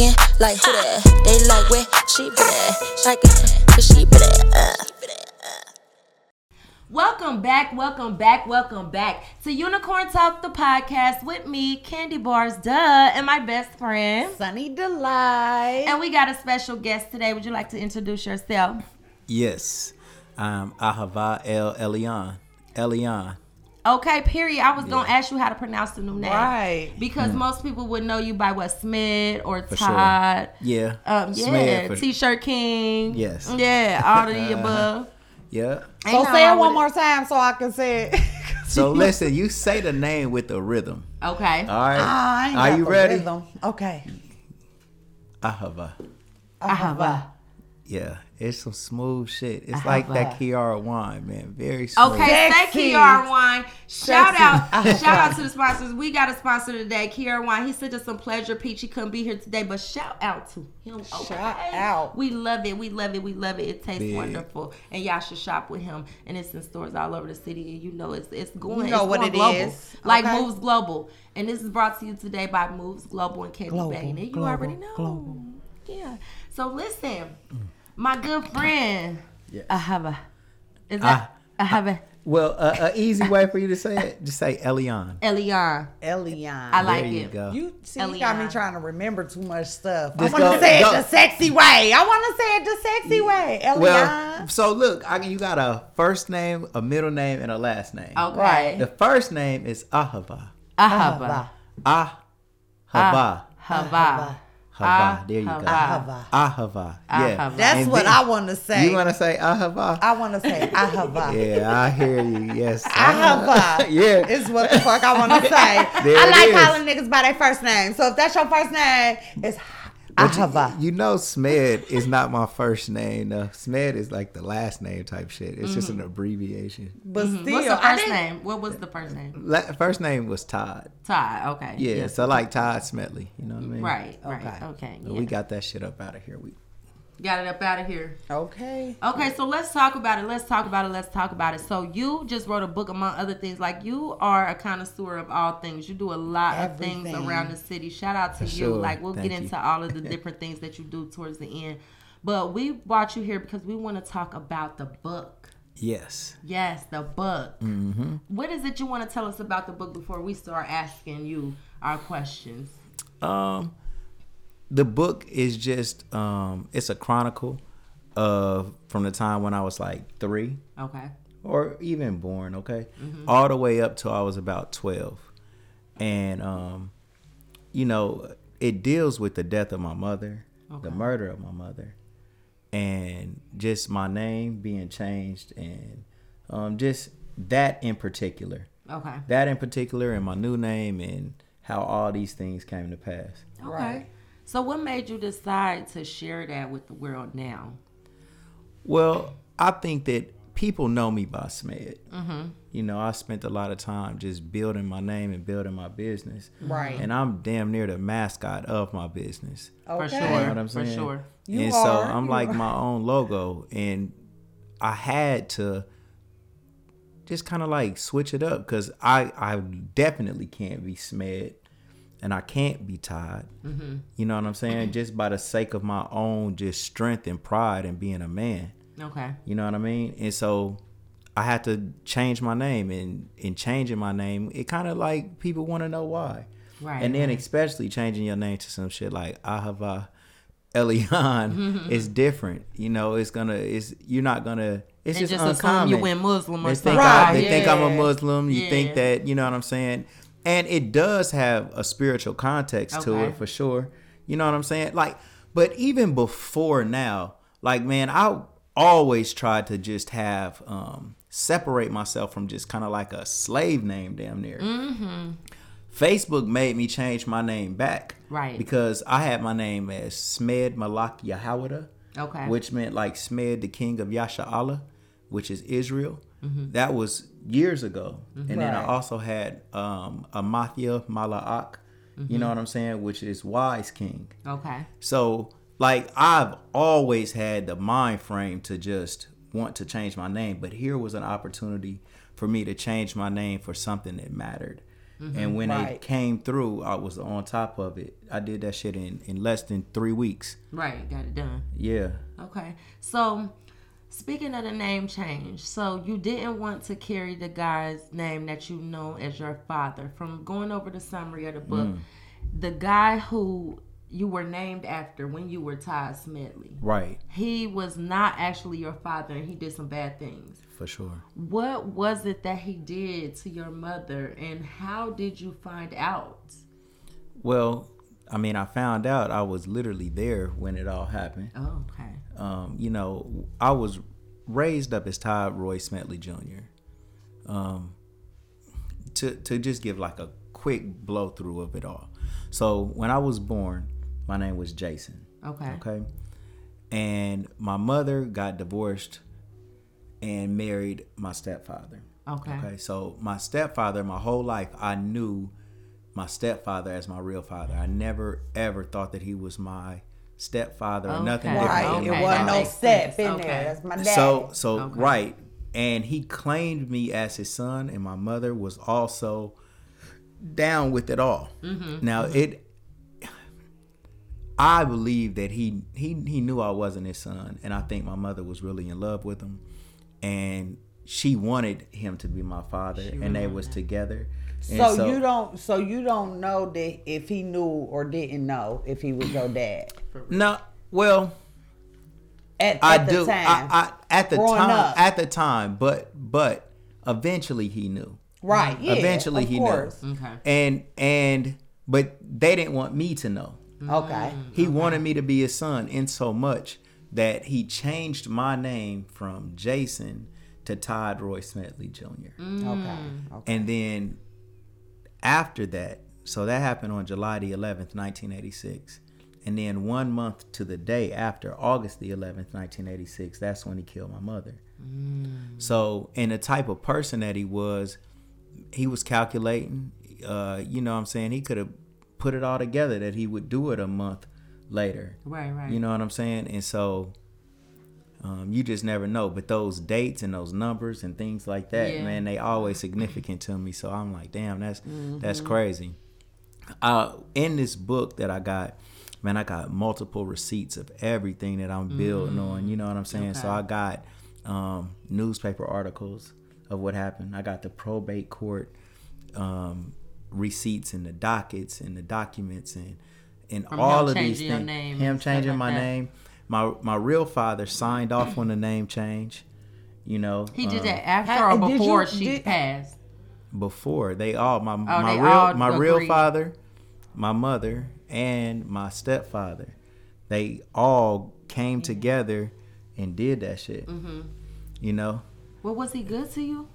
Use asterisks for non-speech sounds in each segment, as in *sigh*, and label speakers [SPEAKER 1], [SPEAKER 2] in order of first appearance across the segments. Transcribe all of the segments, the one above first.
[SPEAKER 1] asking, like who that? They like where she been at? Like, where she been at? Uh.
[SPEAKER 2] Welcome back, welcome back, welcome back to Unicorn Talk, the podcast with me, Candy Bars, duh, and my best friend.
[SPEAKER 3] Sunny Delight.
[SPEAKER 2] And we got a special guest today. Would you like to introduce yourself?
[SPEAKER 4] Yes, I'm Ah'Hava El Elyon. Elyon.
[SPEAKER 2] Okay, period. I was gonna ask you how to pronounce the new name,
[SPEAKER 3] Right.
[SPEAKER 2] Because most people would know you by what Smith or
[SPEAKER 4] For sure.
[SPEAKER 2] Todd.
[SPEAKER 4] Yeah.
[SPEAKER 2] Um, yeah,
[SPEAKER 4] Smith for-
[SPEAKER 2] T-shirt King.
[SPEAKER 4] Yes.
[SPEAKER 2] Yeah, all of the above.
[SPEAKER 4] Yeah.
[SPEAKER 3] so say it one more time so I can say it. *laughs*
[SPEAKER 4] So listen, you say the name with the rhythm.
[SPEAKER 2] Okay.
[SPEAKER 4] All right.
[SPEAKER 3] Ah, I ain't
[SPEAKER 4] Are
[SPEAKER 3] got
[SPEAKER 4] you
[SPEAKER 3] the
[SPEAKER 4] ready?
[SPEAKER 3] rhythm. Okay.
[SPEAKER 4] Ahava.
[SPEAKER 2] Ahava.
[SPEAKER 4] Yeah, it's some smooth shit. It's like that Kiara wine, man. Very smooth.
[SPEAKER 2] Okay, thank
[SPEAKER 3] Sexy.
[SPEAKER 2] Kiara Wine. Shout
[SPEAKER 3] Sexy.
[SPEAKER 2] out, *laughs* shout out to the sponsors. We got a sponsor today, Kiara Wine. He sent us some pleasure peach. He couldn't be here today, but shout out to him. Okay?
[SPEAKER 3] Shout out.
[SPEAKER 2] We love it. We love it. We love it. It tastes
[SPEAKER 4] Big.
[SPEAKER 2] wonderful, and y'all should shop with him. And it's in stores all over the city. And you know it's it's going.
[SPEAKER 3] You know
[SPEAKER 2] it's
[SPEAKER 3] what
[SPEAKER 2] going
[SPEAKER 3] it
[SPEAKER 2] global.
[SPEAKER 3] is.
[SPEAKER 2] Like
[SPEAKER 3] Okay.
[SPEAKER 2] Moves Global, and this is brought to you today by Moves Global and Candy
[SPEAKER 3] Global,
[SPEAKER 2] Bang. And you
[SPEAKER 3] global,
[SPEAKER 2] already know.
[SPEAKER 3] global.
[SPEAKER 2] Yeah. So listen, mm. My good friend.
[SPEAKER 4] Yes.
[SPEAKER 2] I have a. Is that? I have a.
[SPEAKER 4] Well, a easy way for you to say it, just say Elyon.
[SPEAKER 2] Elyon.
[SPEAKER 3] Elyon.
[SPEAKER 2] I like
[SPEAKER 4] there you
[SPEAKER 2] it.
[SPEAKER 4] go.
[SPEAKER 3] You see, you got me trying to remember too much stuff.
[SPEAKER 4] Just
[SPEAKER 3] I want to say
[SPEAKER 4] go.
[SPEAKER 3] it the sexy way. I want to say it the sexy way. Elyon.
[SPEAKER 4] well, so look, I, you got a first name, a middle name, and a last name.
[SPEAKER 2] Okay.
[SPEAKER 3] Right.
[SPEAKER 4] The first name is Ahava.
[SPEAKER 2] Ahava.
[SPEAKER 3] Ahava.
[SPEAKER 4] Ahava.
[SPEAKER 2] Ahava.
[SPEAKER 4] Hava. Ah, there you go.
[SPEAKER 3] Ahava.
[SPEAKER 4] Ahava. Yeah.
[SPEAKER 3] That's
[SPEAKER 4] And
[SPEAKER 3] what
[SPEAKER 4] then-
[SPEAKER 3] I want to say.
[SPEAKER 4] You want to say Ahava?
[SPEAKER 3] I want to say Ahava.
[SPEAKER 4] Yeah, I hear you. Yes. *laughs*
[SPEAKER 3] Ahava. *laughs*
[SPEAKER 4] Yeah.
[SPEAKER 3] Is what the fuck I want to *laughs* say.
[SPEAKER 4] There
[SPEAKER 3] I like
[SPEAKER 4] is.
[SPEAKER 3] calling niggas by their first name. So if that's your first name, it's
[SPEAKER 4] But you-
[SPEAKER 3] Ahava.
[SPEAKER 4] You, know, Smed is not my first name. No, Smed is like the last name type shit. It's just an abbreviation.
[SPEAKER 3] But still,
[SPEAKER 2] Mm-hmm. What's the first
[SPEAKER 3] didn't-
[SPEAKER 2] name? What was the first name?
[SPEAKER 4] La- first name was Todd.
[SPEAKER 2] Todd. Okay.
[SPEAKER 4] Yeah,
[SPEAKER 2] Yes.
[SPEAKER 4] so like Todd Smedley. You know what I mean?
[SPEAKER 2] Right. Right.
[SPEAKER 3] Okay.
[SPEAKER 2] Okay.
[SPEAKER 4] But
[SPEAKER 2] yeah.
[SPEAKER 4] We got that shit up out of here. We
[SPEAKER 2] got it up out of here.
[SPEAKER 3] Okay.
[SPEAKER 2] Okay, so let's talk about it. Let's talk about it. Let's talk about it. So you just wrote a book among other things. Like you are a connoisseur of all things. You do a lot of things around the city. Shout out to
[SPEAKER 4] For
[SPEAKER 2] you.
[SPEAKER 4] sure.
[SPEAKER 2] Like we'll
[SPEAKER 4] Thank
[SPEAKER 2] get
[SPEAKER 4] you.
[SPEAKER 2] into all of the *laughs* different things that you do towards the end. But we brought you here because we want to talk about the book.
[SPEAKER 4] yes.
[SPEAKER 2] Yes, the book. Mm-hmm. What is it you want to tell us about the book before we start asking you our questions?
[SPEAKER 4] Um, the book is just um, it's a chronicle of from the time when I was like three
[SPEAKER 2] Okay.
[SPEAKER 4] or even born. Okay,
[SPEAKER 2] Mm-hmm.
[SPEAKER 4] all the way up till I was about twelve, and um, you know, it deals with the death of my mother, the murder of my mother, and just my name being changed, and um, just that in particular.
[SPEAKER 2] Okay.
[SPEAKER 4] That in particular, and my new name, and how all these things came to pass.
[SPEAKER 2] Okay.
[SPEAKER 3] Right.
[SPEAKER 2] So what made you decide to share that with the world now?
[SPEAKER 4] Well, I think that people know me by Smed.
[SPEAKER 2] Mm-hmm.
[SPEAKER 4] You know, I spent a lot of time just building my name and building my business.
[SPEAKER 3] Right.
[SPEAKER 4] And I'm damn near the mascot of my business.
[SPEAKER 3] Okay.
[SPEAKER 2] For sure.
[SPEAKER 4] You know what I'm
[SPEAKER 2] For
[SPEAKER 4] saying?
[SPEAKER 2] sure.
[SPEAKER 3] You
[SPEAKER 4] and so I'm
[SPEAKER 3] you
[SPEAKER 4] like
[SPEAKER 3] are.
[SPEAKER 4] my own logo. And I had to just kind of like switch it up because I, I definitely can't be Smed and I can't be Todd.
[SPEAKER 3] Mm-hmm.
[SPEAKER 4] You know what I'm saying? Just by the sake of my own just strength and pride and being a man.
[SPEAKER 2] Okay.
[SPEAKER 4] You know what I mean? And so I had to change my name and in changing my name, it kind of like people want to know why.
[SPEAKER 2] Right.
[SPEAKER 4] And then
[SPEAKER 2] right.
[SPEAKER 4] especially changing your name to some shit like Ah'Hava Elyon is different. You know, it's gonna it's you're not gonna it's
[SPEAKER 2] and
[SPEAKER 4] just,
[SPEAKER 2] just
[SPEAKER 4] uncommon.
[SPEAKER 2] you went Muslim or
[SPEAKER 4] They think, I,
[SPEAKER 3] Right,
[SPEAKER 4] they think I'm a. Muslim. You
[SPEAKER 2] Yeah.
[SPEAKER 4] think that you know what I'm saying, and it does have a spiritual context to it for sure. You know what I'm saying? Like, but even before now, like man, I always tried to just have um separate myself from just kind of like a slave name, damn near.
[SPEAKER 2] Mm-hmm.
[SPEAKER 4] Facebook made me change my name back,
[SPEAKER 2] Right.
[SPEAKER 4] Because I had my name as Smed Malak Yahawada
[SPEAKER 2] Okay.
[SPEAKER 4] which meant like Smed, the king of Yasha Allah, which is Israel.
[SPEAKER 2] Mm-hmm.
[SPEAKER 4] That was years ago. And then I also had um, Amathia Mala'ak,
[SPEAKER 2] Mm-hmm.
[SPEAKER 4] you know what I'm saying, which is wise king.
[SPEAKER 2] okay.
[SPEAKER 4] So like I've always had the mind frame to just want to change my name, but here was an opportunity for me to change my name for something that mattered. And when
[SPEAKER 3] Right.
[SPEAKER 4] it came through, I was on top of it. I did that shit in, in less than three weeks.
[SPEAKER 2] Right, got it done.
[SPEAKER 4] Yeah.
[SPEAKER 2] Okay. So, speaking of the name change, so you didn't want to carry the guy's name that you know as your father. From going over the summary of the book, mm. the guy who you were named after when you were Todd Smedley,
[SPEAKER 4] Right.
[SPEAKER 2] he was not actually your father and he did some bad things.
[SPEAKER 4] For sure.
[SPEAKER 2] What was it that he did to your mother and how did you find out?
[SPEAKER 4] Well, I mean, I found out I was literally there when it all happened.
[SPEAKER 2] Oh, okay.
[SPEAKER 4] Um, you know, I was raised up as Todd Roy Smedley Jr. Um, to to just give like a quick blow through of it all. So when I was born, my name was Jason.
[SPEAKER 2] Okay.
[SPEAKER 4] Okay. And my mother got divorced and married my stepfather.
[SPEAKER 2] Okay.
[SPEAKER 4] Okay. So my stepfather, my whole life, I knew my stepfather as my real father. I never ever thought that he was my stepfather or nothing
[SPEAKER 2] Okay.
[SPEAKER 4] different
[SPEAKER 3] Right. It wasn't no
[SPEAKER 2] makes
[SPEAKER 3] step
[SPEAKER 2] sense.
[SPEAKER 3] in
[SPEAKER 2] Okay.
[SPEAKER 3] there. That's my dad.
[SPEAKER 4] so so
[SPEAKER 2] Okay.
[SPEAKER 4] right, and he claimed me as his son, and my mother was also down with it all.
[SPEAKER 2] Mm-hmm.
[SPEAKER 4] Now it, I believe that he he he knew I wasn't his son, and I think my mother was really in love with him, and she wanted him to be my father, and they was together. And
[SPEAKER 3] so, you don't so you don't know that if he knew or didn't know if he was your dad
[SPEAKER 4] no well.
[SPEAKER 3] at, at
[SPEAKER 4] I
[SPEAKER 3] the
[SPEAKER 4] do.
[SPEAKER 3] time.
[SPEAKER 4] I, I at the time.
[SPEAKER 3] up.
[SPEAKER 4] At the time, but but eventually he knew.
[SPEAKER 3] right. Yeah.
[SPEAKER 4] eventually
[SPEAKER 3] of
[SPEAKER 4] he
[SPEAKER 3] course.
[SPEAKER 4] knew.
[SPEAKER 2] Okay.
[SPEAKER 4] And and but they didn't want me to know.
[SPEAKER 3] Okay.
[SPEAKER 4] He mm, wanted me to be his son in so much that he changed my name from Jason to Todd Roy Smedley Jr.
[SPEAKER 3] Okay. Mm. Okay.
[SPEAKER 4] And then after that, so that happened on July the 11th, 1986. And then one month to the day after, August the 11th, 1986, that's when he killed my mother. So, and the type of person that he was, he was calculating. Uh, you know what I'm saying? He could have put it all together that he would do it a month later.
[SPEAKER 2] Right, right.
[SPEAKER 4] You know what I'm saying? And so um, you just never know. But those dates and those numbers and things like that,
[SPEAKER 2] Yeah.
[SPEAKER 4] man, they always significant to me. So I'm like, damn, that's
[SPEAKER 2] Mm-hmm.
[SPEAKER 4] that's crazy. Uh, in this book that I got, man, I got multiple receipts of everything that I'm building on. You know what I'm saying? So
[SPEAKER 2] Mm.
[SPEAKER 4] I got um, newspaper articles of what happened. I got the probate court um, receipts and the dockets and the documents and and
[SPEAKER 2] From
[SPEAKER 4] all of these
[SPEAKER 2] changing your
[SPEAKER 4] things.
[SPEAKER 2] name
[SPEAKER 4] him changing
[SPEAKER 2] like
[SPEAKER 4] my
[SPEAKER 2] that.
[SPEAKER 4] name. My my real father signed off on the name change. You know,
[SPEAKER 2] He did
[SPEAKER 4] um,
[SPEAKER 2] that after or
[SPEAKER 3] did you-
[SPEAKER 2] before she
[SPEAKER 3] did-
[SPEAKER 2] passed?
[SPEAKER 4] before they all my my
[SPEAKER 2] Oh, they
[SPEAKER 4] real
[SPEAKER 2] all
[SPEAKER 4] my real father, my mother, and my stepfather, they all came together and did that shit.
[SPEAKER 2] Mm-hmm.
[SPEAKER 4] You know,
[SPEAKER 2] Well, was he good to you?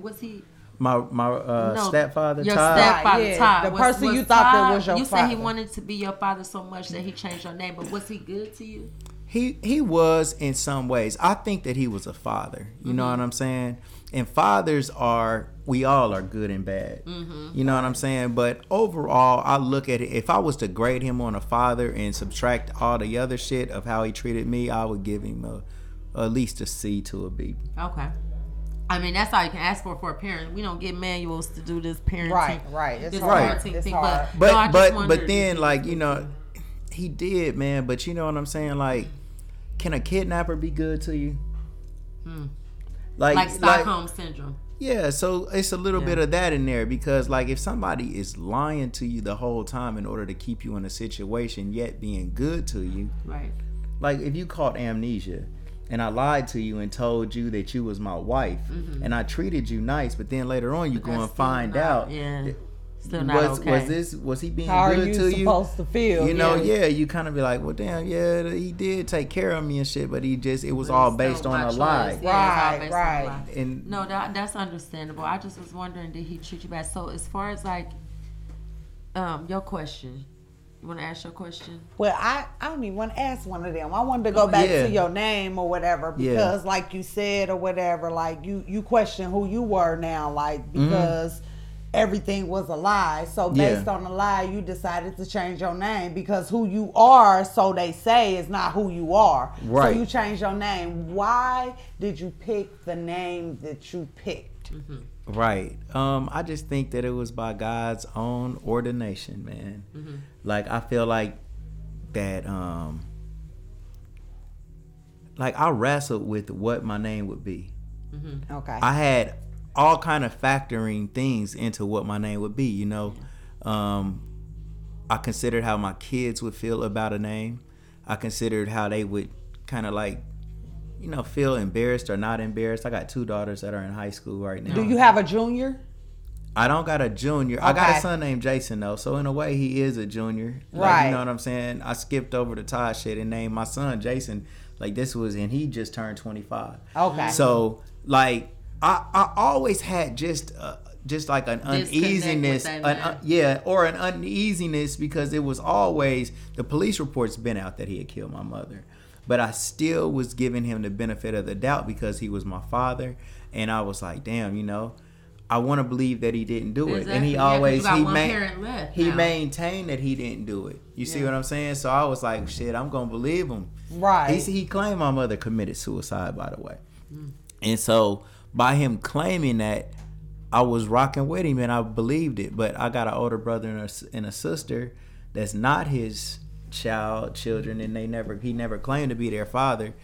[SPEAKER 2] Was he?
[SPEAKER 4] My my uh,
[SPEAKER 2] No,
[SPEAKER 4] stepfather
[SPEAKER 2] Your
[SPEAKER 4] Todd.
[SPEAKER 2] stepfather,
[SPEAKER 3] Yeah,
[SPEAKER 2] Todd.
[SPEAKER 3] the
[SPEAKER 2] was-
[SPEAKER 3] person
[SPEAKER 2] was
[SPEAKER 3] you thought that was your father.
[SPEAKER 2] You said he wanted to be your father so much that he changed your name, but was he good to you?
[SPEAKER 4] he he was in some ways. I think that he was a father. You know what I'm saying? And fathers are we all are good and bad. You know what I'm saying? But overall, I look at it. If I was to grade him on a father and subtract all the other shit of how he treated me, I would give him a at least a C to a B.
[SPEAKER 2] Okay. I mean, that's all you can ask for for a parent. We don't get manuals to do this parenting.
[SPEAKER 3] Right, right. It's
[SPEAKER 2] this
[SPEAKER 3] hard.
[SPEAKER 2] parenting
[SPEAKER 3] It's
[SPEAKER 2] thing,
[SPEAKER 3] hard.
[SPEAKER 2] but
[SPEAKER 4] But
[SPEAKER 2] no,
[SPEAKER 4] but but then
[SPEAKER 2] if-
[SPEAKER 4] like you know, he did man. But you know what I'm saying? Like, can a kidnapper be good to you? Hmm. Like
[SPEAKER 2] like Stockholm syndrome.
[SPEAKER 4] Yeah, so it's a little
[SPEAKER 2] Yeah.
[SPEAKER 4] bit of that in there because like if somebody is lying to you the whole time in order to keep you in a situation yet being good to you,
[SPEAKER 2] Right.
[SPEAKER 4] like if you caught amnesia and I lied to you and told you that you was my wife and I treated you nice, but then later on you go and
[SPEAKER 2] Mm-hmm. That's still
[SPEAKER 4] find
[SPEAKER 2] not-
[SPEAKER 4] out
[SPEAKER 2] Yeah.
[SPEAKER 4] that-
[SPEAKER 2] Still not
[SPEAKER 4] was
[SPEAKER 2] okay.
[SPEAKER 4] was this was he being
[SPEAKER 3] How are
[SPEAKER 4] good
[SPEAKER 3] you
[SPEAKER 4] to you?
[SPEAKER 3] supposed to feel?
[SPEAKER 4] You know,
[SPEAKER 3] Yeah.
[SPEAKER 4] yeah, you kind of be like, well, damn, yeah, he did take care of me and shit, but he just it was
[SPEAKER 2] But
[SPEAKER 4] all based on a
[SPEAKER 2] choice.
[SPEAKER 4] lie.
[SPEAKER 2] Yeah, it's all
[SPEAKER 3] Right,
[SPEAKER 2] based on a
[SPEAKER 3] right.
[SPEAKER 2] lie.
[SPEAKER 4] And
[SPEAKER 2] No, that that's understandable. I just was wondering, did he treat you bad? So as far as like, um, your question, you want to ask your question?
[SPEAKER 3] Well, I, I don't even want to ask one of them. I wanted to go back
[SPEAKER 4] Yeah.
[SPEAKER 3] to your name or whatever
[SPEAKER 4] Yeah.
[SPEAKER 3] because, like you said or whatever, like you you question who you were now, like
[SPEAKER 4] Mm-hmm.
[SPEAKER 3] because everything was a lie. So
[SPEAKER 4] Yeah.
[SPEAKER 3] based on the lie, you decided to change your name because who you are, so they say, is not who you are.
[SPEAKER 4] Right.
[SPEAKER 3] So you changed your name. Why did you pick the name that you picked?
[SPEAKER 4] Right. Um, I just think that it was by God's own ordination, man. Like I feel like that um like I wrestled with what my name would be. Mm-hmm.
[SPEAKER 3] Okay.
[SPEAKER 4] I had all kind of factoring things into what my name would be, you know. Um I considered how my kids would feel about a name. I considered how they would kind of like you know, feel embarrassed or not embarrassed. I got two daughters that are in high school right now.
[SPEAKER 3] Do you have a junior?
[SPEAKER 4] I don't got a junior. I got a son named Jason though, so in a way he is a junior. Like,
[SPEAKER 3] Right.
[SPEAKER 4] You know what I'm saying? I skipped over the Todd shit and named my son Jason. Like this was, and he just turned 25.
[SPEAKER 3] Okay.
[SPEAKER 4] So like I I always had just uh, just like an uneasiness, an, uh, yeah, or an uneasiness because it was always the police reports been out that he had killed my mother, but I still was giving him the benefit of the doubt because he was my father, and I was like, damn, you know. I want to believe that he didn't do it, and he
[SPEAKER 2] yeah, 'cause
[SPEAKER 4] always
[SPEAKER 2] got
[SPEAKER 4] he ma- he maintained that he didn't do it. You see what I'm saying? So I was like, shit, I'm gonna believe him.
[SPEAKER 3] Right.
[SPEAKER 4] He he claimed my mother committed suicide, by the way, and so by him claiming that, I was rocking with him and I believed it. But I got an older brother and a, s- and a sister that's not his child, children, and they never he never claimed to be their father.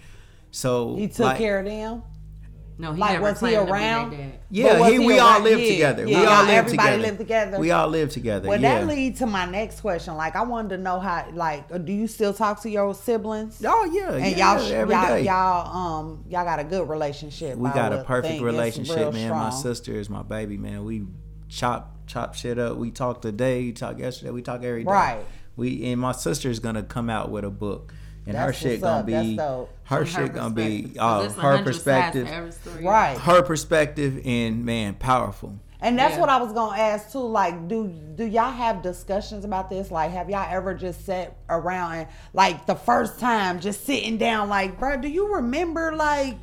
[SPEAKER 4] So
[SPEAKER 3] he took
[SPEAKER 4] like,
[SPEAKER 3] care of them.
[SPEAKER 2] No, he
[SPEAKER 3] Like,
[SPEAKER 2] never
[SPEAKER 3] was he
[SPEAKER 2] claimed to be
[SPEAKER 3] around?
[SPEAKER 2] their dad.
[SPEAKER 4] Yeah,
[SPEAKER 3] But was
[SPEAKER 4] he,
[SPEAKER 3] he
[SPEAKER 4] we all
[SPEAKER 3] around-
[SPEAKER 4] lived
[SPEAKER 3] yeah,
[SPEAKER 4] together.
[SPEAKER 3] yeah,
[SPEAKER 4] we all lived
[SPEAKER 3] everybody
[SPEAKER 4] together.
[SPEAKER 3] lived together?
[SPEAKER 4] We all lived together.
[SPEAKER 3] Well,
[SPEAKER 4] yeah.
[SPEAKER 3] that leads to my next question. Like, I wanted to know how, like, uh, do you still talk to your siblings?
[SPEAKER 4] oh yeah,
[SPEAKER 3] And
[SPEAKER 4] yeah,
[SPEAKER 3] y'all,
[SPEAKER 4] every
[SPEAKER 3] y'all,
[SPEAKER 4] day.
[SPEAKER 3] y'all, um, y'all got a good relationship.
[SPEAKER 4] we got a perfect relationship,
[SPEAKER 3] real
[SPEAKER 4] man. My
[SPEAKER 3] strong.
[SPEAKER 4] sister is my baby, man. We chop chop shit up. We talk today, we talk yesterday, we talk every day.
[SPEAKER 3] Right.
[SPEAKER 4] We and my sister's gonna come out with a book, and her
[SPEAKER 3] That's
[SPEAKER 4] shit gonna
[SPEAKER 3] up.
[SPEAKER 4] Be
[SPEAKER 3] dope.
[SPEAKER 4] her shit gonna be
[SPEAKER 2] perspective. Uh,
[SPEAKER 4] 'Cause
[SPEAKER 2] it's a
[SPEAKER 4] her
[SPEAKER 2] hundred sides to
[SPEAKER 4] perspective.
[SPEAKER 3] Right.
[SPEAKER 4] her perspective, and man, powerful.
[SPEAKER 3] And that's
[SPEAKER 2] Yeah.
[SPEAKER 3] what I was gonna ask too. Like, do do y'all have discussions about this? Like, have y'all ever just sat around and like the first time just sitting down, like, bro, do you remember like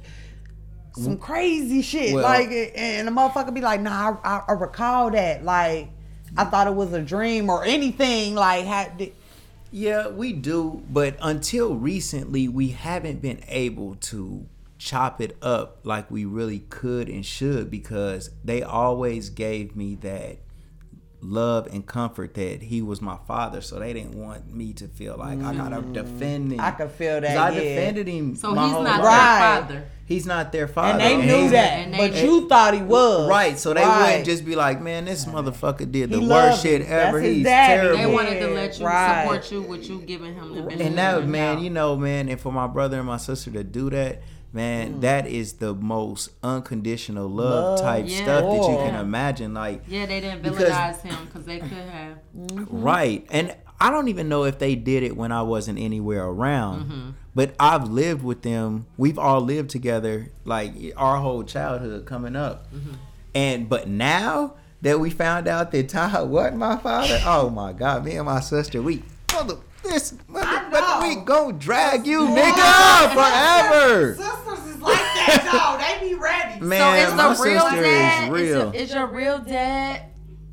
[SPEAKER 3] some crazy shit?
[SPEAKER 4] Well-
[SPEAKER 3] like, and the motherfucker be like, nah, I, I, I recall that. Like, I thought it was a dream or anything. Like, had
[SPEAKER 4] Yeah, we do, but until recently, we haven't been able to chop it up like we really could and should because they always gave me that love and comfort that he was my father, so they didn't want me to feel like I gotta defend him.
[SPEAKER 3] Mm. I could feel that,
[SPEAKER 4] I
[SPEAKER 3] yeah.
[SPEAKER 4] defended him.
[SPEAKER 2] So
[SPEAKER 4] my
[SPEAKER 2] he's
[SPEAKER 4] whole
[SPEAKER 2] not
[SPEAKER 4] life.
[SPEAKER 2] Their father.
[SPEAKER 4] He's not their father,
[SPEAKER 3] and they knew
[SPEAKER 4] he's-
[SPEAKER 3] that,
[SPEAKER 2] and they-
[SPEAKER 3] but you thought he was
[SPEAKER 4] Right, so they
[SPEAKER 3] Right.
[SPEAKER 4] wouldn't just be like, "Man, this motherfucker did the
[SPEAKER 3] He
[SPEAKER 4] worst
[SPEAKER 3] loved
[SPEAKER 4] shit
[SPEAKER 3] him. That's
[SPEAKER 4] ever.
[SPEAKER 3] his
[SPEAKER 4] He's terrible."
[SPEAKER 2] They wanted to let you
[SPEAKER 3] Right.
[SPEAKER 2] support you with you giving him the benefit.
[SPEAKER 4] and that man
[SPEAKER 2] doubt.
[SPEAKER 4] you know man and for my brother and my sister to do that man mm. that is the most unconditional love,
[SPEAKER 3] Love.
[SPEAKER 4] type
[SPEAKER 2] Yeah.
[SPEAKER 4] stuff that you can imagine like
[SPEAKER 2] Yeah, they didn't
[SPEAKER 4] Because-
[SPEAKER 2] villainize him because they could have. Mm-hmm.
[SPEAKER 4] right and i don't even know if they did it when i wasn't anywhere around mm-hmm. but i've lived with them. We've all lived together like our whole childhood coming up. Mm-hmm. And but now that we found out that Todd *laughs* wasn't my father, oh my god, me and my sister, we mother this mother, but we gon' drag you *laughs* nigga forever.
[SPEAKER 3] Sisters is like that, though. They be ready. *laughs*
[SPEAKER 4] Man,
[SPEAKER 2] so
[SPEAKER 4] my
[SPEAKER 2] is the real
[SPEAKER 4] sister
[SPEAKER 2] dad?
[SPEAKER 4] is real.
[SPEAKER 2] Is, is your real dad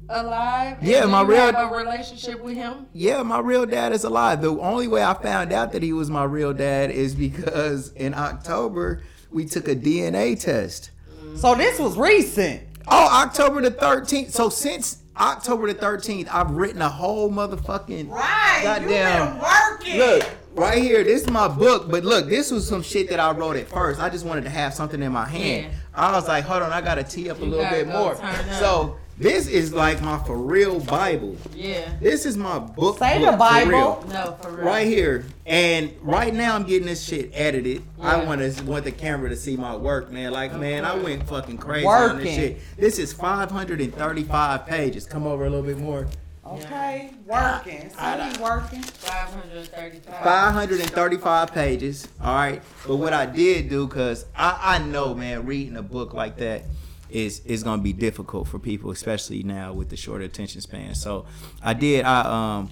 [SPEAKER 2] alive?
[SPEAKER 4] Yeah,
[SPEAKER 2] do
[SPEAKER 4] my
[SPEAKER 2] you
[SPEAKER 4] real-
[SPEAKER 2] have a relationship with him.
[SPEAKER 4] yeah, my real dad is alive. The only way I found out that he was my real dad is because in October we took a DNA test.
[SPEAKER 3] So this was recent.
[SPEAKER 4] Oh, October the 13th. So since October the 13th, I've written a whole motherfucking
[SPEAKER 3] Right.
[SPEAKER 4] goddamn.
[SPEAKER 3] You been working.
[SPEAKER 4] Look, right here, this is my book, but look, this was some shit that I wrote at first. I just wanted to have something in my hand.
[SPEAKER 2] Yeah.
[SPEAKER 4] I was like, hold on, I gotta tee up a
[SPEAKER 2] You
[SPEAKER 4] little bit more. So this is like my for real Bible.
[SPEAKER 2] Yeah.
[SPEAKER 4] This is my book.
[SPEAKER 3] Say
[SPEAKER 4] book
[SPEAKER 3] the
[SPEAKER 4] for
[SPEAKER 3] Bible.
[SPEAKER 4] real.
[SPEAKER 2] No, for real.
[SPEAKER 4] Right here, and right now I'm getting this shit edited. I want to want the camera to see my work, man. Like, man, I went fucking crazy on this
[SPEAKER 3] Working.
[SPEAKER 4] shit. This is 535 pages. Come over a little bit more.
[SPEAKER 3] Okay, working. See, he working.
[SPEAKER 2] 535.
[SPEAKER 4] 535 pages. All right. But what I did do, cause I, I know, man, reading a book like that is is gonna be difficult for people, especially now with the short attention span. So I did. I um,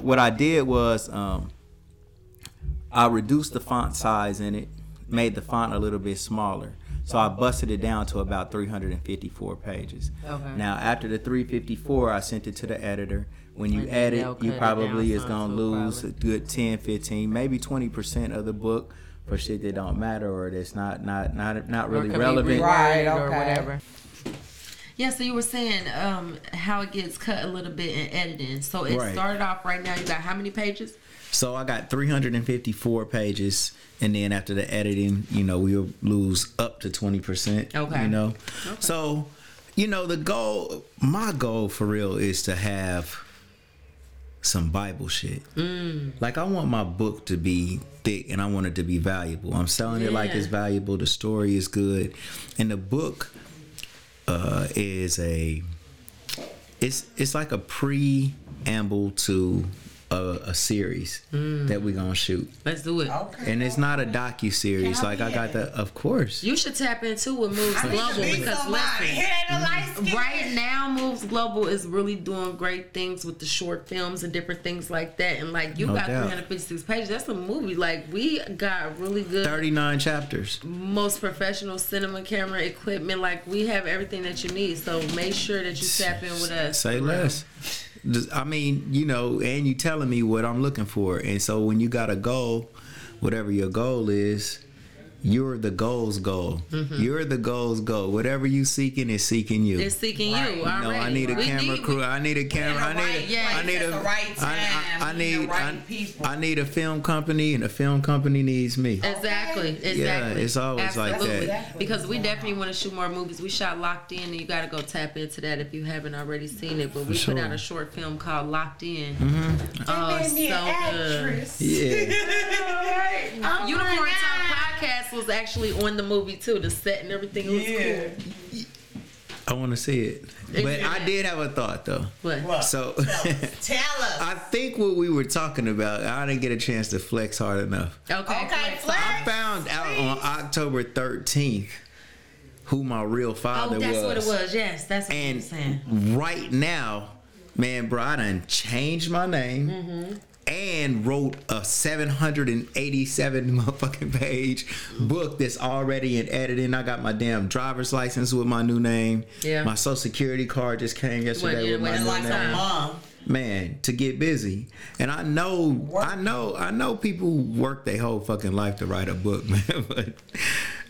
[SPEAKER 4] what I did was um, I reduced the font size in it, made the font a little bit smaller. So I busted it down to about 354 pages.
[SPEAKER 2] Okay.
[SPEAKER 4] Now after the 354, I sent it to the editor. When you edit, you probably is gonna lose a good 10, 15, maybe 20% of the book. For shit that don't matter or that's not not not not really
[SPEAKER 2] could
[SPEAKER 4] relevant.
[SPEAKER 2] reworded
[SPEAKER 3] Right,
[SPEAKER 2] or
[SPEAKER 3] okay.
[SPEAKER 2] whatever. Yeah, so you were saying um, how it gets cut a little bit in editing. So it
[SPEAKER 4] Right.
[SPEAKER 2] started off right now. You got how many pages?
[SPEAKER 4] So I got 354 pages, and then after the editing, you know, we'll lose up to 20%.
[SPEAKER 2] Okay.
[SPEAKER 4] You know, okay. so you know the goal, my goal for real is to have some Bible shit.
[SPEAKER 2] Mm.
[SPEAKER 4] Like I want my book to be thick, and I want it to be valuable. I'm selling it like it's valuable. The story is good, and the book uh, is a it's it's like a preamble to a, a series
[SPEAKER 2] Mm.
[SPEAKER 4] that we're gonna shoot,
[SPEAKER 2] Let's do it.
[SPEAKER 3] Okay.
[SPEAKER 4] and it's not a docu series. Like I got the, of course.
[SPEAKER 2] You should tap into what moves
[SPEAKER 3] I
[SPEAKER 2] global because listen.
[SPEAKER 3] It ain't a light skin.
[SPEAKER 2] Right now, Moves Global is really doing great things with the short films and different things like that. And like you
[SPEAKER 4] No
[SPEAKER 2] got
[SPEAKER 4] doubt.
[SPEAKER 2] 356 pages. That's a movie. Like we got really good,
[SPEAKER 4] 39 chapters.
[SPEAKER 2] most professional cinema camera equipment. Like we have everything that you need. So make sure that you tap in with us.
[SPEAKER 4] Say
[SPEAKER 2] for real.
[SPEAKER 4] less. I mean, you know, and you telling me what I'm looking for, and so when you got a goal, whatever your goal is, you're the goal's goal. You're the goal's goal. Whatever you seeking is seeking you.
[SPEAKER 2] It's seeking
[SPEAKER 3] Right.
[SPEAKER 2] you.
[SPEAKER 3] You
[SPEAKER 4] No,
[SPEAKER 2] Already.
[SPEAKER 4] I need a
[SPEAKER 2] We
[SPEAKER 4] camera
[SPEAKER 2] need-
[SPEAKER 4] crew. I need a camera. I need.
[SPEAKER 3] right
[SPEAKER 4] a,
[SPEAKER 2] yeah,
[SPEAKER 4] I need
[SPEAKER 3] at
[SPEAKER 4] a.
[SPEAKER 3] the right
[SPEAKER 4] I- I, I need.
[SPEAKER 3] right
[SPEAKER 4] I. I need a film company, and a film company needs me.
[SPEAKER 2] Exactly. Exactly.
[SPEAKER 4] Yeah, it's always like
[SPEAKER 2] Absolutely.
[SPEAKER 4] that.
[SPEAKER 2] Because we definitely want to shoot more movies. We shot Locked In, and you got to go tap into that if you haven't already seen it. But we
[SPEAKER 4] sure.
[SPEAKER 2] put out a short film called Locked In.
[SPEAKER 4] Mm-hmm.
[SPEAKER 2] Oh, so good.
[SPEAKER 4] Yeah. *laughs*
[SPEAKER 3] Oh
[SPEAKER 2] Unicorn
[SPEAKER 3] my
[SPEAKER 2] Talk
[SPEAKER 3] God.
[SPEAKER 2] Podcast was actually on the movie too. The set and everything was
[SPEAKER 3] Yeah.
[SPEAKER 2] cool.
[SPEAKER 4] I want to see it, but I did have a thought though.
[SPEAKER 2] But
[SPEAKER 3] What?
[SPEAKER 4] So.
[SPEAKER 3] Tell us. Tell us. *laughs*
[SPEAKER 4] I think what we were talking about, I didn't get a chance to flex hard enough.
[SPEAKER 2] okay,
[SPEAKER 3] Okay,
[SPEAKER 2] flex.
[SPEAKER 3] flex.
[SPEAKER 4] I found out on October 13th who my real father
[SPEAKER 2] Oh, that's
[SPEAKER 4] was.
[SPEAKER 2] what it was. Yes, that's what I'm saying.
[SPEAKER 4] And right now, man, bro, I done changed my name
[SPEAKER 2] Mm-hmm.
[SPEAKER 4] And wrote a 787 motherfucking page book that's already in editing. I got my damn driver's license with my new name.
[SPEAKER 2] Yeah.
[SPEAKER 4] My social security card just came yesterday with my new
[SPEAKER 3] like
[SPEAKER 4] name.
[SPEAKER 3] mom.
[SPEAKER 4] man to get busy and i know i know i know people work their whole fucking life to write a book *laughs* man but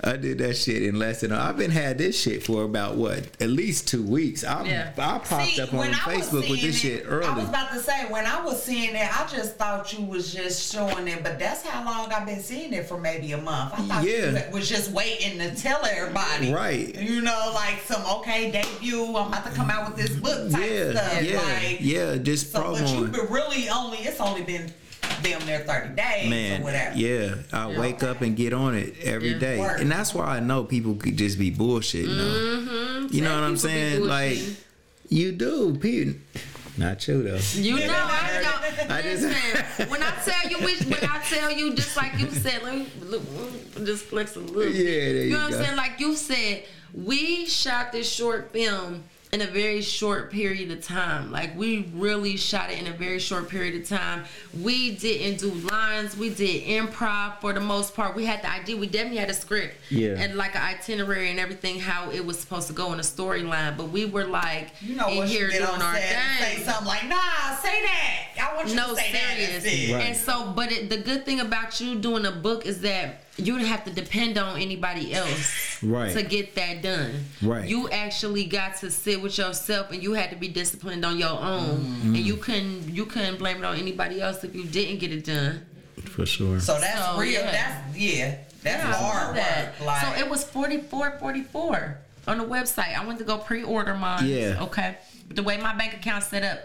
[SPEAKER 4] i did that shit in less than i've been had this shit for about what at least two weeks i
[SPEAKER 2] Yeah.
[SPEAKER 4] i popped
[SPEAKER 3] See,
[SPEAKER 4] up on
[SPEAKER 3] when I was
[SPEAKER 4] facebook with this
[SPEAKER 3] seeing
[SPEAKER 4] shit early
[SPEAKER 3] I was about to say when I was seeing it, I just thought you was just showing it, but that's how long I've been seeing it for maybe a month. I thought
[SPEAKER 4] Yeah.
[SPEAKER 3] you was just waiting to tell everybody,
[SPEAKER 4] Right.
[SPEAKER 3] You know, like some okay debut. I'm about to come out with this book type
[SPEAKER 4] yeah
[SPEAKER 3] stuff.
[SPEAKER 4] yeah
[SPEAKER 3] like,
[SPEAKER 4] yeah just
[SPEAKER 3] So, but you've been really only. It's only been damn near thirty days
[SPEAKER 4] man
[SPEAKER 3] or whatever.
[SPEAKER 4] yeah i
[SPEAKER 2] Yeah.
[SPEAKER 4] wake up and get on it every
[SPEAKER 2] Yeah.
[SPEAKER 4] day,
[SPEAKER 3] Work.
[SPEAKER 4] and that's why i know people could just be bullshitting.
[SPEAKER 2] Mm-hmm.
[SPEAKER 4] you know what i'm saying like you do people not you though
[SPEAKER 2] You know, I know. *laughs*
[SPEAKER 4] I just-
[SPEAKER 2] Listen, when I tell you, which, when I tell you, just like you said, let me look, just flex a little.
[SPEAKER 4] Yeah, there
[SPEAKER 2] you
[SPEAKER 4] you
[SPEAKER 2] know what. I'm saying? Like you said, we shot this short film in a very short period of time. Like we really shot it in a very short period of time. We didn't do lines. We did improv for the most part. We had the idea. We definitely had a script
[SPEAKER 4] Yeah.
[SPEAKER 2] and like an itinerary and everything how it was supposed to go in a storyline. But we were like
[SPEAKER 3] You know
[SPEAKER 2] in
[SPEAKER 3] what
[SPEAKER 2] here
[SPEAKER 3] you
[SPEAKER 2] doing
[SPEAKER 3] on
[SPEAKER 2] our
[SPEAKER 3] set
[SPEAKER 2] thing.
[SPEAKER 3] say something like, "Nah, say that. I want you
[SPEAKER 2] No,
[SPEAKER 3] to say that."
[SPEAKER 2] serious.
[SPEAKER 4] Right.
[SPEAKER 2] And so, but it, the good thing about you doing a book is that you don't have to depend on anybody else
[SPEAKER 4] Right.
[SPEAKER 2] to get that done.
[SPEAKER 4] Right.
[SPEAKER 2] You actually got to sit with yourself, and you had to be disciplined on your own,
[SPEAKER 4] Mm-hmm.
[SPEAKER 2] and you couldn't you couldn't blame it on anybody else if you didn't get it done.
[SPEAKER 4] for sure
[SPEAKER 3] So that's
[SPEAKER 2] So,
[SPEAKER 3] real.
[SPEAKER 2] yeah.
[SPEAKER 3] That's yeah. That's
[SPEAKER 2] Yeah,
[SPEAKER 3] hard
[SPEAKER 2] love that.
[SPEAKER 3] work. Like
[SPEAKER 2] so it was forty four forty four on the website. I went to go pre order mine.
[SPEAKER 4] Yeah.
[SPEAKER 2] Okay. But the way my bank account set up,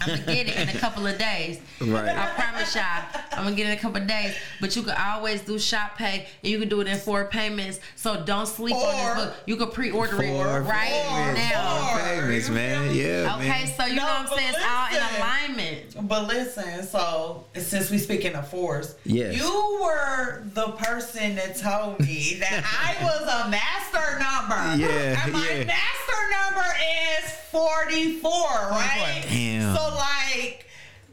[SPEAKER 2] I'm gonna get it in a couple of days.
[SPEAKER 4] Right.
[SPEAKER 2] I promise y'all, I'm gonna get it in a couple of days. But you can always do shop pay, and you can do it in four payments. So don't sleep on
[SPEAKER 3] Or-
[SPEAKER 2] this book. You can pre-order it right
[SPEAKER 4] payments.
[SPEAKER 2] now.
[SPEAKER 3] Four.
[SPEAKER 4] Famous, man. Yeah,
[SPEAKER 2] Okay,
[SPEAKER 4] man.
[SPEAKER 2] so you
[SPEAKER 3] No,
[SPEAKER 2] know what I'm
[SPEAKER 3] but
[SPEAKER 2] saying? It's all in alignment.
[SPEAKER 3] But listen, so since we speaking of force,
[SPEAKER 4] Yes.
[SPEAKER 3] you were the person that told me that I was a master number. *laughs*
[SPEAKER 4] Yeah,
[SPEAKER 3] and my
[SPEAKER 4] yeah.
[SPEAKER 3] Number is forty four, right?
[SPEAKER 4] Damn.
[SPEAKER 3] So like.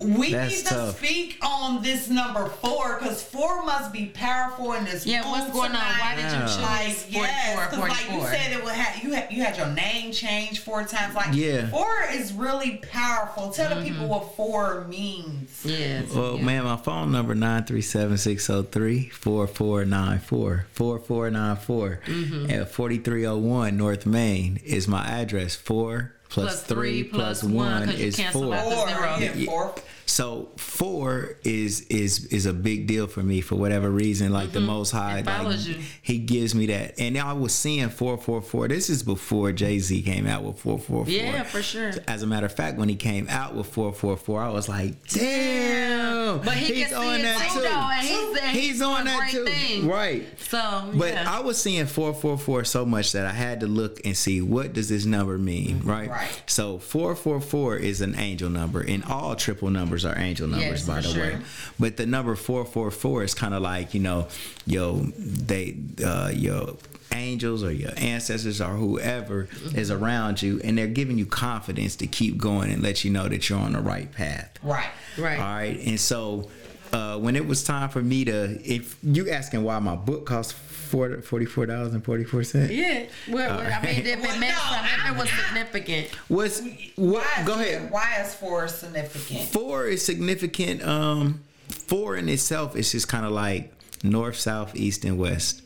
[SPEAKER 3] We
[SPEAKER 4] That's
[SPEAKER 3] need to
[SPEAKER 4] tough.
[SPEAKER 3] speak on this number four because four must be powerful in this.
[SPEAKER 2] Yeah, what's going on? Why did you choose
[SPEAKER 3] Like,
[SPEAKER 2] 44,
[SPEAKER 3] yes, 'cause like you said, it would have you had you had your name changed four times. Like,
[SPEAKER 4] Yeah.
[SPEAKER 3] four is really powerful. Tell the people what four means.
[SPEAKER 2] Yes.
[SPEAKER 4] Well,
[SPEAKER 2] yeah.
[SPEAKER 4] man, my phone number 937-603-4494. 4494.
[SPEAKER 2] Mm-hmm.
[SPEAKER 4] At 4301 North Main is my address. 4 plus,
[SPEAKER 2] Plus
[SPEAKER 4] 3
[SPEAKER 2] three
[SPEAKER 4] plus
[SPEAKER 2] plus one,
[SPEAKER 4] 1
[SPEAKER 2] 'cause you
[SPEAKER 4] is
[SPEAKER 2] cancel
[SPEAKER 4] 4.
[SPEAKER 2] out the
[SPEAKER 3] Four,
[SPEAKER 2] zero.
[SPEAKER 3] yeah, four.
[SPEAKER 4] So four is is is a big deal for me for whatever reason. Like the mm-hmm. Most High, like
[SPEAKER 2] you.
[SPEAKER 4] He gives me that, and I was seeing four four four. This is before Jay Z came out with four four four.
[SPEAKER 2] Yeah, for sure.
[SPEAKER 4] As a matter of fact, when he came out with four four four, I was like, damn.
[SPEAKER 2] But he
[SPEAKER 4] he's
[SPEAKER 2] see it too, though, he's,
[SPEAKER 4] He's,
[SPEAKER 2] he's
[SPEAKER 4] on that too, right?
[SPEAKER 2] So,
[SPEAKER 4] But
[SPEAKER 2] yeah.
[SPEAKER 4] I was seeing 444 so much that I had to look and see what does this number mean, mm-hmm. right?
[SPEAKER 3] Right.
[SPEAKER 4] So 444 is an angel number, and all triple numbers are angel numbers,
[SPEAKER 2] Yes,
[SPEAKER 4] by the
[SPEAKER 2] sure.
[SPEAKER 4] way. But the number 444 is kind of like you know, yo, they, uh, yo. Angels or your ancestors or whoever
[SPEAKER 2] Mm-hmm.
[SPEAKER 4] is around you, and they're giving you confidence to keep going and let you know that you're on the right path.
[SPEAKER 3] Right.
[SPEAKER 2] right.
[SPEAKER 4] All right. And so uh, when it was time for me to, if you asking why my book cost forty-four dollars and forty-four cents,
[SPEAKER 2] Yeah. Well, well, I mean, if it
[SPEAKER 3] Well,
[SPEAKER 2] meant
[SPEAKER 3] no,
[SPEAKER 2] something, it was
[SPEAKER 3] I-
[SPEAKER 2] significant.
[SPEAKER 4] what's
[SPEAKER 3] Why
[SPEAKER 4] what?
[SPEAKER 3] is
[SPEAKER 4] Go
[SPEAKER 3] it-
[SPEAKER 4] ahead.
[SPEAKER 3] Why is four significant?
[SPEAKER 4] Four is significant. Um, four in itself is just kind of like north, south, east, and west.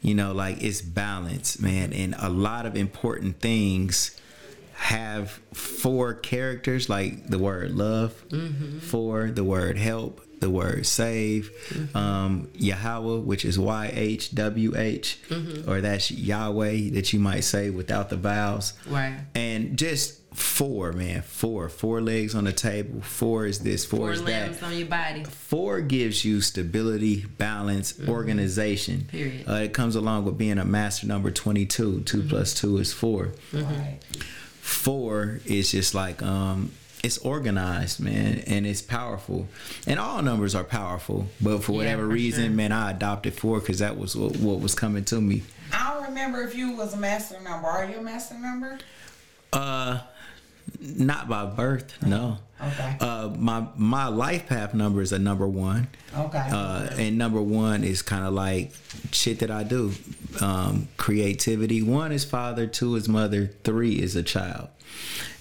[SPEAKER 4] You know, like it's balance, man, and a lot of important things have four characters, like the word love, four, the word help, the word save, um, Yahweh, which is Y H W H, or that's Yahweh that you might say without the vowels,
[SPEAKER 2] Right.
[SPEAKER 4] and just four, man, four, four legs on the table. Four is this, four,
[SPEAKER 2] Four
[SPEAKER 4] is that.
[SPEAKER 2] limbs on your body.
[SPEAKER 4] Four gives you stability, balance, organization.
[SPEAKER 2] Mm-hmm. Period.
[SPEAKER 4] Uh, it comes along with being a master number 22. 2
[SPEAKER 2] Mm-hmm.
[SPEAKER 4] plus 2 is 4.
[SPEAKER 3] Right.
[SPEAKER 4] Four is just like, um, it's organized, man, and it's powerful. And all numbers are powerful, but for
[SPEAKER 2] Yeah,
[SPEAKER 4] whatever
[SPEAKER 2] for
[SPEAKER 4] reason,
[SPEAKER 2] sure.
[SPEAKER 4] man, I adopted four because that was what, what was coming to me.
[SPEAKER 3] I don't remember if you was a master number. Are you a master number?
[SPEAKER 4] Uh, not by birth, no.
[SPEAKER 3] Okay.
[SPEAKER 4] Uh, my my life path number is a number one.
[SPEAKER 3] Okay.
[SPEAKER 4] Uh, and number one is kind of like shit that I do. Um, creativity. One is father, two is mother, three is a child.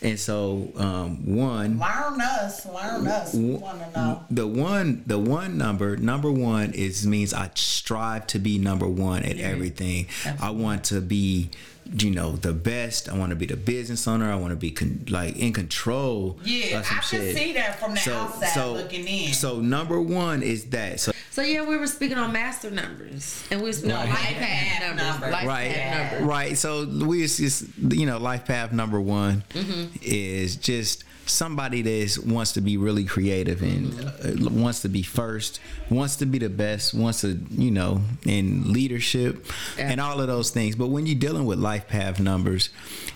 [SPEAKER 4] And so um, one,
[SPEAKER 3] learn us. Learn us. We want to know.
[SPEAKER 4] the one, the one number, number one is means I strive to be number one at everything. I want to be, you know, the best. I want to be the business owner. I want to be con- like in control.
[SPEAKER 3] Yeah,
[SPEAKER 4] of some
[SPEAKER 3] I can
[SPEAKER 4] shit.
[SPEAKER 3] see that from the outside looking in.
[SPEAKER 4] So number one is that. So
[SPEAKER 2] So yeah, we were speaking on master numbers, and we were speaking on life path
[SPEAKER 3] Path
[SPEAKER 2] numbers,
[SPEAKER 3] numbers.
[SPEAKER 2] life
[SPEAKER 4] right
[SPEAKER 2] path numbers.
[SPEAKER 4] right so we just you know life path number one mm-hmm. is just somebody that wants to be really creative and uh, wants to be first wants to be the best wants to you know in leadership and all of those things but when you're dealing with life path numbers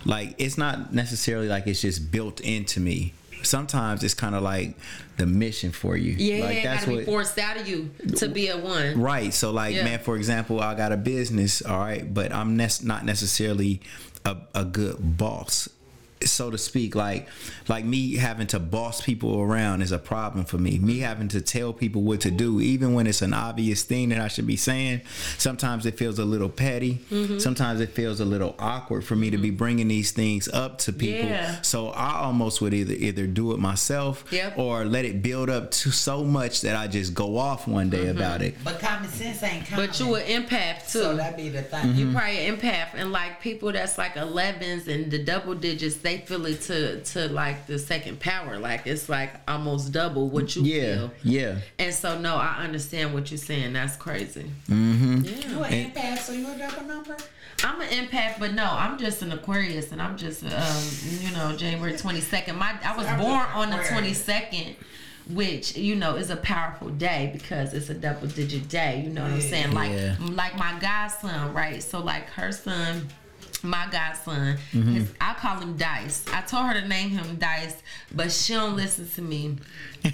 [SPEAKER 4] like it's not necessarily like it's just built into me sometimes it's kind of like the mission for you
[SPEAKER 2] Yeah,
[SPEAKER 4] like
[SPEAKER 2] it gotta be forced out of you to be a one.
[SPEAKER 4] Right. So, like,
[SPEAKER 2] Yeah.
[SPEAKER 4] man, for example, I got a business, all right, but I'm nes- not necessarily a, a good boss, so to speak. Like, like me having to boss people around is a problem for me. Me having to tell people what to do, even when it's an obvious thing that I should be saying, sometimes it feels a little petty.
[SPEAKER 2] Mm-hmm.
[SPEAKER 4] Sometimes it feels a little awkward for me to be bringing these things up to people.
[SPEAKER 2] Yeah.
[SPEAKER 4] So I almost would either either do it myself
[SPEAKER 2] Yep.
[SPEAKER 4] or let it build up to so much that I just go off one day
[SPEAKER 2] Mm-hmm.
[SPEAKER 4] about it.
[SPEAKER 3] but common sense ain't common.
[SPEAKER 2] But you an empath too.
[SPEAKER 3] So that be the thing.
[SPEAKER 2] you probably an empath, and like people that's like 11s and the double digits, they feel it to to like the second power. Like it's like almost double what you
[SPEAKER 4] Yeah,
[SPEAKER 2] feel.
[SPEAKER 4] yeah.
[SPEAKER 2] And so no, I understand what you're saying. That's crazy.
[SPEAKER 4] Mm-hmm.
[SPEAKER 3] You an empath, so you a double number?
[SPEAKER 2] I'm an empath, but no, I'm just an Aquarius, and I'm just um, you know January 22nd. My I was born on the 22nd. Which you know is a powerful day because it's a double digit day. You know what I'm saying? Like
[SPEAKER 4] Yeah.
[SPEAKER 2] like my godson, right? So like her son, my godson,
[SPEAKER 4] Mm-hmm.
[SPEAKER 2] his, I call him Dice. I told her to name him Dice, but she don't listen to me. *laughs*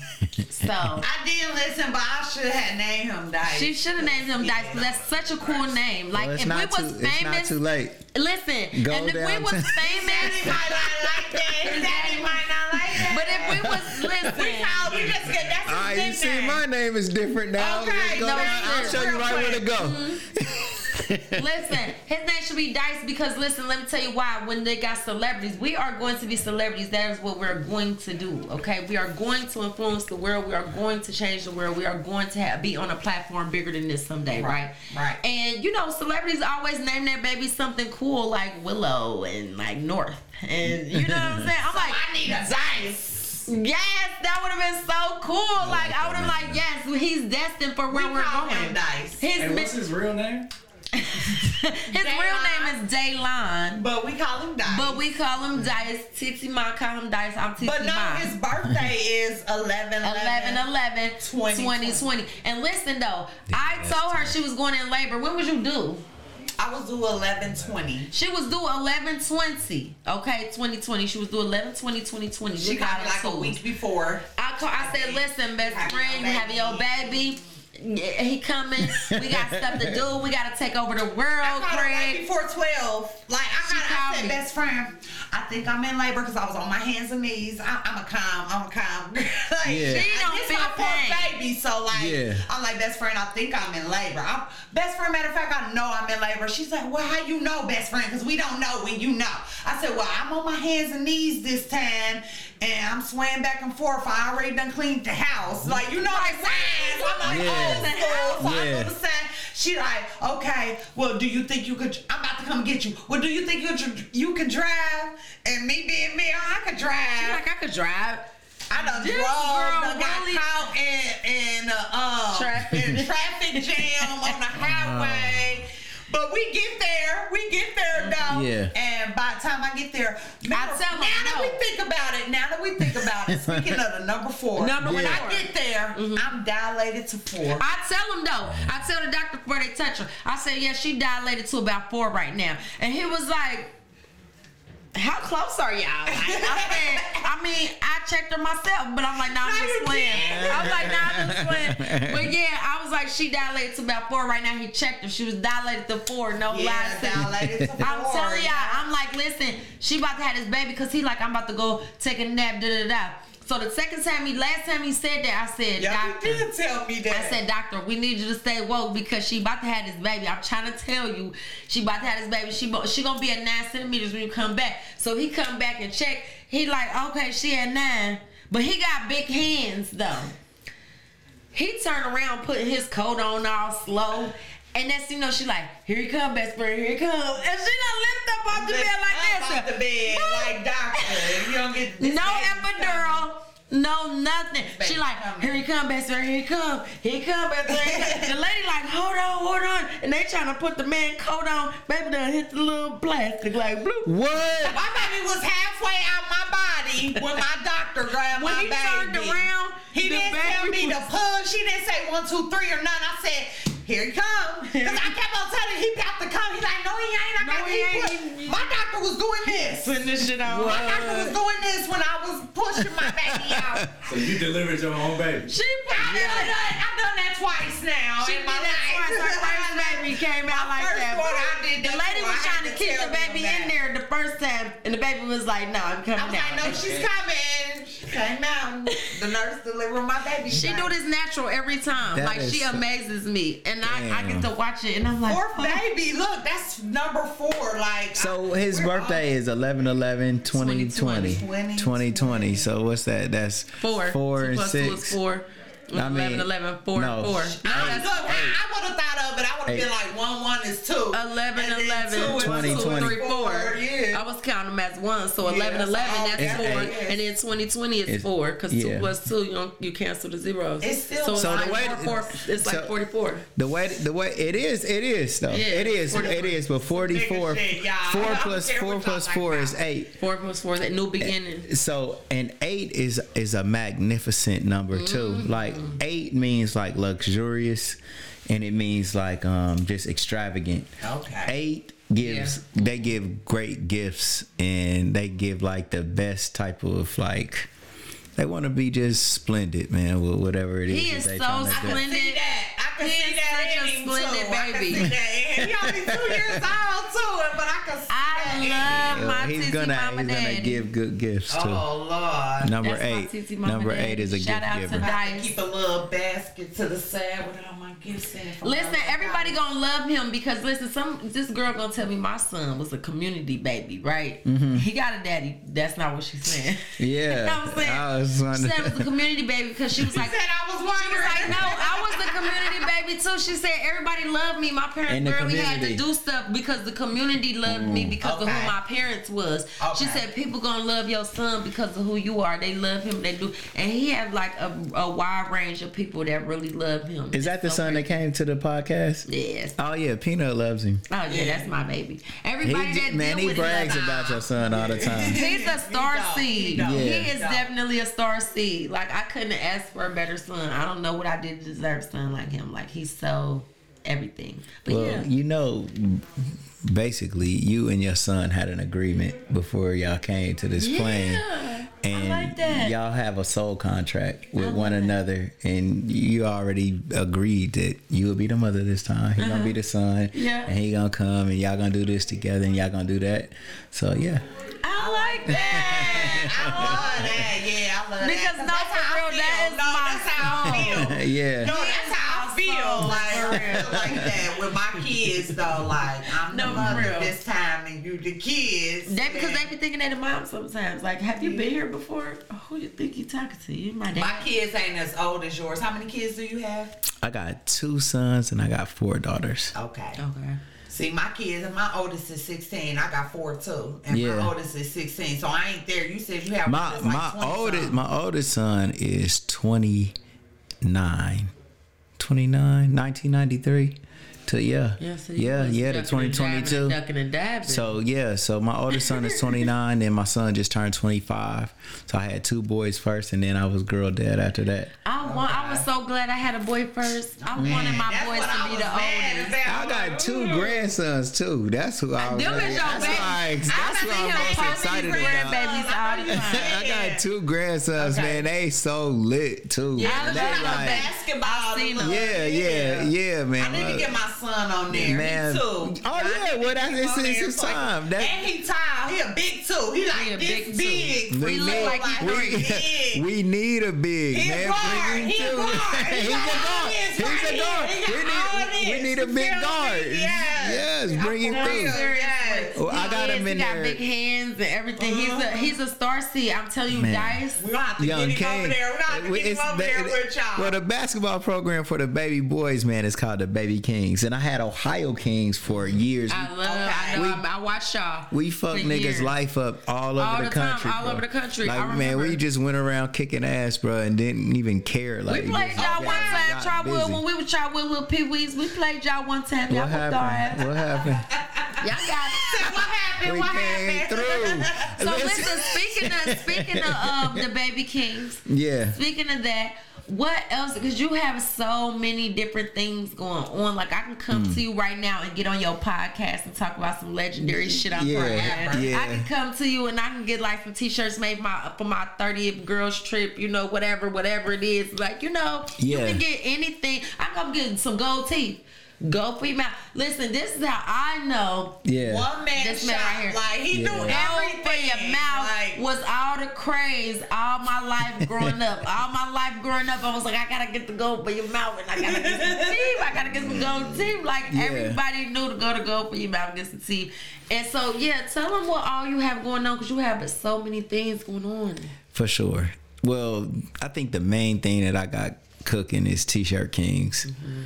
[SPEAKER 2] So
[SPEAKER 3] I didn't listen, but I should have named him Dice.
[SPEAKER 2] she should have named him Dice because that's such a cool name. Like
[SPEAKER 4] Well,
[SPEAKER 2] if we
[SPEAKER 4] not
[SPEAKER 2] was
[SPEAKER 4] too, it's not too late.
[SPEAKER 2] listen,
[SPEAKER 4] Go
[SPEAKER 2] and if we was
[SPEAKER 4] to-
[SPEAKER 3] Daddy might not like that. His daddy might not like that.
[SPEAKER 2] But if we was *laughs* listen.
[SPEAKER 3] Oh, we just get that's
[SPEAKER 4] All right, you see,
[SPEAKER 3] nickname.
[SPEAKER 4] my name is different now.
[SPEAKER 3] Okay,
[SPEAKER 4] Let's go
[SPEAKER 2] no,
[SPEAKER 4] down. I'll show you
[SPEAKER 3] Real
[SPEAKER 4] right where to
[SPEAKER 3] quick.
[SPEAKER 4] go.
[SPEAKER 2] Listen, his name should be Dice because listen, let me tell you why. When they got celebrities, we are going to be celebrities. That is what we're going to do. Okay, we are going to influence the world. We are going to change the world. We are going to have, be on a platform bigger than this someday, right?
[SPEAKER 3] right.
[SPEAKER 2] And you know, celebrities always name their baby something cool like Willow and like North, and you know what I'm saying. I'm like, *laughs*
[SPEAKER 3] I need a dice.
[SPEAKER 2] yes, that would have been so cool. Like I would have like, yes, he's destined for where
[SPEAKER 3] We
[SPEAKER 2] we are
[SPEAKER 3] call
[SPEAKER 2] going.
[SPEAKER 3] him Dice.
[SPEAKER 2] His,
[SPEAKER 5] Hey, what's his real name?
[SPEAKER 2] His real name is Daylon.
[SPEAKER 3] But we call him Dice.
[SPEAKER 2] But we call him Dice. Titsy Ma call him Dice. I'm Titsy
[SPEAKER 3] But no,
[SPEAKER 2] Ma.
[SPEAKER 3] his birthday *laughs* is 11
[SPEAKER 2] 11 11
[SPEAKER 3] 2020.
[SPEAKER 2] 2020. And listen though, I told her she was going in labor. When was you due?
[SPEAKER 3] I was due 11 20.
[SPEAKER 2] She was due 11 20. Okay, 2020. She was due 11 20 2020.
[SPEAKER 3] She got
[SPEAKER 2] it
[SPEAKER 3] like a week before.
[SPEAKER 2] I call, I said, listen, best
[SPEAKER 3] Have
[SPEAKER 2] friend, you
[SPEAKER 3] your
[SPEAKER 2] have your baby. Yeah, He coming. We got *laughs* stuff to do. We got to take over the world,
[SPEAKER 3] I called right
[SPEAKER 2] Craig.
[SPEAKER 3] before 12. Like, I,
[SPEAKER 2] She
[SPEAKER 3] got, I said,
[SPEAKER 2] me.
[SPEAKER 3] best friend, I think I'm in labor because I was on my hands and knees. I, I'm a calm, I'm a calm. *laughs* like,
[SPEAKER 4] Yeah.
[SPEAKER 2] She don't
[SPEAKER 3] this
[SPEAKER 2] feel
[SPEAKER 3] my poor
[SPEAKER 2] pain.
[SPEAKER 3] baby. So, like,
[SPEAKER 4] Yeah.
[SPEAKER 3] I'm like, best friend, I think I'm in labor. I'm, best friend, matter of fact, I know I'm in labor. She's like, well, how you know, best friend? Because we don't know when you know. I said, well, I'm on my hands and knees this time. And I'm swaying back and forth. I already done cleaned the house. Like, you know the signs. I'm like,
[SPEAKER 4] Yeah.
[SPEAKER 3] old school. So I
[SPEAKER 4] Yeah.
[SPEAKER 3] know the sign. She like, okay, well, do you think you could, I'm about to come get you. Well, do you think you could, you could drive? And me being me, oh, I could drive.
[SPEAKER 2] She like I could drive.
[SPEAKER 3] I done
[SPEAKER 2] This
[SPEAKER 3] drove,
[SPEAKER 2] girl
[SPEAKER 3] done got caught in, in uh, uh,
[SPEAKER 2] Traffic.
[SPEAKER 3] in traffic jam on the *laughs* highway. But we get there, we get there though.
[SPEAKER 4] Yeah.
[SPEAKER 3] And by the time I get there,
[SPEAKER 2] I tell 'em
[SPEAKER 3] now that
[SPEAKER 2] no.
[SPEAKER 3] we think about it, now that we think about it, speaking of the number four,
[SPEAKER 2] Number
[SPEAKER 3] when I get there, mm-hmm. I'm dilated to four.
[SPEAKER 2] I tell him though. I tell the doctor before they touch her. I said, yeah, she dilated to about four right now, and he was like. How close are y'all? Like, I said, I mean, I checked her myself, but I'm like, nah, I'm
[SPEAKER 3] No,
[SPEAKER 2] just playing. I was like, nah, I'm just playing. *laughs* But yeah, I was like, she dilated to about four right now. He checked her. She was dilated to four. No
[SPEAKER 3] Yeah,
[SPEAKER 2] lies.
[SPEAKER 3] dilated to *laughs*
[SPEAKER 2] I'm
[SPEAKER 3] four,
[SPEAKER 2] telling y'all,
[SPEAKER 3] yeah.
[SPEAKER 2] I'm like, listen, she about to have this baby because he like, I'm about to go take a nap, da da da. So the second time he, last time he said that, I said,
[SPEAKER 3] yeah,
[SPEAKER 2] doctor.
[SPEAKER 3] you did tell me that.
[SPEAKER 2] I said, doctor, we need you to stay woke because she about to have this baby. I'm trying to tell you, she about to have this baby. She she gonna be at nine centimeters when you come back. So he come back and check. He like, okay, she at nine, but he got big hands though. He turned around, putting his coat on all slow. And that's you know she like here he come best friend here he come and she done lift up off the bed like
[SPEAKER 3] Up
[SPEAKER 2] this.
[SPEAKER 3] off the bed, like doctor. You don't get this
[SPEAKER 2] No
[SPEAKER 3] baby
[SPEAKER 2] epidural. No nothing. She like,
[SPEAKER 3] coming.
[SPEAKER 2] here he come, best friend, here he come, here he come, best friend. here he come." the *laughs* lady like, hold on, hold on, and they trying to put the man coat on. Baby done hit the little plastic like bloop.
[SPEAKER 4] What?
[SPEAKER 3] My baby was halfway out my body when my doctor grabbed
[SPEAKER 2] When
[SPEAKER 3] my
[SPEAKER 2] he turned around,
[SPEAKER 3] he didn't tell
[SPEAKER 2] baby
[SPEAKER 3] me to
[SPEAKER 2] was-
[SPEAKER 3] push. He didn't say one, two, three, or none. I said, here he come. *laughs* Because I kept on telling him he got to come. He's like, no, he ain't. I
[SPEAKER 2] No,
[SPEAKER 3] got
[SPEAKER 2] he
[SPEAKER 3] he
[SPEAKER 2] ain't.
[SPEAKER 3] put- My doctor was doing this.
[SPEAKER 2] Putting this shit on.
[SPEAKER 3] My doctor was doing this when I was pushing my baby *laughs* out.
[SPEAKER 5] So you delivered your own baby.
[SPEAKER 2] She put
[SPEAKER 3] I've
[SPEAKER 2] it
[SPEAKER 3] done, that, I've done that twice now
[SPEAKER 2] She
[SPEAKER 3] in
[SPEAKER 2] did
[SPEAKER 3] my
[SPEAKER 2] that
[SPEAKER 3] life.
[SPEAKER 2] twice. Her *laughs* first baby came out
[SPEAKER 3] My
[SPEAKER 2] like
[SPEAKER 3] first
[SPEAKER 2] that.
[SPEAKER 3] one, I did
[SPEAKER 2] the lady was trying to keep the baby in
[SPEAKER 3] that.
[SPEAKER 2] there the first time, and the baby was like, "No, I'm coming
[SPEAKER 3] I was
[SPEAKER 2] out."
[SPEAKER 3] like, no, she's coming. She came out. The nurse delivered my baby.
[SPEAKER 2] She do this natural every time.
[SPEAKER 4] That
[SPEAKER 2] like she
[SPEAKER 4] is-
[SPEAKER 2] amazes me, and I, I get to watch it, and I'm like,
[SPEAKER 3] Fourth
[SPEAKER 2] "Fuck."
[SPEAKER 3] baby, look, that's number four. Like
[SPEAKER 4] So
[SPEAKER 3] I-
[SPEAKER 4] his
[SPEAKER 3] we're
[SPEAKER 4] birthday is 11 11 2020.
[SPEAKER 3] 2020.
[SPEAKER 4] 2020. So what's that? That's
[SPEAKER 2] four.
[SPEAKER 4] Four
[SPEAKER 2] Two
[SPEAKER 4] and
[SPEAKER 2] plus two is
[SPEAKER 4] six.
[SPEAKER 2] four.
[SPEAKER 4] I mean,
[SPEAKER 2] 11, 11, four,
[SPEAKER 4] no.
[SPEAKER 2] four.
[SPEAKER 3] I,
[SPEAKER 2] that's
[SPEAKER 3] look, I, I would have thought of it. I would have been like one, one is two.
[SPEAKER 2] 11,
[SPEAKER 3] And then
[SPEAKER 2] 11,
[SPEAKER 3] two is
[SPEAKER 4] 20,
[SPEAKER 2] two,
[SPEAKER 4] 20.
[SPEAKER 2] three, four.
[SPEAKER 3] Yeah.
[SPEAKER 2] I was counting them as one, so 11,
[SPEAKER 3] that's
[SPEAKER 2] 11,
[SPEAKER 3] all
[SPEAKER 2] that's
[SPEAKER 4] It's
[SPEAKER 2] four,
[SPEAKER 4] eight.
[SPEAKER 2] and then 2020 is
[SPEAKER 4] It's-
[SPEAKER 2] four, because
[SPEAKER 4] yeah.
[SPEAKER 2] two plus two, you don't, you cancel the zeros.
[SPEAKER 3] It's still
[SPEAKER 2] so,
[SPEAKER 4] So
[SPEAKER 2] it's
[SPEAKER 4] the
[SPEAKER 2] like
[SPEAKER 4] way-
[SPEAKER 2] four, four, it's like 44.
[SPEAKER 4] the way the way it is it is though
[SPEAKER 2] Yeah,
[SPEAKER 4] it is
[SPEAKER 2] 44.
[SPEAKER 4] it is but 44
[SPEAKER 3] shit, y'all. I
[SPEAKER 4] four
[SPEAKER 3] don't
[SPEAKER 4] plus
[SPEAKER 3] care
[SPEAKER 4] four
[SPEAKER 3] what
[SPEAKER 4] plus
[SPEAKER 3] y'all
[SPEAKER 4] four
[SPEAKER 3] like
[SPEAKER 4] is eight
[SPEAKER 2] Four plus four is that new beginning.
[SPEAKER 4] so and eight is is a magnificent number too
[SPEAKER 2] Mm-hmm.
[SPEAKER 4] like eight means like luxurious and it means like um just extravagant
[SPEAKER 3] Okay.
[SPEAKER 4] eight gives they give great gifts and they give like the best type of like they want to be just splendid man with whatever it is
[SPEAKER 2] He
[SPEAKER 4] that
[SPEAKER 2] is
[SPEAKER 4] they
[SPEAKER 2] so
[SPEAKER 4] tryna do.
[SPEAKER 2] splendid.
[SPEAKER 3] see that. I can
[SPEAKER 2] He
[SPEAKER 3] see
[SPEAKER 2] is
[SPEAKER 3] that
[SPEAKER 2] such a splendid
[SPEAKER 3] too. I can
[SPEAKER 2] baby.
[SPEAKER 3] see that. He only two years old too, but I can see
[SPEAKER 2] I love my
[SPEAKER 4] he's
[SPEAKER 2] Titi
[SPEAKER 4] gonna
[SPEAKER 2] mama
[SPEAKER 4] he's
[SPEAKER 2] daddy.
[SPEAKER 4] gonna give good gifts too.
[SPEAKER 3] Oh Lord.
[SPEAKER 4] Number
[SPEAKER 2] That's my
[SPEAKER 4] eight.
[SPEAKER 2] Mama
[SPEAKER 4] Number
[SPEAKER 2] daddy.
[SPEAKER 4] eight is a
[SPEAKER 2] Shout
[SPEAKER 4] gift
[SPEAKER 2] out
[SPEAKER 4] giver.
[SPEAKER 3] I have to
[SPEAKER 2] Dice.
[SPEAKER 3] keep a little basket to the side with all my gifts in
[SPEAKER 2] Listen, everybody gonna love him because listen, some this girl gonna tell me my son was a community baby, right? He got a daddy. That's not what she's saying. *laughs*
[SPEAKER 4] Mm-hmm. Yeah,
[SPEAKER 2] you know what I'm saying?
[SPEAKER 4] I was
[SPEAKER 2] she said it was a community baby because she was like,
[SPEAKER 3] said I was
[SPEAKER 2] she was like, no, I was the community baby too. She said everybody loved me. My parents
[SPEAKER 4] In the
[SPEAKER 2] barely had to do stuff because the community loved me because of who my parents was. She said people gonna love your son because of who you are. They love him. They do, and he has like a, a wide range of people that really love him.
[SPEAKER 4] Is that the
[SPEAKER 2] so
[SPEAKER 4] son that came to the podcast?
[SPEAKER 2] Yes.
[SPEAKER 4] Oh yeah, Peanut loves him.
[SPEAKER 2] Oh yeah, that's my baby.
[SPEAKER 4] He
[SPEAKER 2] Everybody
[SPEAKER 4] j-
[SPEAKER 2] that
[SPEAKER 4] man, he brags
[SPEAKER 2] it,
[SPEAKER 4] about your son all the time.
[SPEAKER 2] He's a star
[SPEAKER 3] He don't, he
[SPEAKER 2] seed. He,
[SPEAKER 4] he
[SPEAKER 2] is definitely a star seed. Like I couldn't ask for a better son. I don't know what I did to deserve a son like him. Like he's so everything. But
[SPEAKER 4] Well,
[SPEAKER 2] yeah.
[SPEAKER 4] you know, basically, you and your son had an agreement before y'all came to this plane.
[SPEAKER 2] Yeah.
[SPEAKER 4] And
[SPEAKER 2] like that.
[SPEAKER 4] y'all have a soul contract with one
[SPEAKER 2] that.
[SPEAKER 4] another, and you already agreed that you will be the mother this time. He gonna be the son,
[SPEAKER 2] Uh-huh. Yeah.
[SPEAKER 4] and he gonna come, and y'all gonna do this together, and y'all gonna do that. So yeah,
[SPEAKER 2] I like that.
[SPEAKER 3] I *laughs* love that. Yeah, I love that.
[SPEAKER 2] Because no,
[SPEAKER 3] That's
[SPEAKER 2] for
[SPEAKER 3] how I
[SPEAKER 2] real,
[SPEAKER 3] feel.
[SPEAKER 2] that is
[SPEAKER 3] no,
[SPEAKER 2] my
[SPEAKER 3] that's how I feel. *laughs*
[SPEAKER 4] yeah.
[SPEAKER 3] No, that's how I feel. Like,
[SPEAKER 2] For
[SPEAKER 3] like that with my kids though. Like I'm
[SPEAKER 2] No,
[SPEAKER 3] the mother
[SPEAKER 2] real.
[SPEAKER 3] this time, and you the kids.
[SPEAKER 2] That because
[SPEAKER 3] And
[SPEAKER 2] they be thinking they the mom sometimes. Like, have you been here before? Who you think you talking to? You my dad.
[SPEAKER 3] my kids ain't as old as yours. How many kids do you have?
[SPEAKER 4] I got two sons and I got four daughters.
[SPEAKER 3] Okay.
[SPEAKER 2] Okay.
[SPEAKER 3] See, my kids, and my oldest is 16. I got four too, and
[SPEAKER 4] Yeah.
[SPEAKER 3] my oldest is 16. So I ain't there. You said you have
[SPEAKER 4] My
[SPEAKER 3] like
[SPEAKER 4] my oldest
[SPEAKER 3] something.
[SPEAKER 4] my oldest son is 29. 29, 1993. To yeah.
[SPEAKER 2] Yeah, so
[SPEAKER 4] yeah, yeah, the
[SPEAKER 2] ducking and diving
[SPEAKER 4] 2022.
[SPEAKER 2] and and diving.
[SPEAKER 4] So yeah, so my oldest son is 29, and my son just turned 25. So I had two boys first, and then I was girl dad after that.
[SPEAKER 2] I want. I was so glad I had a boy first. I wanted my boys to be the oldest.
[SPEAKER 4] I got two grandsons too. That's who I was.
[SPEAKER 2] Them is your
[SPEAKER 4] that's
[SPEAKER 2] baby.
[SPEAKER 4] why I-
[SPEAKER 2] I
[SPEAKER 4] That's
[SPEAKER 2] see
[SPEAKER 4] what I'm most excited about.
[SPEAKER 2] grandbabies all the *laughs* time.
[SPEAKER 4] I got two grandsons,
[SPEAKER 3] Okay.
[SPEAKER 4] man. They so lit too.
[SPEAKER 3] Yeah,
[SPEAKER 2] I
[SPEAKER 3] they
[SPEAKER 2] love
[SPEAKER 3] like basketball.
[SPEAKER 2] I seen them.
[SPEAKER 4] Yeah, yeah, yeah, man.
[SPEAKER 3] I need to get my son on there.
[SPEAKER 4] Man.
[SPEAKER 3] Me too.
[SPEAKER 4] Oh, yeah,
[SPEAKER 3] need to
[SPEAKER 4] well,
[SPEAKER 3] get
[SPEAKER 4] that's-
[SPEAKER 3] him
[SPEAKER 4] it's- it's his time. That-
[SPEAKER 3] and he tall. He a big too. He like
[SPEAKER 2] He a
[SPEAKER 3] this
[SPEAKER 2] big
[SPEAKER 3] big.
[SPEAKER 4] We
[SPEAKER 2] We look
[SPEAKER 4] need-
[SPEAKER 2] like he
[SPEAKER 3] we,
[SPEAKER 2] three. *laughs*
[SPEAKER 3] big.
[SPEAKER 4] We need a big
[SPEAKER 3] He
[SPEAKER 4] man.
[SPEAKER 3] guard.
[SPEAKER 4] Bring
[SPEAKER 3] He a
[SPEAKER 4] too.
[SPEAKER 3] guard.
[SPEAKER 4] He's a guard. He's
[SPEAKER 3] right
[SPEAKER 4] a guard. We need, *laughs* we need a big guard.
[SPEAKER 3] Yes.
[SPEAKER 4] Yes, bring him
[SPEAKER 3] For
[SPEAKER 4] through.
[SPEAKER 3] Real, yes.
[SPEAKER 4] Well, I
[SPEAKER 2] He
[SPEAKER 4] got
[SPEAKER 2] is.
[SPEAKER 4] him
[SPEAKER 2] He
[SPEAKER 4] in
[SPEAKER 2] got
[SPEAKER 4] there.
[SPEAKER 2] big hands and everything. He's a uh-huh. he's a star seed. I'm telling you,
[SPEAKER 4] Man.
[SPEAKER 2] Dice.
[SPEAKER 3] We gonna have to
[SPEAKER 4] Young
[SPEAKER 3] get him over there. We gonna have to get him over
[SPEAKER 4] the-
[SPEAKER 3] there with y'all.
[SPEAKER 4] Well, the basketball program for the baby boys, man, is called the Baby Kings, and I had Ohio Kings for years.
[SPEAKER 2] I love. I know.
[SPEAKER 4] We-
[SPEAKER 2] I, I watch y'all.
[SPEAKER 4] We fuck niggas'
[SPEAKER 2] years.
[SPEAKER 4] life up all over
[SPEAKER 2] All
[SPEAKER 4] the,
[SPEAKER 2] the time,
[SPEAKER 4] country.
[SPEAKER 2] all
[SPEAKER 4] bro.
[SPEAKER 2] over the country.
[SPEAKER 4] Like
[SPEAKER 2] I
[SPEAKER 4] man, we just went around kicking ass, bro, and didn't even care. Like
[SPEAKER 2] We played
[SPEAKER 4] just
[SPEAKER 2] y'all
[SPEAKER 4] got-
[SPEAKER 2] one time,
[SPEAKER 4] got
[SPEAKER 2] Trotwood,
[SPEAKER 4] busy.
[SPEAKER 2] when we were with little pee wees. We played y'all one time. Y'all
[SPEAKER 4] What
[SPEAKER 2] whooped our
[SPEAKER 4] happened?
[SPEAKER 2] ass.
[SPEAKER 4] What happened? *laughs*
[SPEAKER 2] Y'all got it. *laughs*
[SPEAKER 3] what happened?
[SPEAKER 4] we
[SPEAKER 3] what
[SPEAKER 4] came
[SPEAKER 3] happened?
[SPEAKER 4] through. *laughs*
[SPEAKER 2] So
[SPEAKER 4] Listen-
[SPEAKER 2] listen, speaking of speaking of um, the baby kings,
[SPEAKER 4] Yeah.
[SPEAKER 2] speaking of that, what else? Because you have so many different things going on. Like I can come
[SPEAKER 4] Hmm.
[SPEAKER 2] to you right now and get on your podcast and talk about some legendary shit I'm
[SPEAKER 4] Yeah,
[SPEAKER 2] forever.
[SPEAKER 4] yeah.
[SPEAKER 2] I can come to you and I can get like some t-shirts made my for my 30th girls trip. You know, whatever, whatever it is. Like you know, you can get anything. I come get some gold teeth. Gold for Your Mouth. Listen, this is how I know
[SPEAKER 4] Yeah.
[SPEAKER 3] One man
[SPEAKER 2] This
[SPEAKER 3] shot.
[SPEAKER 2] man right here.
[SPEAKER 3] Like he
[SPEAKER 4] Yeah.
[SPEAKER 3] knew
[SPEAKER 2] Go
[SPEAKER 3] everything.
[SPEAKER 2] for your mouth
[SPEAKER 3] Like,
[SPEAKER 2] was all the craze all my life growing up. *laughs* All my life growing up, I was like, I gotta get the gold for your mouth and I gotta get some *laughs* teeth. I gotta get some gold teeth. Like
[SPEAKER 4] Yeah.
[SPEAKER 2] everybody knew to go to Gold for Your Mouth and get some teeth. And so yeah, tell them what all you have going on because you have so many things going on.
[SPEAKER 4] For sure. Well, I think the main thing that I got cooking is T-shirt Kings. Mm-hmm.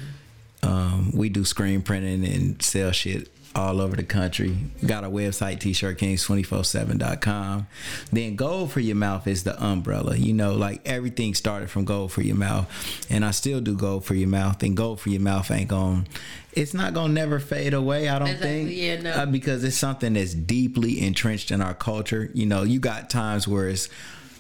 [SPEAKER 4] Um, we do screen printing and sell shit all over the country. Got a website, t-shirtkings247.com. Then Gold for Your Mouth is the umbrella. You know, like everything started from Gold for Your Mouth. And I still do Gold for Your Mouth. And Gold for Your Mouth ain't going it's not gonna never fade away, I don't
[SPEAKER 2] Exactly,
[SPEAKER 4] think.
[SPEAKER 2] yeah, no.
[SPEAKER 4] Uh, because it's something that's deeply entrenched in our culture. You know, you got times where it's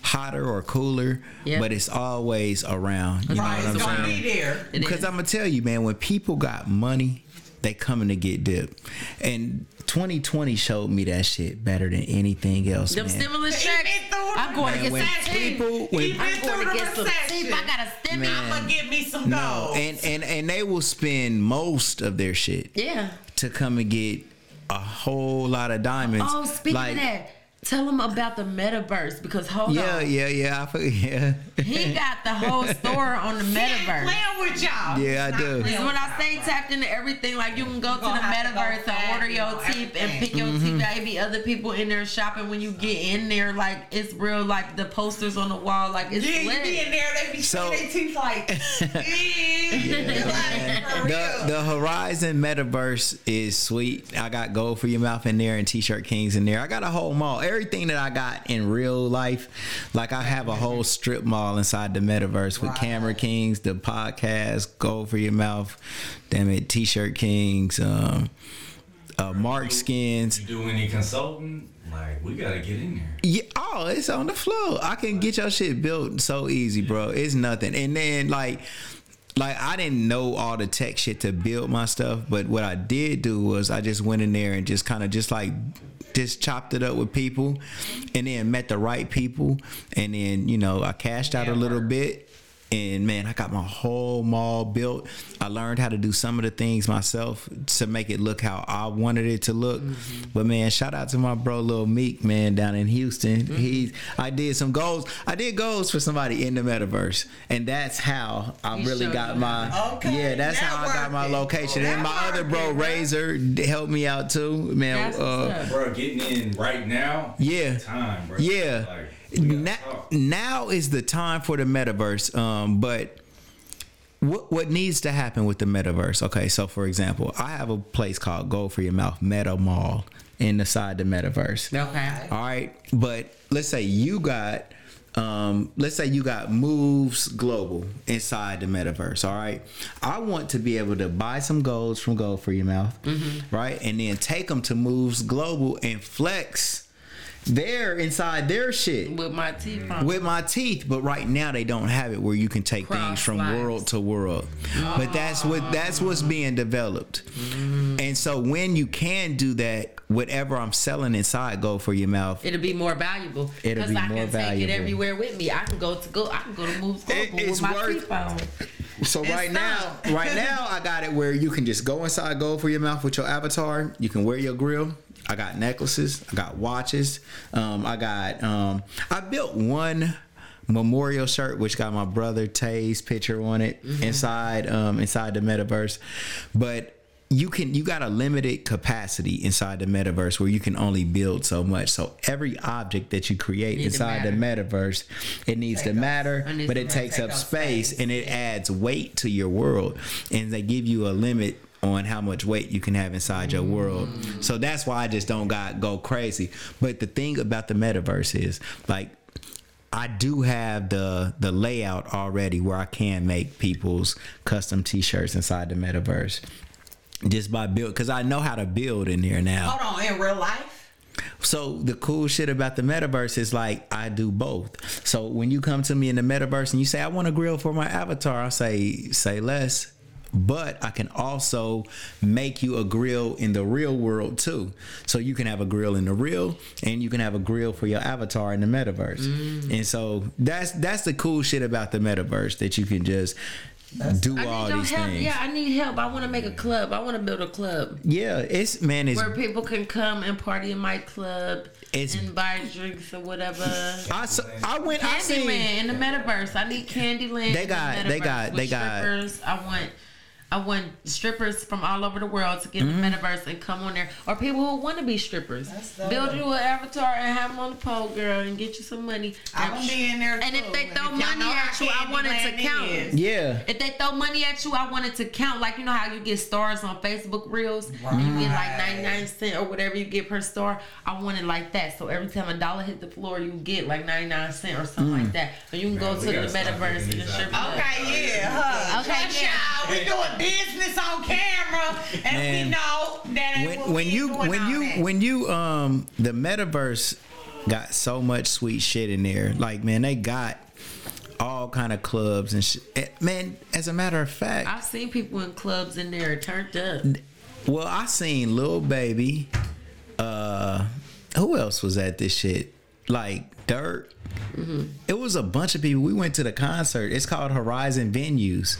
[SPEAKER 4] hotter or cooler,
[SPEAKER 2] Yeah.
[SPEAKER 4] but it's always around. You know what I'm
[SPEAKER 3] it's gonna
[SPEAKER 4] saying?
[SPEAKER 3] be there.
[SPEAKER 4] Because. I'm gonna tell you, man, when people got money, they coming to get dipped. And 2020 showed me that shit better than anything else,
[SPEAKER 2] Them
[SPEAKER 4] man.
[SPEAKER 2] stimulus checks. I'm going to get some
[SPEAKER 4] people, when
[SPEAKER 3] been
[SPEAKER 2] I'm going to get some teeth.
[SPEAKER 3] recession.
[SPEAKER 2] I got a stimmy.
[SPEAKER 4] Man.
[SPEAKER 3] I'ma give me some
[SPEAKER 4] no,
[SPEAKER 3] gold.
[SPEAKER 4] and and and they will spend most of their shit
[SPEAKER 2] Yeah.
[SPEAKER 4] to come and get a whole lot of diamonds.
[SPEAKER 2] Oh, speaking
[SPEAKER 4] Like,
[SPEAKER 2] of that, tell him about the metaverse because hold
[SPEAKER 4] Yeah,
[SPEAKER 2] on,
[SPEAKER 4] yeah, yeah. I. Yeah.
[SPEAKER 2] he got the whole store on the *laughs* metaverse.
[SPEAKER 3] Playing with y'all.
[SPEAKER 4] Yeah, I do.
[SPEAKER 2] This is when I say tapped into everything. Like you can go to the
[SPEAKER 3] gonna have to go
[SPEAKER 2] metaverse and
[SPEAKER 3] fast,
[SPEAKER 2] order
[SPEAKER 3] you
[SPEAKER 2] your
[SPEAKER 3] know,
[SPEAKER 2] teeth and pick your
[SPEAKER 4] Mm-hmm.
[SPEAKER 2] teeth. Maybe other people in there shopping when you get in there. Like it's real. Like the posters on the wall. Like it's
[SPEAKER 3] Yeah, you be in there, they be
[SPEAKER 4] So-
[SPEAKER 3] so, their teeth like, *laughs* yeah, *laughs* like,
[SPEAKER 4] The, the Horizon Metaverse is sweet. I got Gold for Your Mouth in there and T-shirt Kings in there. I got a whole mall. Everything that I got in real life, like I have a whole strip mall inside the Metaverse with Camera Kings, the podcast, Gold for Your Mouth, damn it, T-shirt Kings, um, uh, Mark Skins.
[SPEAKER 5] You do any consulting? Like, we gotta get in there.
[SPEAKER 4] Yeah, oh, it's on the floor. I can get your shit built so easy, bro. It's nothing. And then like like I didn't know all the tech shit to build my stuff, but what I did do was I just went in there and just kind of just like just chopped it up with people and then met the right people and then, you know, I cashed out a little bit and man, I got my whole mall built. I learned how to do some of the things myself to make it look how I wanted it to look. But man, shout out to my bro Lil Meek, man, down in Houston. He's I did some goals. I did goals for somebody in the metaverse. And that's how I
[SPEAKER 2] He
[SPEAKER 4] really got my
[SPEAKER 3] Okay,
[SPEAKER 4] Yeah, that's how I got my
[SPEAKER 3] networking.
[SPEAKER 4] location. And my other bro Razor helped me out too. Man, uh.
[SPEAKER 5] Bro, getting in right now.
[SPEAKER 4] Yeah.
[SPEAKER 5] Time, bro.
[SPEAKER 4] Yeah.
[SPEAKER 5] Like, we gotta
[SPEAKER 4] now, now is the time for the metaverse. Um, but what what needs to happen with the metaverse? Okay, so for example, I have a place called Gold for Your Mouth Meta Mall in the metaverse.
[SPEAKER 2] Okay.
[SPEAKER 4] All right, but let's say you got, um, let's say you got moves global inside the metaverse. All right, I want to be able to buy some golds from Gold for Your Mouth, right, and then take them to moves global and flex. They're inside their shit
[SPEAKER 2] With my teeth
[SPEAKER 4] with my teeth but right now they don't have it where you can take things from
[SPEAKER 2] Cross lines.
[SPEAKER 4] world to world but that's what that's what's being developed mm. and so when you can do that whatever i'm selling inside Gold for Your Mouth
[SPEAKER 2] It'll be more valuable.
[SPEAKER 4] It'll be
[SPEAKER 2] I
[SPEAKER 4] more
[SPEAKER 2] can take it everywhere with me. I can go to go. I can go to Moves Global
[SPEAKER 4] It-
[SPEAKER 2] with my
[SPEAKER 4] worth-
[SPEAKER 2] teeth on.
[SPEAKER 4] so right
[SPEAKER 2] It's
[SPEAKER 4] now right now i got it where you can just go inside Gold for Your Mouth with your avatar you can wear your grill i got necklaces i got watches um, i got um, i built one memorial shirt which got my brother tay's picture on it inside um, inside the metaverse. But you can you got a limited capacity inside the metaverse where you can only build so much. So every object that you create inside the metaverse it needs to matter but it takes up
[SPEAKER 3] up
[SPEAKER 4] space
[SPEAKER 3] space.
[SPEAKER 4] and it adds weight to your world and they give you a limit on how much weight you can have inside your mm. world so that's why i just don't got go crazy but the thing about the metaverse is like I do have the the layout already where I can make people's custom T-shirts inside the metaverse, just by build because I know how to build in there now.
[SPEAKER 3] Hold on, in real life?
[SPEAKER 4] So the cool shit about the metaverse is like I do both. So when you come to me in the metaverse and you say I want a grill for my avatar, I say say less. But I can also make you a grill in the real world too. So you can have a grill in the real and you can have a grill for your avatar in the metaverse. Mm. And so that's that's the cool shit about the metaverse that you can just do
[SPEAKER 2] I
[SPEAKER 4] all
[SPEAKER 2] need
[SPEAKER 4] these
[SPEAKER 2] help.
[SPEAKER 4] things.
[SPEAKER 2] Yeah, I need help. I want to make a club. I want to build a club
[SPEAKER 4] Yeah, it's man, it's
[SPEAKER 2] where people can come and party in my club
[SPEAKER 4] It's-
[SPEAKER 2] and buy drinks or whatever.
[SPEAKER 4] I I went I seen
[SPEAKER 2] Candyland in the metaverse. I need Candyland.
[SPEAKER 4] They
[SPEAKER 2] in the
[SPEAKER 4] got- they got- they got-
[SPEAKER 2] strippers. I want. I want strippers from all over the world to get in
[SPEAKER 4] Mm-hmm.
[SPEAKER 2] the metaverse and come on there, or people who want to be strippers.
[SPEAKER 3] dope.
[SPEAKER 2] Build you an avatar and have them on the pole, girl, and get you some money.
[SPEAKER 3] I'm gonna be in there
[SPEAKER 2] And if they throw
[SPEAKER 3] y'all
[SPEAKER 2] money at you, I want it to count.
[SPEAKER 3] is.
[SPEAKER 4] yeah.
[SPEAKER 2] If they throw money at you, I want it to count. Like you know how you get stars on Facebook Reels, and you get like ninety nine cent or whatever you get per star. I want it like that. So every time a dollar hit the floor, you get like ninety nine cent or something
[SPEAKER 4] Mm.
[SPEAKER 2] like that. So you can go to the metaverse and the
[SPEAKER 5] these
[SPEAKER 2] strip
[SPEAKER 3] Okay, yeah, huh?
[SPEAKER 2] Okay, yeah.
[SPEAKER 3] y'all, we doing business on camera, and
[SPEAKER 4] Man,
[SPEAKER 3] we know that ain't
[SPEAKER 4] when
[SPEAKER 3] what
[SPEAKER 4] when
[SPEAKER 3] we
[SPEAKER 4] you
[SPEAKER 3] doing
[SPEAKER 4] when you
[SPEAKER 3] that.
[SPEAKER 4] when you um the metaverse got so much sweet shit in there like man they got all kind of clubs and shit man as a matter of fact
[SPEAKER 2] I've seen people in clubs in there turned up.
[SPEAKER 4] well i seen Lil Baby uh who else was at this shit like dirt. It was a bunch of people. We went to the concert. It's called Horizon Venues,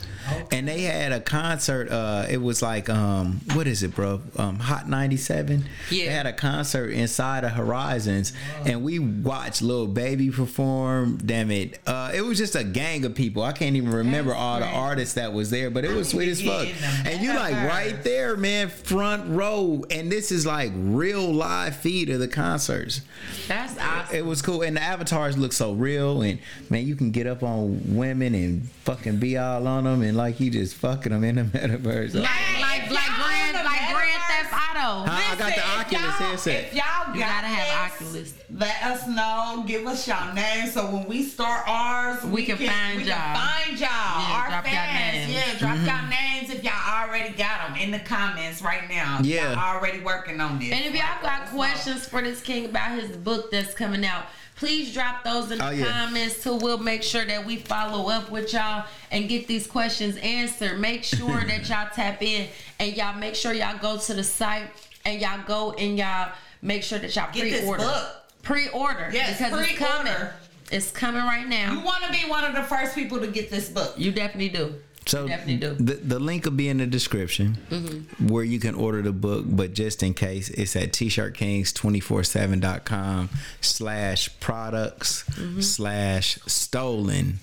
[SPEAKER 4] and they had a concert. Uh, it was like um, what is it, bro? Um, Hot ninety seven.
[SPEAKER 2] Yeah.
[SPEAKER 4] They had a concert inside of Horizons, and we watched Lil Baby perform. Damn it, uh, it was just a gang of people. I can't even remember all the artists that was there, but it was sweet as fuck. And you like right there, man, front row, and this is like real live feed of the concerts.
[SPEAKER 2] That's awesome.
[SPEAKER 4] It was cool, and the avatars look so real, and man, you can get up on women and fucking be all on them, and like you just fucking them in the *laughs* metaverse.
[SPEAKER 2] Like like
[SPEAKER 3] if
[SPEAKER 2] like
[SPEAKER 3] y'all
[SPEAKER 2] Grand
[SPEAKER 3] on the
[SPEAKER 2] like Grand Theft Auto.
[SPEAKER 4] Huh? I got the
[SPEAKER 3] Listen, if
[SPEAKER 4] Oculus
[SPEAKER 3] y'all-
[SPEAKER 4] headset.
[SPEAKER 3] If y'all
[SPEAKER 2] You
[SPEAKER 3] got
[SPEAKER 2] gotta have
[SPEAKER 3] this,
[SPEAKER 2] Oculus.
[SPEAKER 3] Let us know. Give us y'all names so when we start ours,
[SPEAKER 2] We can find
[SPEAKER 3] we
[SPEAKER 2] y'all.
[SPEAKER 3] Can find y'all.
[SPEAKER 2] Yeah,
[SPEAKER 3] Our
[SPEAKER 2] drop y'all
[SPEAKER 3] fans.
[SPEAKER 2] names.
[SPEAKER 3] Yeah, drop
[SPEAKER 4] Mm-hmm.
[SPEAKER 3] y'all names if y'all already got them in the comments right now.
[SPEAKER 4] Yeah.
[SPEAKER 3] y'all already working on this.
[SPEAKER 2] And if y'all got
[SPEAKER 3] us know.
[SPEAKER 2] questions for this king about his book that's coming out, please drop those in the
[SPEAKER 4] Oh, yeah.
[SPEAKER 2] comments so we'll make sure that we follow up with y'all and get these questions answered. Make sure *laughs* that y'all tap in and y'all make sure y'all go to the site and y'all go and y'all make sure that y'all
[SPEAKER 3] Get
[SPEAKER 2] pre-order.
[SPEAKER 3] book.
[SPEAKER 2] Pre-order.
[SPEAKER 3] Yes,
[SPEAKER 2] because it's coming.
[SPEAKER 3] pre-order.
[SPEAKER 2] It's coming right now.
[SPEAKER 3] You want to be one of the first people to get this book.
[SPEAKER 2] You definitely do.
[SPEAKER 4] So
[SPEAKER 2] you definitely do.
[SPEAKER 4] the the link will be in the description
[SPEAKER 2] Mm-hmm.
[SPEAKER 4] where you can order the book. But just in case, it's at t-shirtkings247.com slash products
[SPEAKER 2] Mm-hmm.
[SPEAKER 4] slash stolen.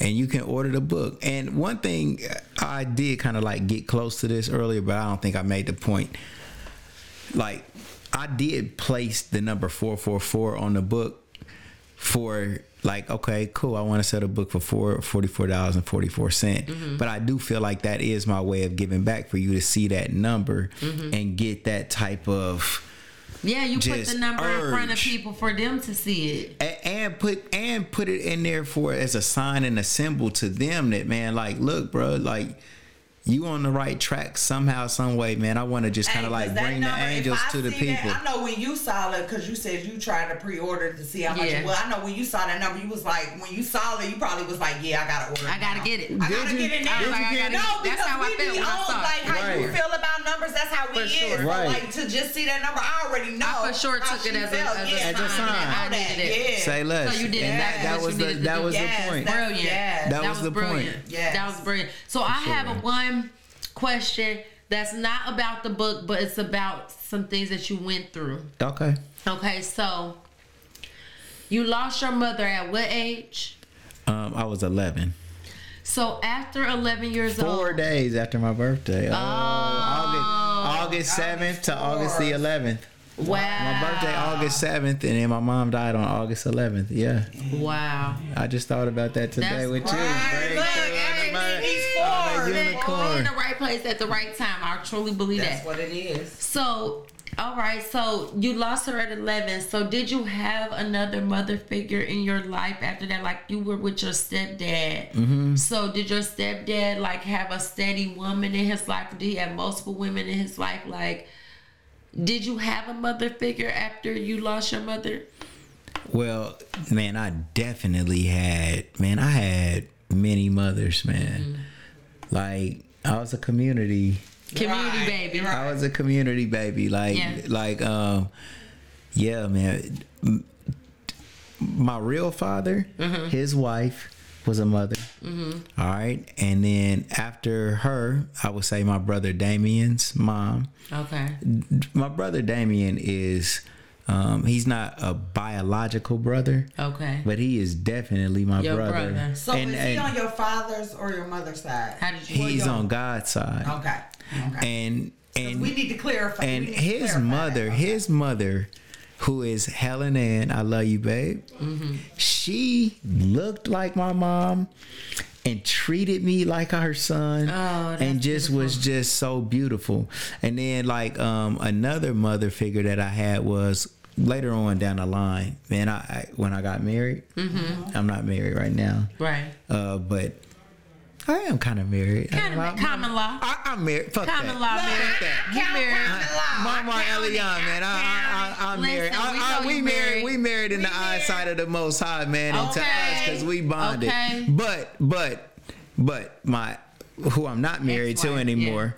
[SPEAKER 4] And you can order the book. And one thing I did kind of like get close to this earlier, but I don't think I made the point. Like I did place the number 444 on the book for like okay cool i want to sell a book for four forty-four dollars and 44 cent
[SPEAKER 2] Mm-hmm.
[SPEAKER 4] but i do feel like that is my way of giving back for you to see that number
[SPEAKER 2] Mm-hmm.
[SPEAKER 4] and get that type of
[SPEAKER 2] Yeah, you put the number in front of people for them to see it.
[SPEAKER 4] a- and put and put it in there for as a sign and a symbol to them that man like look bro like you on the right track somehow some way man i want to just kind of like bring the
[SPEAKER 3] number, if
[SPEAKER 4] angels to the
[SPEAKER 3] see that-
[SPEAKER 4] people
[SPEAKER 3] I know when you saw it because you said you tried to pre-order to see how much.
[SPEAKER 2] Yeah.
[SPEAKER 3] It, well, I know when you saw that number, you was like, when you saw it, you probably was like, yeah, I gotta order.
[SPEAKER 2] I gotta
[SPEAKER 3] now.
[SPEAKER 2] get it.
[SPEAKER 3] I
[SPEAKER 4] Did
[SPEAKER 3] gotta
[SPEAKER 4] you-
[SPEAKER 3] get it now.
[SPEAKER 4] did you
[SPEAKER 3] Like, I
[SPEAKER 4] get
[SPEAKER 3] gotta-
[SPEAKER 4] it?
[SPEAKER 3] No,
[SPEAKER 2] That's
[SPEAKER 3] because
[SPEAKER 2] how I
[SPEAKER 3] we
[SPEAKER 2] felt
[SPEAKER 3] be
[SPEAKER 2] I
[SPEAKER 3] on
[SPEAKER 2] saw
[SPEAKER 3] like how you feel about numbers. That's how we
[SPEAKER 2] For
[SPEAKER 3] is.
[SPEAKER 2] sure.
[SPEAKER 3] So,
[SPEAKER 4] Right.
[SPEAKER 3] like to just see that number, I already know.
[SPEAKER 2] I for sure
[SPEAKER 3] how
[SPEAKER 2] took it as a-
[SPEAKER 3] felt.
[SPEAKER 2] as a
[SPEAKER 4] As a
[SPEAKER 3] I
[SPEAKER 4] sign.
[SPEAKER 3] know that.
[SPEAKER 2] I needed it.
[SPEAKER 4] Say less
[SPEAKER 2] So you did
[SPEAKER 4] and
[SPEAKER 2] exactly
[SPEAKER 4] that, that was the that was the point
[SPEAKER 3] that-
[SPEAKER 2] brilliant.
[SPEAKER 4] That was the point.
[SPEAKER 2] brilliant. That was brilliant. So I have a one question that's not about the book, but it's about some things that you went through.
[SPEAKER 4] okay
[SPEAKER 2] Okay, so you lost your mother at what age?
[SPEAKER 4] um i was 11
[SPEAKER 2] So after 11 years
[SPEAKER 4] four
[SPEAKER 2] old,
[SPEAKER 4] days after my birthday. Oh, August, August seventh to August the eleventh.
[SPEAKER 2] wow,
[SPEAKER 4] My birthday August seventh, and then my mom died on August eleventh. Yeah,
[SPEAKER 2] wow.
[SPEAKER 4] I just thought about that today
[SPEAKER 2] That's
[SPEAKER 4] with you.
[SPEAKER 3] Look,
[SPEAKER 4] you.
[SPEAKER 3] everything he's
[SPEAKER 4] I'm
[SPEAKER 3] for.
[SPEAKER 4] a
[SPEAKER 2] You're in the right place at the right time. I truly believe that.
[SPEAKER 3] That's
[SPEAKER 2] that.
[SPEAKER 3] what it is.
[SPEAKER 2] So, all right. So you lost her at eleven. So did you have another mother figure in your life after that? Like you were with your stepdad. Mm-hmm. So did your stepdad like have a steady woman in his life? Or did he have multiple women in his life? Like, did you have a mother figure after you lost your mother?
[SPEAKER 4] Well, man, I definitely had. Man, I had many mothers. Man,
[SPEAKER 2] Mm-hmm.
[SPEAKER 4] like I was a community.
[SPEAKER 2] Community
[SPEAKER 3] Right,
[SPEAKER 2] baby.
[SPEAKER 3] right.
[SPEAKER 4] I was a community baby. Like,
[SPEAKER 2] Yeah.
[SPEAKER 4] like, um, yeah, man. My real father,
[SPEAKER 2] Mm-hmm.
[SPEAKER 4] his wife was a mother. All right, and then after her, I would say my brother Damien's mom.
[SPEAKER 2] Okay.
[SPEAKER 4] My brother Damien is, um, he's not a biological brother,
[SPEAKER 2] Okay.
[SPEAKER 4] but he is definitely my
[SPEAKER 2] Your
[SPEAKER 4] brother.
[SPEAKER 2] brother.
[SPEAKER 3] So
[SPEAKER 4] and,
[SPEAKER 3] is he
[SPEAKER 4] and
[SPEAKER 3] on your father's or your mother's side?
[SPEAKER 2] How did you?
[SPEAKER 4] he's
[SPEAKER 3] your-
[SPEAKER 4] on God's side,
[SPEAKER 3] Okay. Okay.
[SPEAKER 4] and and
[SPEAKER 3] we need to clarify.
[SPEAKER 4] and
[SPEAKER 3] we need to
[SPEAKER 4] his
[SPEAKER 3] clarify
[SPEAKER 4] mother.
[SPEAKER 3] Okay.
[SPEAKER 4] his mother, who is Helen Ann, I love you, babe.
[SPEAKER 3] Mm-hmm.
[SPEAKER 4] She looked like my mom and treated me like her son,
[SPEAKER 2] Oh,
[SPEAKER 4] and just was just so beautiful. And then like um, another mother figure that I had was later on down the line. Man, I, I when I got married,
[SPEAKER 3] Mm-hmm.
[SPEAKER 4] I'm not married right now,
[SPEAKER 2] Right.
[SPEAKER 4] uh, but. I am kind of married.
[SPEAKER 2] Kind of common law.
[SPEAKER 4] I, I'm married. Fuck
[SPEAKER 2] Common
[SPEAKER 4] that.
[SPEAKER 2] law
[SPEAKER 3] Look,
[SPEAKER 2] marriage.
[SPEAKER 3] I
[SPEAKER 2] You
[SPEAKER 3] count
[SPEAKER 2] married.
[SPEAKER 3] common law.
[SPEAKER 4] Mama
[SPEAKER 3] I count it.
[SPEAKER 4] Man. I, I, I, I'm
[SPEAKER 2] Listen,
[SPEAKER 4] married. I,
[SPEAKER 2] we
[SPEAKER 4] I,
[SPEAKER 2] know
[SPEAKER 4] we
[SPEAKER 2] you
[SPEAKER 4] married.
[SPEAKER 2] married.
[SPEAKER 4] We married in
[SPEAKER 3] We
[SPEAKER 4] the
[SPEAKER 3] married.
[SPEAKER 4] eyesight of the Most High, man, and to us because we bonded.
[SPEAKER 2] Okay.
[SPEAKER 4] But, but, but my, who I'm not married to
[SPEAKER 2] Ex-wife,
[SPEAKER 4] anymore,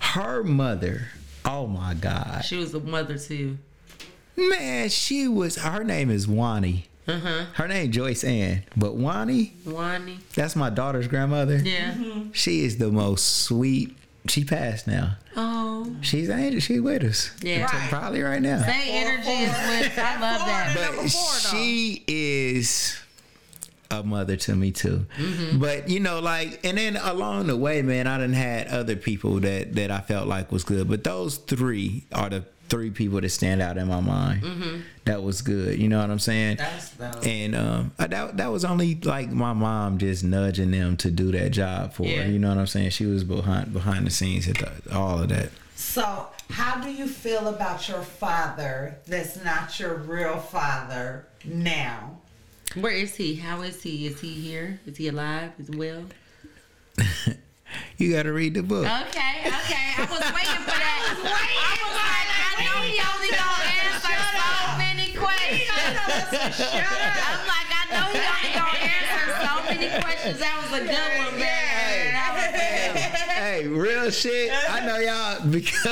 [SPEAKER 4] her mother. Oh my God.
[SPEAKER 2] She was a mother to you.
[SPEAKER 4] Man, she was. Her name is Wani.
[SPEAKER 2] Uh-huh.
[SPEAKER 4] Her name Joyce Ann, but Wani,
[SPEAKER 2] Wani.
[SPEAKER 4] that's my daughter's grandmother.
[SPEAKER 2] Yeah.
[SPEAKER 4] She is the most sweet. She passed now.
[SPEAKER 2] Oh.
[SPEAKER 4] She's angel. She's with us.
[SPEAKER 2] Yeah.
[SPEAKER 3] Right.
[SPEAKER 4] Probably right now.
[SPEAKER 2] Same energy is with. I love that.
[SPEAKER 4] but
[SPEAKER 3] four, though.
[SPEAKER 4] she is a mother to me too.
[SPEAKER 2] Mm-hmm.
[SPEAKER 4] But you know, like, and then along the way, man, I done had other people that that I felt like was good. But those three are the three people that stand out in my mind.
[SPEAKER 2] Mm-hmm.
[SPEAKER 4] That was good. You know what I'm saying?
[SPEAKER 3] That's dope.
[SPEAKER 4] And um, that that was only like my mom just nudging them to do that job for
[SPEAKER 2] Yeah.
[SPEAKER 4] her. You know what I'm saying? She was behind behind the scenes at the, all of that.
[SPEAKER 3] So, how do you feel about your father that's not your real father now?
[SPEAKER 2] Where is he? How is he? Is he here? Is he alive? Is he well? *laughs*
[SPEAKER 4] You got to read the book.
[SPEAKER 2] Okay, okay. I was waiting for that. *laughs* I was waiting. I was like, I know he only gonna answer so many questions. I'm like, I know he only gonna answer so many questions. That was a good one, man. That was good.
[SPEAKER 4] Hey, real shit. I know y'all because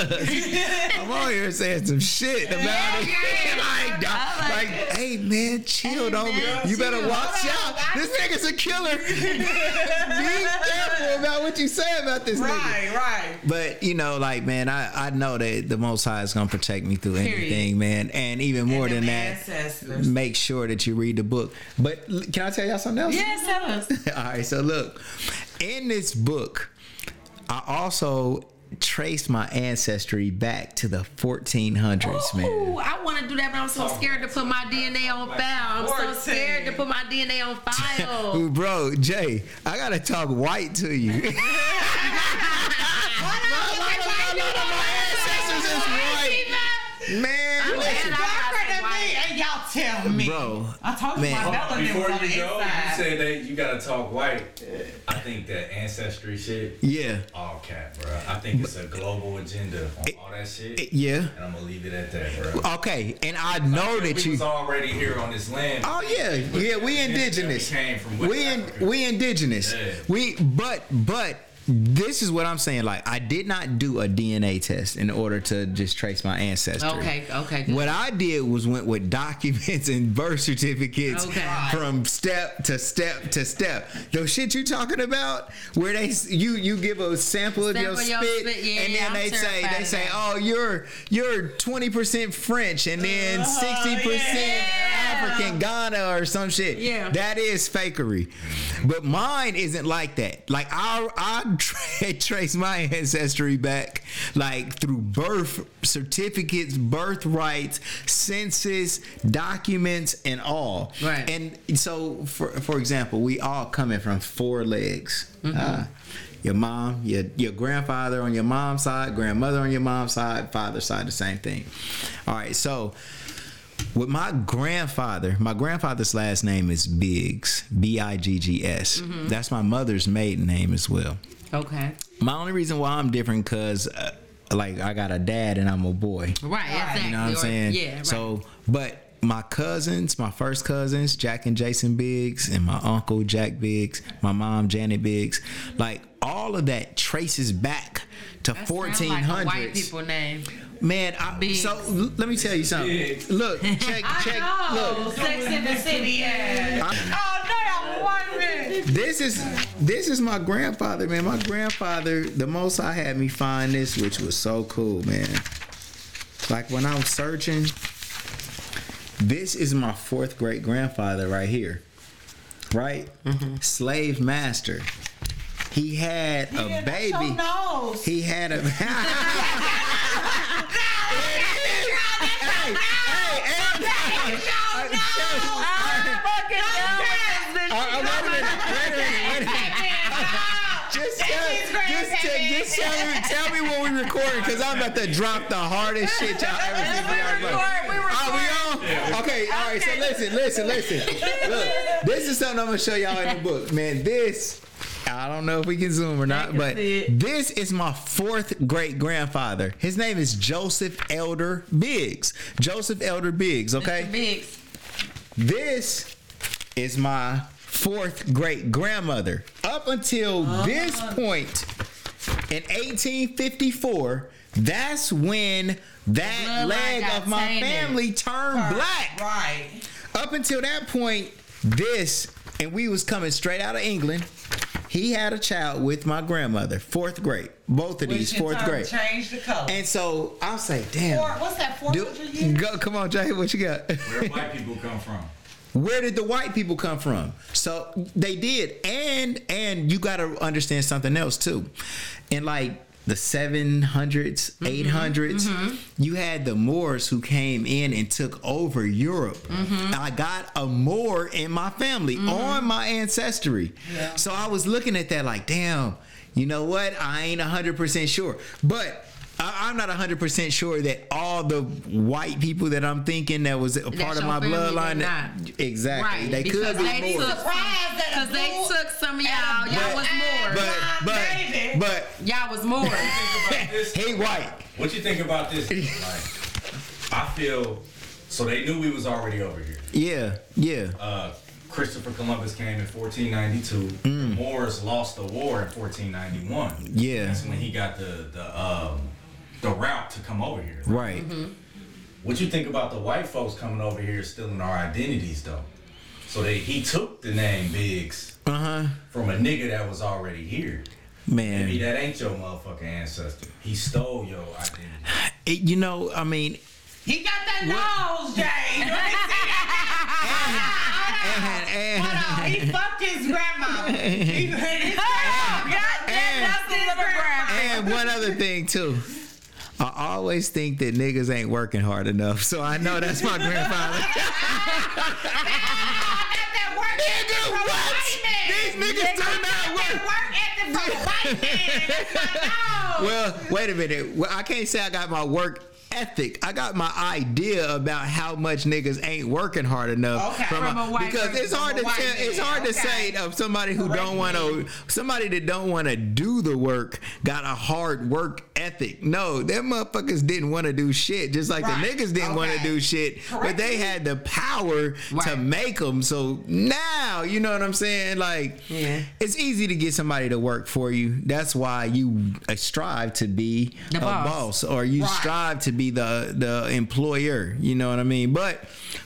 [SPEAKER 4] I'm on here saying some shit about it. *laughs* like, like,
[SPEAKER 2] like-
[SPEAKER 4] hey man, chill,
[SPEAKER 2] Hey,
[SPEAKER 4] don't.
[SPEAKER 2] man,
[SPEAKER 4] you better
[SPEAKER 2] chill.
[SPEAKER 4] watch out. This nigga's a killer. *laughs* Be careful about what you say about this nigga.
[SPEAKER 3] Right, right.
[SPEAKER 4] But you know, like man, I, I know that the Most High is gonna protect me through
[SPEAKER 2] Period.
[SPEAKER 4] anything, man, and even more
[SPEAKER 3] And
[SPEAKER 4] than that,
[SPEAKER 3] ancestors.
[SPEAKER 4] make sure that you read the book. But can I tell y'all something else?
[SPEAKER 2] Yes, tell us. *laughs*
[SPEAKER 4] All right, so look, in this book, I also traced my ancestry back to the 1400s, man.
[SPEAKER 2] Ooh, I want to do that, but I'm so scared to put my DNA on file. I'm so scared to put my DNA on file. *laughs*
[SPEAKER 4] Bro, Jay, I gotta talk white to you. *laughs* Man,
[SPEAKER 2] I'm
[SPEAKER 4] listen,
[SPEAKER 2] glad I-
[SPEAKER 3] And y'all tell me.
[SPEAKER 4] bro.
[SPEAKER 3] I told you
[SPEAKER 4] Man.
[SPEAKER 3] my melanin
[SPEAKER 5] Before
[SPEAKER 3] was on the
[SPEAKER 5] you go, you
[SPEAKER 3] inside.
[SPEAKER 5] said that you gotta talk white. I think that ancestry shit,
[SPEAKER 4] Yeah,
[SPEAKER 5] all cap, bro. I think it's a global agenda on all that shit.
[SPEAKER 4] yeah.
[SPEAKER 5] And I'm gonna leave it at that, bro.
[SPEAKER 4] Okay, and I know that
[SPEAKER 5] we
[SPEAKER 4] you.
[SPEAKER 5] was already here on this land.
[SPEAKER 4] Oh yeah, yeah. We indigenous.
[SPEAKER 5] We came from West
[SPEAKER 4] We in, we indigenous.
[SPEAKER 5] Yeah.
[SPEAKER 4] We but but this is what I'm saying. Like I did not do a DNA test in order to just trace my ancestry.
[SPEAKER 2] Okay, okay, good.
[SPEAKER 4] What I did was went with documents and birth certificates
[SPEAKER 2] Okay.
[SPEAKER 4] from step to step to step. The shit you talking about, where they you you give a sample of your
[SPEAKER 2] Sample
[SPEAKER 4] spit,
[SPEAKER 2] your spit, yeah,
[SPEAKER 4] and then
[SPEAKER 2] I'm
[SPEAKER 4] they say they say,
[SPEAKER 2] that.
[SPEAKER 4] oh you're you're 20 percent French and then uh, 60 percent African Ghana or some shit.
[SPEAKER 2] Yeah.
[SPEAKER 4] that is fakery. But mine isn't like that. Like I I tra- *laughs* trace my ancestry back like through birth certificates, birthrights, census, documents, and all.
[SPEAKER 2] Right.
[SPEAKER 4] And so, for for example, we all coming from four legs. Uh, your mom, your your grandfather on your mom's side, grandmother on your mom's side, father's side, the same thing. All right, so with my grandfather, my grandfather's last name is Biggs, B I G G S. That's my mother's maiden name as well.
[SPEAKER 2] Okay.
[SPEAKER 4] My only reason why I'm different because, uh, like, I got a dad and I'm a boy.
[SPEAKER 2] Right, exactly.
[SPEAKER 4] You know what I'm
[SPEAKER 2] Or-
[SPEAKER 4] saying?
[SPEAKER 2] Yeah, right.
[SPEAKER 4] So, but my cousins, my first cousins, Jack and Jason Biggs, and my uncle Jack Biggs, my mom Janet Biggs, like all of that traces back to
[SPEAKER 2] That sound like a white people name.
[SPEAKER 4] Man, I,
[SPEAKER 2] Biggs.
[SPEAKER 4] so l- let me tell you something.
[SPEAKER 5] Biggs.
[SPEAKER 4] Look, *laughs* check, check. Look,
[SPEAKER 2] Sex in the City. Yeah.
[SPEAKER 3] Oh, damn, one minute.
[SPEAKER 4] this is this is my grandfather, man. My grandfather, the most I had me find this, which was so cool, man. Like when I was searching, this is my fourth great grandfather right here. Right? Mm-hmm. Slave master. He had a
[SPEAKER 3] Yeah, that's
[SPEAKER 4] baby. He had a. *laughs* *laughs* tell, me, tell me when we recording, cause I'm about to drop the hardest shit y'all ever seen. in your life. Are we on? Okay, all right. So listen, listen, listen. Look, this is something I'm gonna show y'all in the book, man. This. I don't know if we can zoom or not, but this is my fourth great grandfather. His name is Joseph Elder Biggs. Joseph Elder Biggs, okay?
[SPEAKER 2] Biggs.
[SPEAKER 4] This is my fourth great grandmother. Up until this point, in 1854, that's when that leg of my
[SPEAKER 2] tainted.
[SPEAKER 4] family turned black.
[SPEAKER 3] Right.
[SPEAKER 4] Up until that point, this and we was coming straight out of England. He had a child with my grandmother, fourth grade. Both of these,
[SPEAKER 3] Which in
[SPEAKER 4] fourth grade.
[SPEAKER 3] Changed the color.
[SPEAKER 4] And so I'll say, damn.
[SPEAKER 3] Four, what's that? Four
[SPEAKER 4] Do-
[SPEAKER 3] hundred years.
[SPEAKER 4] go, come on, Jay. What you got?
[SPEAKER 5] Where white people come from?
[SPEAKER 4] Where did the white people come from? So they did, and and you got to understand something else too. In like the 700s,
[SPEAKER 3] Mm-hmm.
[SPEAKER 4] 800s, you had the Moors who came in and took over Europe.
[SPEAKER 3] Mm-hmm.
[SPEAKER 4] I got a Moor in my family on my ancestry.
[SPEAKER 3] Yeah.
[SPEAKER 4] So I was looking at that like, damn, you know what? I ain't 100% sure. But I- I'm not 100% sure that all the white people that I'm thinking that was a part
[SPEAKER 2] That's
[SPEAKER 4] of my bloodline. that- Exactly.
[SPEAKER 2] Right,
[SPEAKER 4] They
[SPEAKER 2] because
[SPEAKER 4] could be
[SPEAKER 2] they
[SPEAKER 4] more.
[SPEAKER 2] took-
[SPEAKER 3] Surprised that a
[SPEAKER 2] Cause they took some of y'all. Y'all was more.
[SPEAKER 4] But but
[SPEAKER 3] baby.
[SPEAKER 4] but
[SPEAKER 2] Y'all was more.
[SPEAKER 5] Think about this.
[SPEAKER 4] he white.
[SPEAKER 5] What you think about this? Like, I feel so they knew we was already over here.
[SPEAKER 4] Yeah, yeah.
[SPEAKER 5] Uh, Christopher Columbus came in 1492. The Moors lost the war in 1491.
[SPEAKER 4] Mm. Yeah.
[SPEAKER 5] that's when he got the the um, the route to come over here.
[SPEAKER 4] Right.
[SPEAKER 5] What you think about the white folks coming over here stealing our identities though? So they he took the name Biggs
[SPEAKER 4] Uh huh.
[SPEAKER 5] from a nigga that was already here. Man, Maybe
[SPEAKER 4] Man,
[SPEAKER 5] that ain't your motherfucking ancestor. He stole your identity.
[SPEAKER 4] it, you know, I mean,
[SPEAKER 3] He got that nose, Jay. Let me see that.
[SPEAKER 4] and,
[SPEAKER 3] Hold on.
[SPEAKER 4] and,
[SPEAKER 3] He fucked his grandma. He, his grandma.
[SPEAKER 2] Goddamn, that's his grandma.
[SPEAKER 4] and one other thing too. I always think that niggas ain't working hard enough, so I know that's my grandfather.
[SPEAKER 3] that work ethic from a white man.
[SPEAKER 4] These niggas do not
[SPEAKER 3] That
[SPEAKER 4] work.
[SPEAKER 3] work ethic from a white man. That's my nose.
[SPEAKER 4] Well, wait a minute. Well, I can't say I got my work ethic. I got my idea about how much niggas ain't working hard enough
[SPEAKER 3] Okay.
[SPEAKER 2] From a white
[SPEAKER 4] because it's hard to tell. It's hard to
[SPEAKER 3] Okay.
[SPEAKER 4] say of somebody who
[SPEAKER 3] Correct
[SPEAKER 4] don't want to. Somebody that don't want to do the work got a hard work ethic. No, them motherfuckers didn't want to do shit. Just like
[SPEAKER 3] Right.
[SPEAKER 4] the niggas didn't want to do shit, but they had the power to make them. So now you know what I'm saying. Like,
[SPEAKER 2] Yeah.
[SPEAKER 4] it's easy to get somebody to work for you. That's why you uh, strive to be
[SPEAKER 2] The
[SPEAKER 4] a
[SPEAKER 2] boss.
[SPEAKER 4] boss, or you
[SPEAKER 3] Right.
[SPEAKER 4] strive to be the the employer. You know what I mean? But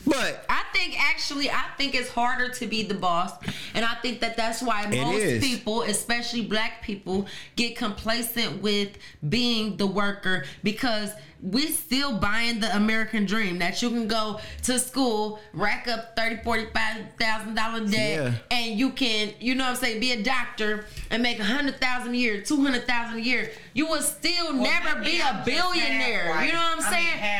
[SPEAKER 4] but
[SPEAKER 2] I think actually, I think it's harder to be the boss, and I think that that's why most people, especially black people, get complacent with being the worker because we're still buying the American dream that you can go to school, rack up thirty, forty five thousand dollar debt,
[SPEAKER 4] Yeah.
[SPEAKER 2] and you can, you know what I'm saying, be a doctor and make a hundred thousand a year, two hundred thousand a year. You will still never be a billionaire.
[SPEAKER 3] half
[SPEAKER 2] You know what I'm
[SPEAKER 3] white.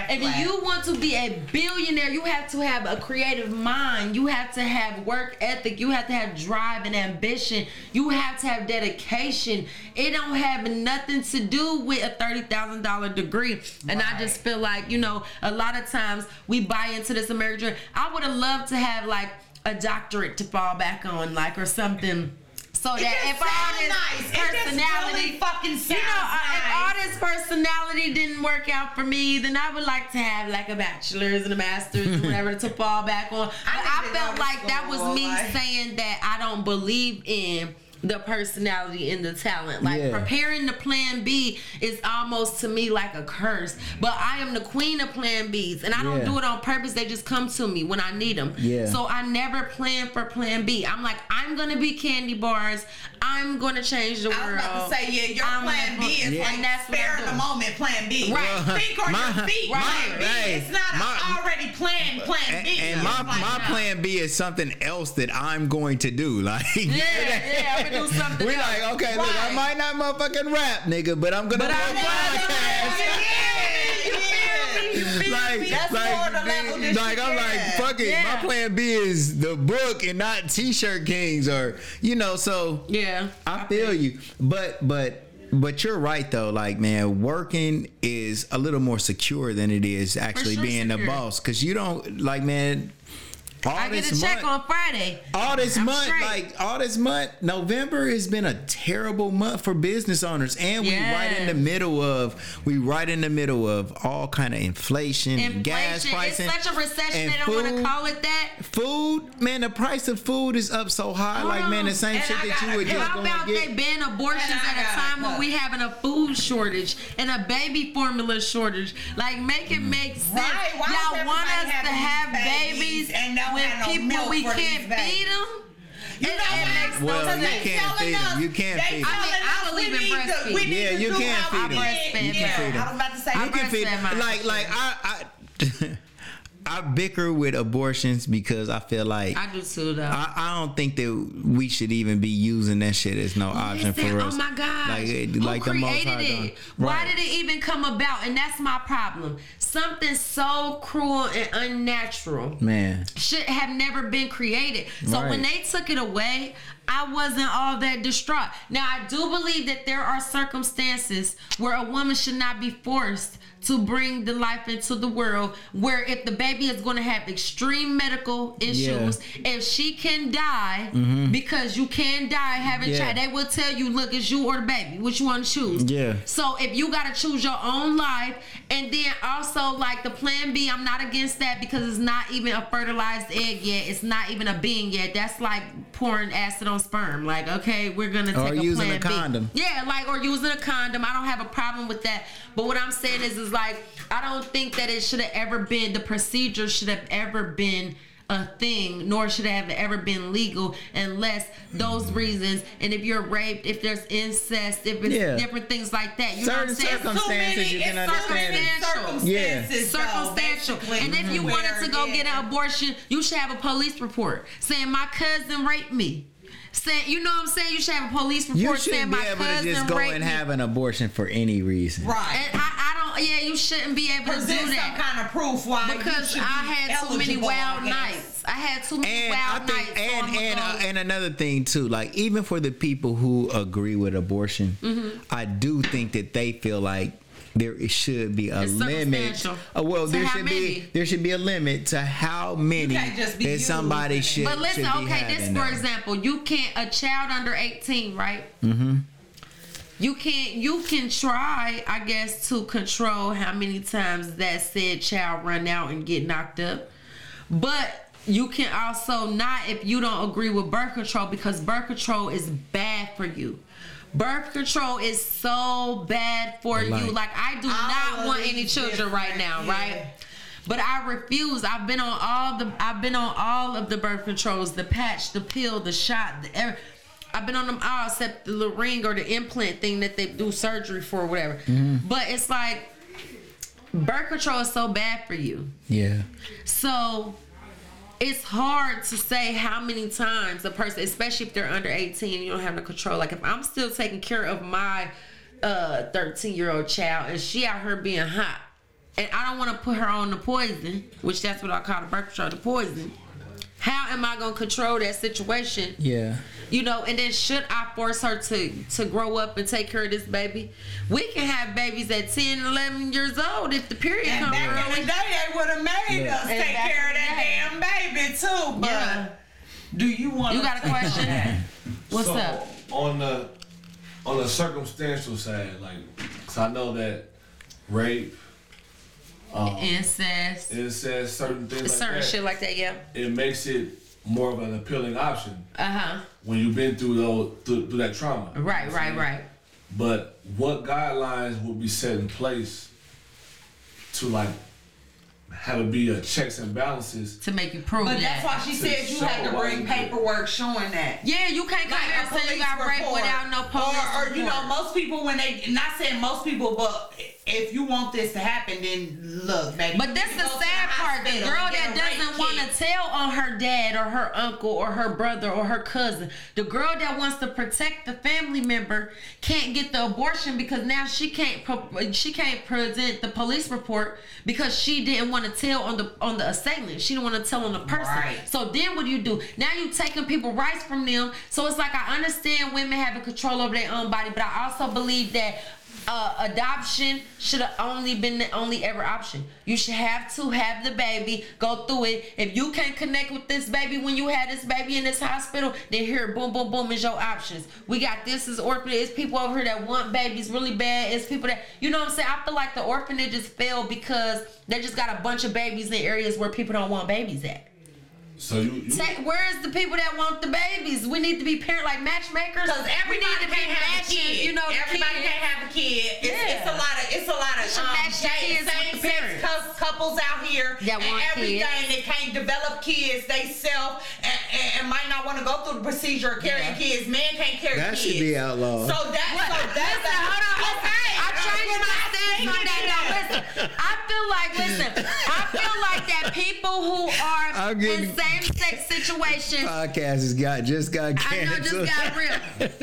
[SPEAKER 3] I mean,
[SPEAKER 2] saying? if you want to be a billionaire, you have to have a creative mind. You have to have work ethic. You have to have drive and ambition. You have to have dedication. It don't have nothing to do with a thirty thousand dollar degree. And I just feel like you know, a lot of times we buy into this American. I would have loved to have like a doctorate to fall back on, like or something. So that if all this
[SPEAKER 3] nice. It
[SPEAKER 2] personality,
[SPEAKER 3] really fucking
[SPEAKER 2] you know, uh, if
[SPEAKER 3] nice.
[SPEAKER 2] all this personality didn't work out for me, then I would like to have like a bachelor's and a master's or whatever to *laughs* fall back on. But I,
[SPEAKER 3] didn't
[SPEAKER 2] felt like that was me
[SPEAKER 3] like-
[SPEAKER 2] saying that I don't believe in the personality and the talent. Like
[SPEAKER 4] Yeah.
[SPEAKER 2] preparing the plan B is almost to me like a curse. But I am the queen of plan Bs and I don't do it on purpose. They just come to me when I need them.
[SPEAKER 4] Yeah.
[SPEAKER 2] So I never plan for plan B. I'm like, I'm gonna be candy bars. I'm gonna change the world.
[SPEAKER 3] I was about to say, yeah, your
[SPEAKER 2] I'm
[SPEAKER 3] plan B is
[SPEAKER 4] Yeah.
[SPEAKER 3] like
[SPEAKER 2] that's what
[SPEAKER 3] spare the moment plan B.
[SPEAKER 2] Right.
[SPEAKER 4] Well,
[SPEAKER 3] Think on
[SPEAKER 4] my-
[SPEAKER 3] your feet.
[SPEAKER 2] Right.
[SPEAKER 3] Plan B.
[SPEAKER 4] Hey,
[SPEAKER 3] it's not
[SPEAKER 4] my-
[SPEAKER 3] an already planned plan
[SPEAKER 4] and,
[SPEAKER 3] B.
[SPEAKER 4] and
[SPEAKER 3] It's
[SPEAKER 4] my
[SPEAKER 3] like,
[SPEAKER 4] my
[SPEAKER 3] no.
[SPEAKER 4] plan B is something else that I'm going to do. *laughs* Like
[SPEAKER 2] Yeah, yeah, I'm gonna do *laughs* something
[SPEAKER 4] We
[SPEAKER 2] else.
[SPEAKER 4] like okay, look, I might not motherfucking rap, nigga, but I'm gonna
[SPEAKER 2] But
[SPEAKER 4] do a podcast.
[SPEAKER 3] Yeah, you feel me? You feel
[SPEAKER 4] like.
[SPEAKER 3] That's
[SPEAKER 4] like,
[SPEAKER 3] more the level
[SPEAKER 4] like I'm like, fuck it.
[SPEAKER 2] Yeah.
[SPEAKER 4] My plan B is the book and not T-shirt kings or you know. So
[SPEAKER 2] Yeah.
[SPEAKER 4] I feel you, but but but you're right though. Like man, working is a little more secure than it is actually
[SPEAKER 2] sure
[SPEAKER 4] being the
[SPEAKER 2] secure.
[SPEAKER 4] boss because you don't like man. All
[SPEAKER 2] I get
[SPEAKER 4] this
[SPEAKER 2] a check on Friday.
[SPEAKER 4] all this
[SPEAKER 2] I'm
[SPEAKER 4] month,
[SPEAKER 2] straight.
[SPEAKER 4] like all this month, November has been a terrible month for business owners, and we right in the middle of we right in the middle of all kind of inflation, and gas
[SPEAKER 2] Inflation.
[SPEAKER 4] pricing.
[SPEAKER 2] It's such a recession.
[SPEAKER 4] and
[SPEAKER 2] They don't want to call it that.
[SPEAKER 4] Food, man, the price of food is up so high.
[SPEAKER 2] Hold
[SPEAKER 4] like, man, the same
[SPEAKER 3] And
[SPEAKER 4] shit
[SPEAKER 3] I
[SPEAKER 4] that you
[SPEAKER 3] gotta-
[SPEAKER 4] would
[SPEAKER 3] and
[SPEAKER 4] just
[SPEAKER 2] How
[SPEAKER 4] go
[SPEAKER 2] about
[SPEAKER 4] and
[SPEAKER 2] they
[SPEAKER 4] get.
[SPEAKER 2] ban abortions
[SPEAKER 3] And
[SPEAKER 2] at a time when
[SPEAKER 3] cut.
[SPEAKER 2] we having a food shortage and a baby formula shortage? Like, make it make mm. sense.
[SPEAKER 3] Right, why
[SPEAKER 2] Y'all want us to have
[SPEAKER 3] babies
[SPEAKER 2] babies
[SPEAKER 3] and don't
[SPEAKER 2] when
[SPEAKER 3] have no
[SPEAKER 2] people we can't feed them?
[SPEAKER 3] You
[SPEAKER 2] It-
[SPEAKER 3] know
[SPEAKER 2] it
[SPEAKER 3] why?
[SPEAKER 2] makes no
[SPEAKER 4] Well,
[SPEAKER 3] Because
[SPEAKER 4] you
[SPEAKER 3] they
[SPEAKER 4] can't
[SPEAKER 3] feed
[SPEAKER 4] feed 'em.
[SPEAKER 3] us-
[SPEAKER 4] You can't
[SPEAKER 3] they
[SPEAKER 4] feed 'em.
[SPEAKER 3] telling
[SPEAKER 2] I mean, I believe in
[SPEAKER 3] need to-
[SPEAKER 2] breastfeeding.
[SPEAKER 4] Yeah, you can
[SPEAKER 3] our
[SPEAKER 4] feed 'em.
[SPEAKER 3] bit.
[SPEAKER 4] You can
[SPEAKER 3] Yeah,
[SPEAKER 4] feed 'em.
[SPEAKER 3] I was about to say.
[SPEAKER 2] I
[SPEAKER 4] you can feed
[SPEAKER 2] breastfed mine.
[SPEAKER 4] like like I *laughs* I bicker with abortions because I feel like
[SPEAKER 2] I do too, though.
[SPEAKER 4] I, I don't think that we should even be using that shit as no option
[SPEAKER 2] Listen,
[SPEAKER 4] for oh us.
[SPEAKER 2] Oh my god!
[SPEAKER 4] Like, it-
[SPEAKER 2] Who
[SPEAKER 4] like
[SPEAKER 2] created it? Why
[SPEAKER 4] Right.
[SPEAKER 2] did it even come about? And that's my problem. Something so cruel and unnatural
[SPEAKER 4] Man,
[SPEAKER 2] should have never been created. So when they took it away, I wasn't all that distraught. Now I do believe that there are circumstances where a woman should not be forced to bring the life into the world where if the baby is going to have extreme medical issues if she can die because you can die having
[SPEAKER 4] Mm-hmm. Yeah.
[SPEAKER 2] child they will tell you look it's you or the baby which you want to choose
[SPEAKER 4] Yeah.
[SPEAKER 2] so if you got to choose your own life and then also like the plan b i'm not against that because it's not even a fertilized egg yet it's not even a being yet that's like pouring acid on sperm like okay we're gonna take
[SPEAKER 4] Or
[SPEAKER 2] a
[SPEAKER 4] using
[SPEAKER 2] plan
[SPEAKER 4] a condom.
[SPEAKER 2] B. yeah like or using a condom i don't have a problem with that but what i'm saying is is like i don't think that it should have ever been the procedure should have ever been a thing, nor should it have ever been legal unless those reasons. And if you're raped, if there's incest, if it's
[SPEAKER 4] Yeah.
[SPEAKER 2] different things like that, you know
[SPEAKER 4] Certain
[SPEAKER 2] what I'm saying?
[SPEAKER 4] circum- Circumstances you can understand
[SPEAKER 3] certain
[SPEAKER 2] it.
[SPEAKER 3] Circumstances, though,
[SPEAKER 2] circumstantial. And if you
[SPEAKER 3] where,
[SPEAKER 2] wanted to go
[SPEAKER 3] yeah.
[SPEAKER 2] get an abortion, you should have a police report saying my cousin raped me. Saying, you know what I'm saying? You should have a police
[SPEAKER 4] you
[SPEAKER 2] report saying
[SPEAKER 4] shouldn't be able to just go and
[SPEAKER 2] me.
[SPEAKER 4] have an abortion for any reason.
[SPEAKER 3] Right.
[SPEAKER 2] and I, I don't. Yeah, you shouldn't be able to
[SPEAKER 3] Present
[SPEAKER 2] do
[SPEAKER 3] some
[SPEAKER 2] that
[SPEAKER 3] kind of proof why you
[SPEAKER 2] because
[SPEAKER 3] should
[SPEAKER 2] I
[SPEAKER 3] be
[SPEAKER 2] had too many wild
[SPEAKER 3] I
[SPEAKER 2] nights. I had too many
[SPEAKER 4] And
[SPEAKER 2] wild
[SPEAKER 4] I think,
[SPEAKER 2] nights.
[SPEAKER 4] and
[SPEAKER 2] I'ma
[SPEAKER 4] and uh, and another thing too, like even for the people who agree with abortion,
[SPEAKER 2] Mm-hmm.
[SPEAKER 4] I do think that they feel like there should be a
[SPEAKER 2] It's
[SPEAKER 4] limit.
[SPEAKER 2] circumstantial.
[SPEAKER 4] Uh, well,
[SPEAKER 2] To
[SPEAKER 4] there
[SPEAKER 2] how
[SPEAKER 4] should
[SPEAKER 2] many?
[SPEAKER 4] be there should be a limit to how many
[SPEAKER 3] can't just be
[SPEAKER 4] that
[SPEAKER 3] used
[SPEAKER 4] somebody should.
[SPEAKER 2] But listen,
[SPEAKER 4] should be
[SPEAKER 2] okay, this for
[SPEAKER 4] though.
[SPEAKER 2] example, you can't a child under eighteen, right? Mm-hmm. You can't. You can try, I guess, to control how many times that said child run out and get knocked up, but you can also not if you don't agree with birth control because birth control is bad for you. Birth control is so bad for you.
[SPEAKER 4] Like-
[SPEAKER 2] Like I do
[SPEAKER 3] All
[SPEAKER 2] not want any children right now,
[SPEAKER 3] yeah.
[SPEAKER 2] right? But I refuse. I've been on all the. I've been on all of the birth controls: the patch, the pill, the shot. The, every, I've been on them all except the little ring or the implant thing that they do surgery for, or whatever. But it's like birth control is so bad for you.
[SPEAKER 4] Yeah.
[SPEAKER 2] So it's hard to say how many times a person, especially if they're under 18 you don't have no control. Like if I'm still taking care of my uh 13 year old child and she out here being hot and I don't want to put her on the poison, which that's what I call the birth control, the poison. How am I gonna control that situation?
[SPEAKER 4] Yeah.
[SPEAKER 2] You know, and then should I force her to to grow up and take care of this baby? We can have babies at 10, 11 years old if the period
[SPEAKER 3] And
[SPEAKER 2] comes
[SPEAKER 3] back in
[SPEAKER 2] early.
[SPEAKER 3] the day, they would have made
[SPEAKER 4] Yeah.
[SPEAKER 3] us
[SPEAKER 2] And
[SPEAKER 3] take care of
[SPEAKER 2] in the
[SPEAKER 3] that damn baby too. But
[SPEAKER 2] Yeah.
[SPEAKER 3] do you want?
[SPEAKER 2] You got a question? *laughs* What's
[SPEAKER 6] so,
[SPEAKER 2] up?
[SPEAKER 6] On the on the circumstantial side, like, cause I know that rape, um,
[SPEAKER 2] Incest,
[SPEAKER 6] incest, certain things like
[SPEAKER 2] certain
[SPEAKER 6] that,
[SPEAKER 2] shit like that. Yeah.
[SPEAKER 6] it makes it more of an appealing option
[SPEAKER 2] Uh huh.
[SPEAKER 6] when you've been through those through, through that trauma.
[SPEAKER 2] Right. Right. Right.
[SPEAKER 6] But what guidelines will be set in place to like have it be a checks and balances?
[SPEAKER 2] To make you prove
[SPEAKER 3] But
[SPEAKER 2] that.
[SPEAKER 3] that's why she said you had to bring paperwork showing that.
[SPEAKER 2] Yeah, you can't come here and say you got raped
[SPEAKER 3] report.
[SPEAKER 2] without no police
[SPEAKER 3] or, or you know most people when they not saying most people but if you want this to happen then look baby
[SPEAKER 2] But that's the sad part. The girl that
[SPEAKER 3] get a rape
[SPEAKER 2] doesn't want to tell on her dad or her uncle or her brother or her cousin. The girl that wants to protect the family member can't get the abortion because now she can't pro- she can't present the police report because she didn't want to tell on the on the assailant. She didn't want to tell on the person.
[SPEAKER 3] Right.
[SPEAKER 2] So then what do you do? Now you're taking people rights from them. So it's like I understand women having control over their own body, but I also believe that uh, adoption should have only been the only ever option. You should have to have the baby, go through it. If you can't connect with this baby when you had this baby in this hospital, then here, boom, boom, boom, is your options. We got this is orphanage. It's people over here that want babies really bad. It's people that, you know what I'm saying? I feel like the orphanages fail because they just got a bunch of babies in areas where people don't want babies at.
[SPEAKER 6] So you, you
[SPEAKER 2] Say, where's the people that want the babies? We need to be parent like matchmakers.
[SPEAKER 3] Because
[SPEAKER 2] We need
[SPEAKER 3] everybody
[SPEAKER 2] to be
[SPEAKER 3] can't have a kid.
[SPEAKER 2] You know,
[SPEAKER 3] everybody
[SPEAKER 2] kid.
[SPEAKER 3] can't have a kid. It's,
[SPEAKER 2] Yeah.
[SPEAKER 3] it's a lot of it's a lot of um,
[SPEAKER 2] match the kids with
[SPEAKER 3] same sex
[SPEAKER 2] parents.
[SPEAKER 3] couples out here
[SPEAKER 2] That
[SPEAKER 3] and
[SPEAKER 2] want
[SPEAKER 3] everything
[SPEAKER 2] kids.
[SPEAKER 3] that can't develop kids they self and, and, and might not want to go through the procedure of carrying
[SPEAKER 2] Yeah.
[SPEAKER 3] kids. Men can't carry
[SPEAKER 4] That
[SPEAKER 3] kids.
[SPEAKER 4] should be outlawed.
[SPEAKER 3] So that so that's
[SPEAKER 2] Listen, hold on.
[SPEAKER 3] Okay,
[SPEAKER 2] I changed my stance on that. Now, listen. I feel like, listen. I feel like that people who are
[SPEAKER 4] I'm
[SPEAKER 2] in
[SPEAKER 4] getting-
[SPEAKER 2] same-sex situations.
[SPEAKER 4] Podcast has got just got
[SPEAKER 2] I know,
[SPEAKER 4] canceled.
[SPEAKER 2] just got real.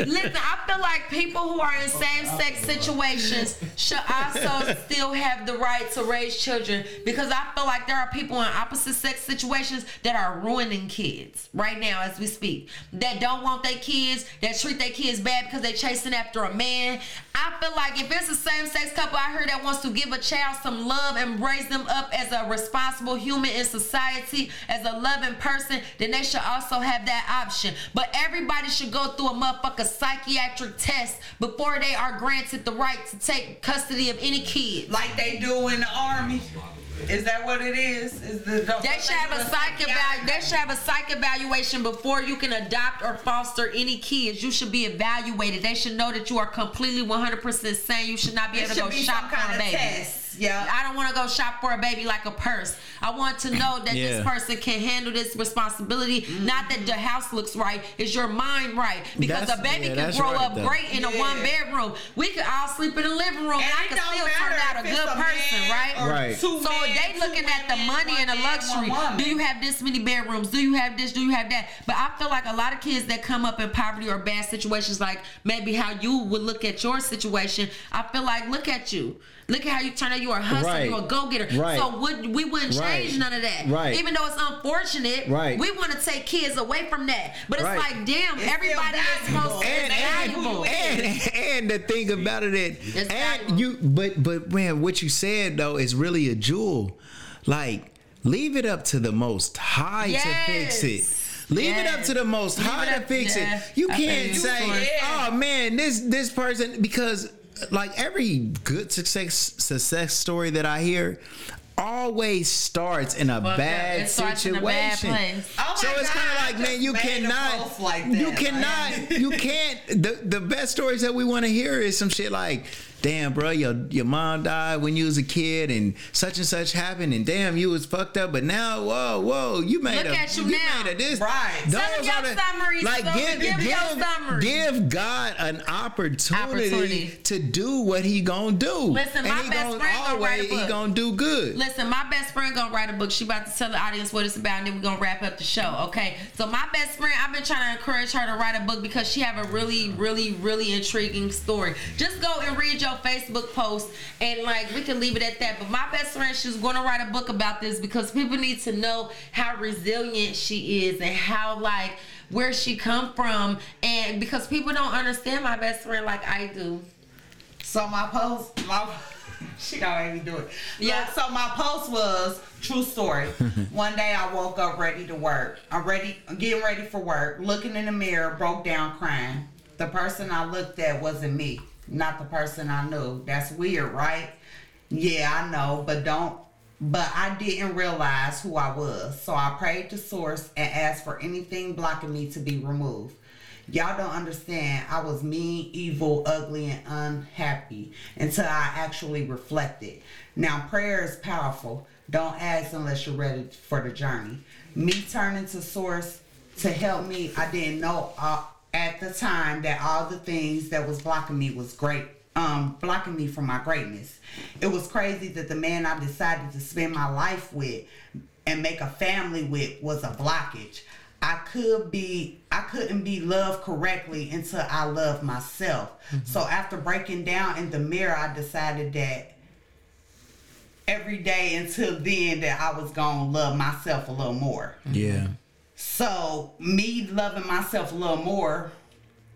[SPEAKER 2] Listen, I feel like people who are in same-sex situations should also still have the right to raise children because I feel like there are people in opposite sex situations that are ruining kids right now as we speak. That don't want their kids, that treat their kids bad because they're chasing after a man. I feel like if it's a same-sex couple out here that wants to give a child some love and raise them up as a responsible human in society, as a loving person, then they should also have that option. But everybody should go through a motherfucker psychiatric test before they are granted the right to take custody of any kid.
[SPEAKER 3] like they do in the army. Is that what it is? Is the
[SPEAKER 2] They should have a psych evalu- They should have a psych evaluation before you can adopt or foster any kids. You should be evaluated. They should know that you are completely 100% sane. You should not be
[SPEAKER 3] It
[SPEAKER 2] able to go shop for a baby.
[SPEAKER 3] test. Yeah.
[SPEAKER 2] I don't want to go shop for a baby like a purse. I want to know that
[SPEAKER 4] Yeah.
[SPEAKER 2] this person can handle this responsibility.
[SPEAKER 3] Mm-hmm.
[SPEAKER 2] Not that the house looks right. Is your mind right? Because
[SPEAKER 4] That's-
[SPEAKER 2] a baby
[SPEAKER 4] yeah,
[SPEAKER 2] can grow
[SPEAKER 4] right,
[SPEAKER 2] up
[SPEAKER 4] though.
[SPEAKER 2] great in a one bedroom. We could all sleep in the living room, and,
[SPEAKER 3] And
[SPEAKER 2] I
[SPEAKER 3] it
[SPEAKER 2] could still turn out a good
[SPEAKER 3] a
[SPEAKER 2] person,
[SPEAKER 3] man
[SPEAKER 2] right?
[SPEAKER 3] or
[SPEAKER 4] Right.
[SPEAKER 3] two
[SPEAKER 2] So
[SPEAKER 3] men,
[SPEAKER 2] they
[SPEAKER 3] two
[SPEAKER 2] looking at the money and the luxury. Do you have this many bedrooms? Do you have this? Do you have that? But I feel like a lot of kids that come up in poverty or bad situations, like maybe how you would look at your situation, I feel like look at you. Look at how you turn out. You are a hustler.
[SPEAKER 4] Right.
[SPEAKER 2] You're a go getter.
[SPEAKER 4] Right.
[SPEAKER 2] So would we wouldn't change
[SPEAKER 4] Right.
[SPEAKER 2] none of that.
[SPEAKER 4] Right.
[SPEAKER 2] Even though it's unfortunate.
[SPEAKER 4] Right.
[SPEAKER 2] We want to take kids away from that. But it's
[SPEAKER 4] Right.
[SPEAKER 2] like, damn,
[SPEAKER 3] It's
[SPEAKER 2] everybody
[SPEAKER 3] still
[SPEAKER 2] is supposed to
[SPEAKER 3] valuable.
[SPEAKER 2] be
[SPEAKER 4] and,
[SPEAKER 2] valuable.
[SPEAKER 4] and, and and the thing about it is,
[SPEAKER 2] It's valuable.
[SPEAKER 4] and you but but man what you said though is really a jewel like leave it up to the most high to fix it Leave it up to the most high to fix
[SPEAKER 2] yeah.
[SPEAKER 4] it. You
[SPEAKER 2] I
[SPEAKER 4] can't say,
[SPEAKER 3] Yeah.
[SPEAKER 4] "Oh man, this this person," because like every good success success story that I hear always starts in a
[SPEAKER 2] up.
[SPEAKER 4] bad
[SPEAKER 2] in a bad
[SPEAKER 4] situation.
[SPEAKER 3] Oh
[SPEAKER 4] so it's kind of like, man, you cannot,
[SPEAKER 3] like
[SPEAKER 4] you
[SPEAKER 3] that.
[SPEAKER 4] cannot, you can't. The the best stories that we want to hear is some shit like, damn, bro, your your mom died when you was a kid, and such and such happened, and damn, you was fucked up, but now, whoa, whoa, you made
[SPEAKER 2] Look
[SPEAKER 4] a,
[SPEAKER 2] at you now.
[SPEAKER 4] made a this,
[SPEAKER 3] Right.
[SPEAKER 4] Those
[SPEAKER 2] Some your
[SPEAKER 4] are the-
[SPEAKER 2] summaries,
[SPEAKER 4] like
[SPEAKER 2] so
[SPEAKER 4] give
[SPEAKER 2] give
[SPEAKER 4] give
[SPEAKER 2] your summary.
[SPEAKER 4] give God an opportunity,
[SPEAKER 2] Opportunity.
[SPEAKER 4] to do what He gonna do.
[SPEAKER 2] Listen, my
[SPEAKER 4] and he
[SPEAKER 2] best
[SPEAKER 4] gonna
[SPEAKER 2] friend gonna write a
[SPEAKER 4] always he
[SPEAKER 2] book.
[SPEAKER 4] gonna do good.
[SPEAKER 2] Listen, my best friend gonna write a book. She about to tell the audience what it's about, and then we're gonna wrap up the show. Okay. So my best friend, I've been trying to encourage her to write a book because she have a really, really, really intriguing story. Just go and read your Facebook post, and like we can leave it at that. But my best friend, she's gonna write a book about this because people need to know how resilient she is and how like where she come from, and because people don't understand my best friend like I do.
[SPEAKER 3] So my post, my *laughs* she gonna make do it.
[SPEAKER 2] Yeah.
[SPEAKER 3] Yeah. So my post was true story. *laughs* One day I woke up ready to work. I'm ready, getting ready for work. Looking in the mirror, broke down crying. The person I looked at wasn't me, not the person I knew. That's weird, right? Yeah, I know, but don't. But I didn't realize who I was, so I prayed to Source and asked for anything blocking me to be removed. Y'all don't understand. I was mean, evil, ugly, and unhappy until I actually reflected. Now, prayer is powerful. Don't ask unless you're ready for the journey. Me turning to Source to help me, I didn't know uh, at the time that all the things that was blocking me was great um blocking me from my greatness. It was crazy that the man I decided to spend my life with and make a family with was a blockage. I could be I couldn't be loved correctly until I loved myself. So after breaking down in the mirror, I decided that every day until then that I was going to love myself a little more.
[SPEAKER 4] Yeah.
[SPEAKER 3] So me loving myself a little more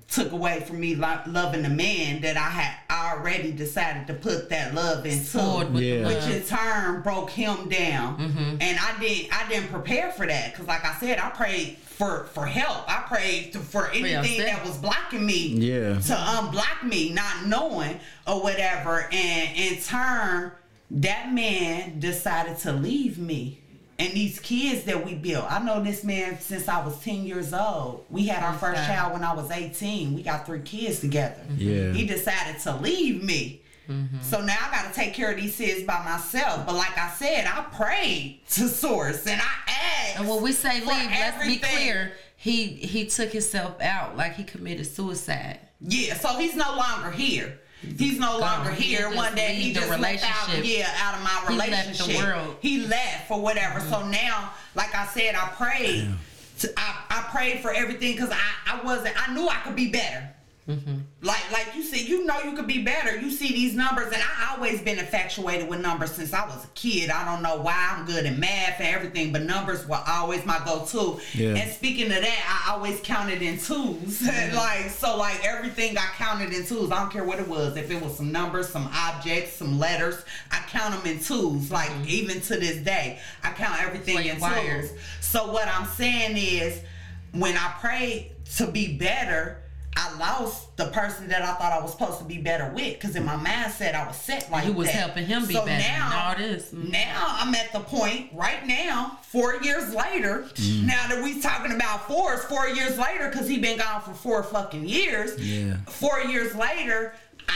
[SPEAKER 3] took away from me lo- loving the man that I had already decided to put that love into
[SPEAKER 2] with
[SPEAKER 4] Yeah.
[SPEAKER 3] which in turn broke him down
[SPEAKER 2] Mm-hmm.
[SPEAKER 3] and i didn't i didn't prepare for that because like i said i prayed for for help i prayed to, for anything
[SPEAKER 2] yourself.
[SPEAKER 3] that was blocking me
[SPEAKER 4] Yeah.
[SPEAKER 3] to unblock me not knowing or whatever and in turn that man decided to leave me and these kids that we built i know this man since i was 10 years old we had our first
[SPEAKER 2] Okay.
[SPEAKER 3] child when i was 18 we got three kids together mm-hmm.
[SPEAKER 4] Yeah.
[SPEAKER 3] he decided to leave me mm-hmm. so now I got to take care of these kids by myself. But like I said, I prayed to Source and I asked.
[SPEAKER 2] And when we say leave, let's be clear. He he took himself out like he committed suicide.
[SPEAKER 3] Yeah, so he's no longer here. He's no longer
[SPEAKER 2] He
[SPEAKER 3] here.
[SPEAKER 2] just
[SPEAKER 3] One day he just left out, yeah, out of my relationship.
[SPEAKER 2] He left the world.
[SPEAKER 3] He left for whatever. So mm-hmm. now, like I said, I prayed. To, I, I prayed for everything because I, I wasn't. I knew I could be better. Mm-hmm. Like like you said, you know you could be better. You see these numbers, and I always been infatuated with numbers since I was a kid. I don't know why I'm good in math and everything, but numbers were always my go-to.
[SPEAKER 4] Yeah.
[SPEAKER 3] And speaking of that, I always counted in twos. *laughs* Mm-hmm. like so, like everything I counted in twos. I don't care what it was. If it was some numbers, some objects, some letters, I count them in twos. Like mm-hmm. even to this day, I count everything
[SPEAKER 2] Like
[SPEAKER 3] in
[SPEAKER 2] wired.
[SPEAKER 3] twos. So what I'm saying is, when I pray to be better, I lost the person that I thought I was supposed to be better with. Because in my mindset, I was set like
[SPEAKER 2] You was
[SPEAKER 3] that.
[SPEAKER 2] helping him be
[SPEAKER 3] so
[SPEAKER 2] better and
[SPEAKER 3] Now,
[SPEAKER 2] all this. Mhm.
[SPEAKER 3] now I'm at the point right now, four years later. Now that we talking about fours, four years later, because he been gone for four fucking years.
[SPEAKER 4] Yeah.
[SPEAKER 3] Four years later, I,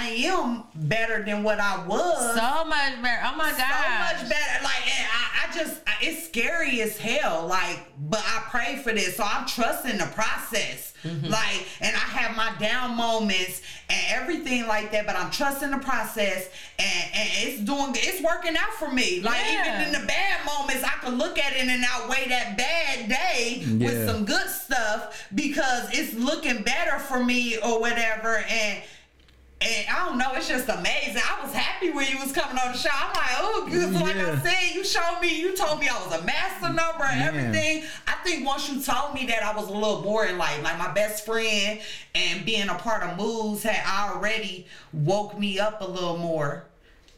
[SPEAKER 3] I, am better than what I was
[SPEAKER 2] So much better. Oh my god.
[SPEAKER 3] so much better. Like and I, I just, I- it's scary as hell. Like, but I pray for this, so I'm trusting the process.
[SPEAKER 2] Mm-hmm.
[SPEAKER 3] Like, and I have my down moments and everything like that, but I'm trusting the process, and, and it's doing, it's working out for me. Like,
[SPEAKER 2] Yeah.
[SPEAKER 3] even in the bad moments, I can look at it and outweigh that bad day with some good stuff because it's looking better for me or whatever. And and I don't know, it's just amazing. I was happy when you was coming on the show. I'm like, oh, because like I said, you showed me, you told me I was a master number and
[SPEAKER 4] Yeah.
[SPEAKER 3] everything. I think once you told me that, I was a little more in like, like my best friend and being a part of moves had already woke me up a little more.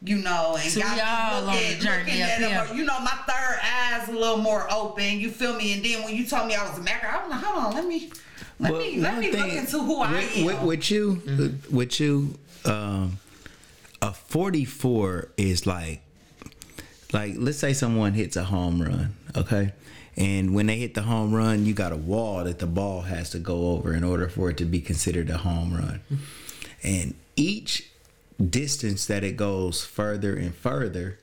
[SPEAKER 3] You know, and
[SPEAKER 2] So
[SPEAKER 3] got me
[SPEAKER 2] the
[SPEAKER 3] looking at them, you know, my third eye's a little more open. You feel me? And then when you told me I was a macker, I was like, hold on, let me, let
[SPEAKER 4] But
[SPEAKER 3] me, let
[SPEAKER 4] one
[SPEAKER 3] me look into who I am.
[SPEAKER 4] With, with you,
[SPEAKER 2] Mm-hmm.
[SPEAKER 4] with you, um, a forty-four is like, like let's say someone hits a home run, okay, and when they hit the home run, you got a wall that the ball has to go over in order for it to be considered a home run, and each distance that it goes further and further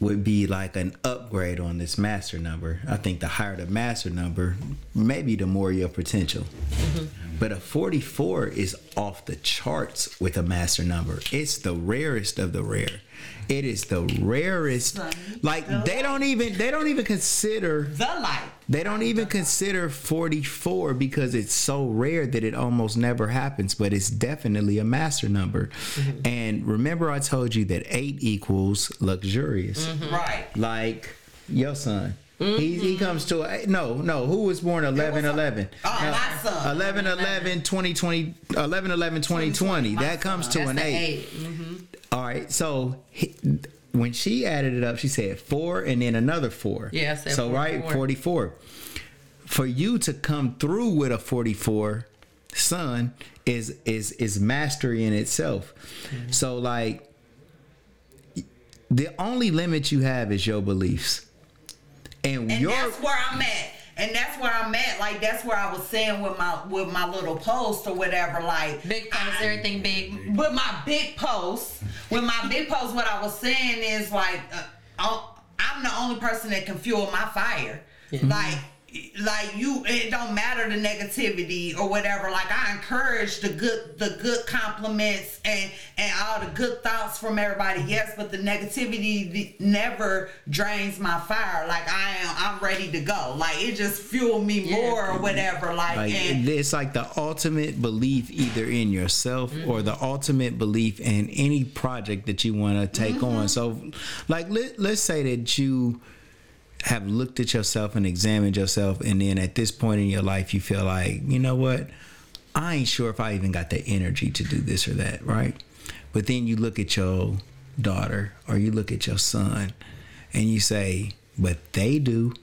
[SPEAKER 4] would be like an upgrade on this master number. I think the higher the master number, maybe the more your potential. Mm-hmm. But a 44 is off the charts with a master number. It's the rarest of the rare. It is the rarest. Like they don't even they don't even consider
[SPEAKER 3] the light.
[SPEAKER 4] they don't even consider 44 because it's so rare that it almost never happens, but it's definitely a master number. Mm-hmm. And remember, I told you that eight equals luxurious. Mm-hmm.
[SPEAKER 3] Right.
[SPEAKER 4] Like your son. He, he mm-hmm. comes to a, eh, no no who was born 11 11
[SPEAKER 3] Oh, my son.
[SPEAKER 4] 11 11 2020 11 11 2020
[SPEAKER 3] My
[SPEAKER 4] that comes to
[SPEAKER 2] That's
[SPEAKER 4] an
[SPEAKER 2] the
[SPEAKER 4] 8
[SPEAKER 2] eight. Mhm.
[SPEAKER 4] All right so he, when she added it up she said 4 and then another 4
[SPEAKER 2] Yeah, I said
[SPEAKER 4] so right
[SPEAKER 2] 44.
[SPEAKER 4] 44 for you to come through with a 44 son is is is mastery in itself
[SPEAKER 2] Mm-hmm.
[SPEAKER 4] so like the only limit you have is your beliefs and,
[SPEAKER 3] and
[SPEAKER 4] your
[SPEAKER 3] that's where I'm at. And that's where I'm at. Like that's where I was saying with my with my little post or whatever. Like
[SPEAKER 2] Big post, everything big.
[SPEAKER 3] with my big post, with my big post, what I was saying is like, uh, I'm- I'm the only person that can fuel my fire. Like, like you, it don't matter the negativity or whatever. Like I encourage the good, the good compliments and and all the good thoughts from everybody. Yes, but the negativity never drains my fire. Like I am, I'm ready to go. Like it just fuel me more or whatever. Like,
[SPEAKER 4] like
[SPEAKER 3] and
[SPEAKER 4] it's like the ultimate belief either in yourself mm-hmm. or the ultimate belief in any project that you want to take mm-hmm. on so like let, let's say that you have looked at yourself and examined yourself and then at this point in your life you feel like you know what I ain't sure if I even got the energy to do this or that, right? But then you look at your daughter or you look at your son and you say, but they do.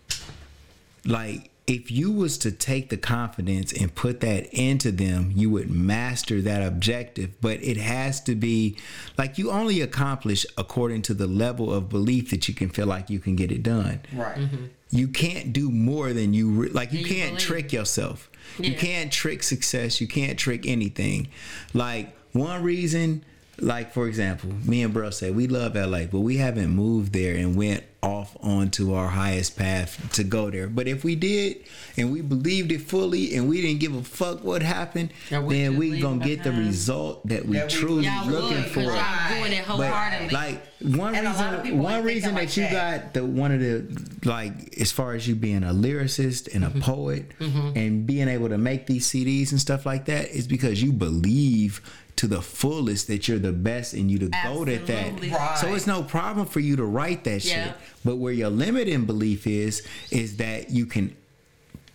[SPEAKER 4] Like, if you was to take the confidence and put that into them, you would master that objective. But it has to be like you only accomplish according to the level of belief that you can feel like you can get it done
[SPEAKER 7] Right. Mm-hmm.
[SPEAKER 4] you can't do more than you re- like you
[SPEAKER 2] you
[SPEAKER 4] can't
[SPEAKER 2] believe.
[SPEAKER 4] trick yourself you can't trick success you can't trick anything like one reason like for example me and bro say we love la but we haven't moved there and went off onto our highest path to go there. But if we did and we believed it fully and we didn't give a fuck what happened
[SPEAKER 2] we
[SPEAKER 4] then we
[SPEAKER 2] leave
[SPEAKER 4] gonna get the result that we
[SPEAKER 7] That
[SPEAKER 4] truly
[SPEAKER 2] Y'all
[SPEAKER 4] looking
[SPEAKER 2] would,
[SPEAKER 4] for.
[SPEAKER 2] Because y'all doing it
[SPEAKER 4] but like one
[SPEAKER 7] And a lot of
[SPEAKER 4] reason, one reason
[SPEAKER 7] thinking
[SPEAKER 4] that you
[SPEAKER 7] that.
[SPEAKER 4] got the one of the like as far as you being a lyricist and a
[SPEAKER 7] Mm-hmm.
[SPEAKER 4] poet and being able to make these CDs and stuff like that is because you believe to the fullest that you're the best and you the goat at that.
[SPEAKER 7] Right.
[SPEAKER 4] So it's no problem for you to write that
[SPEAKER 2] Yeah.
[SPEAKER 4] shit. But where your limiting belief is is that you can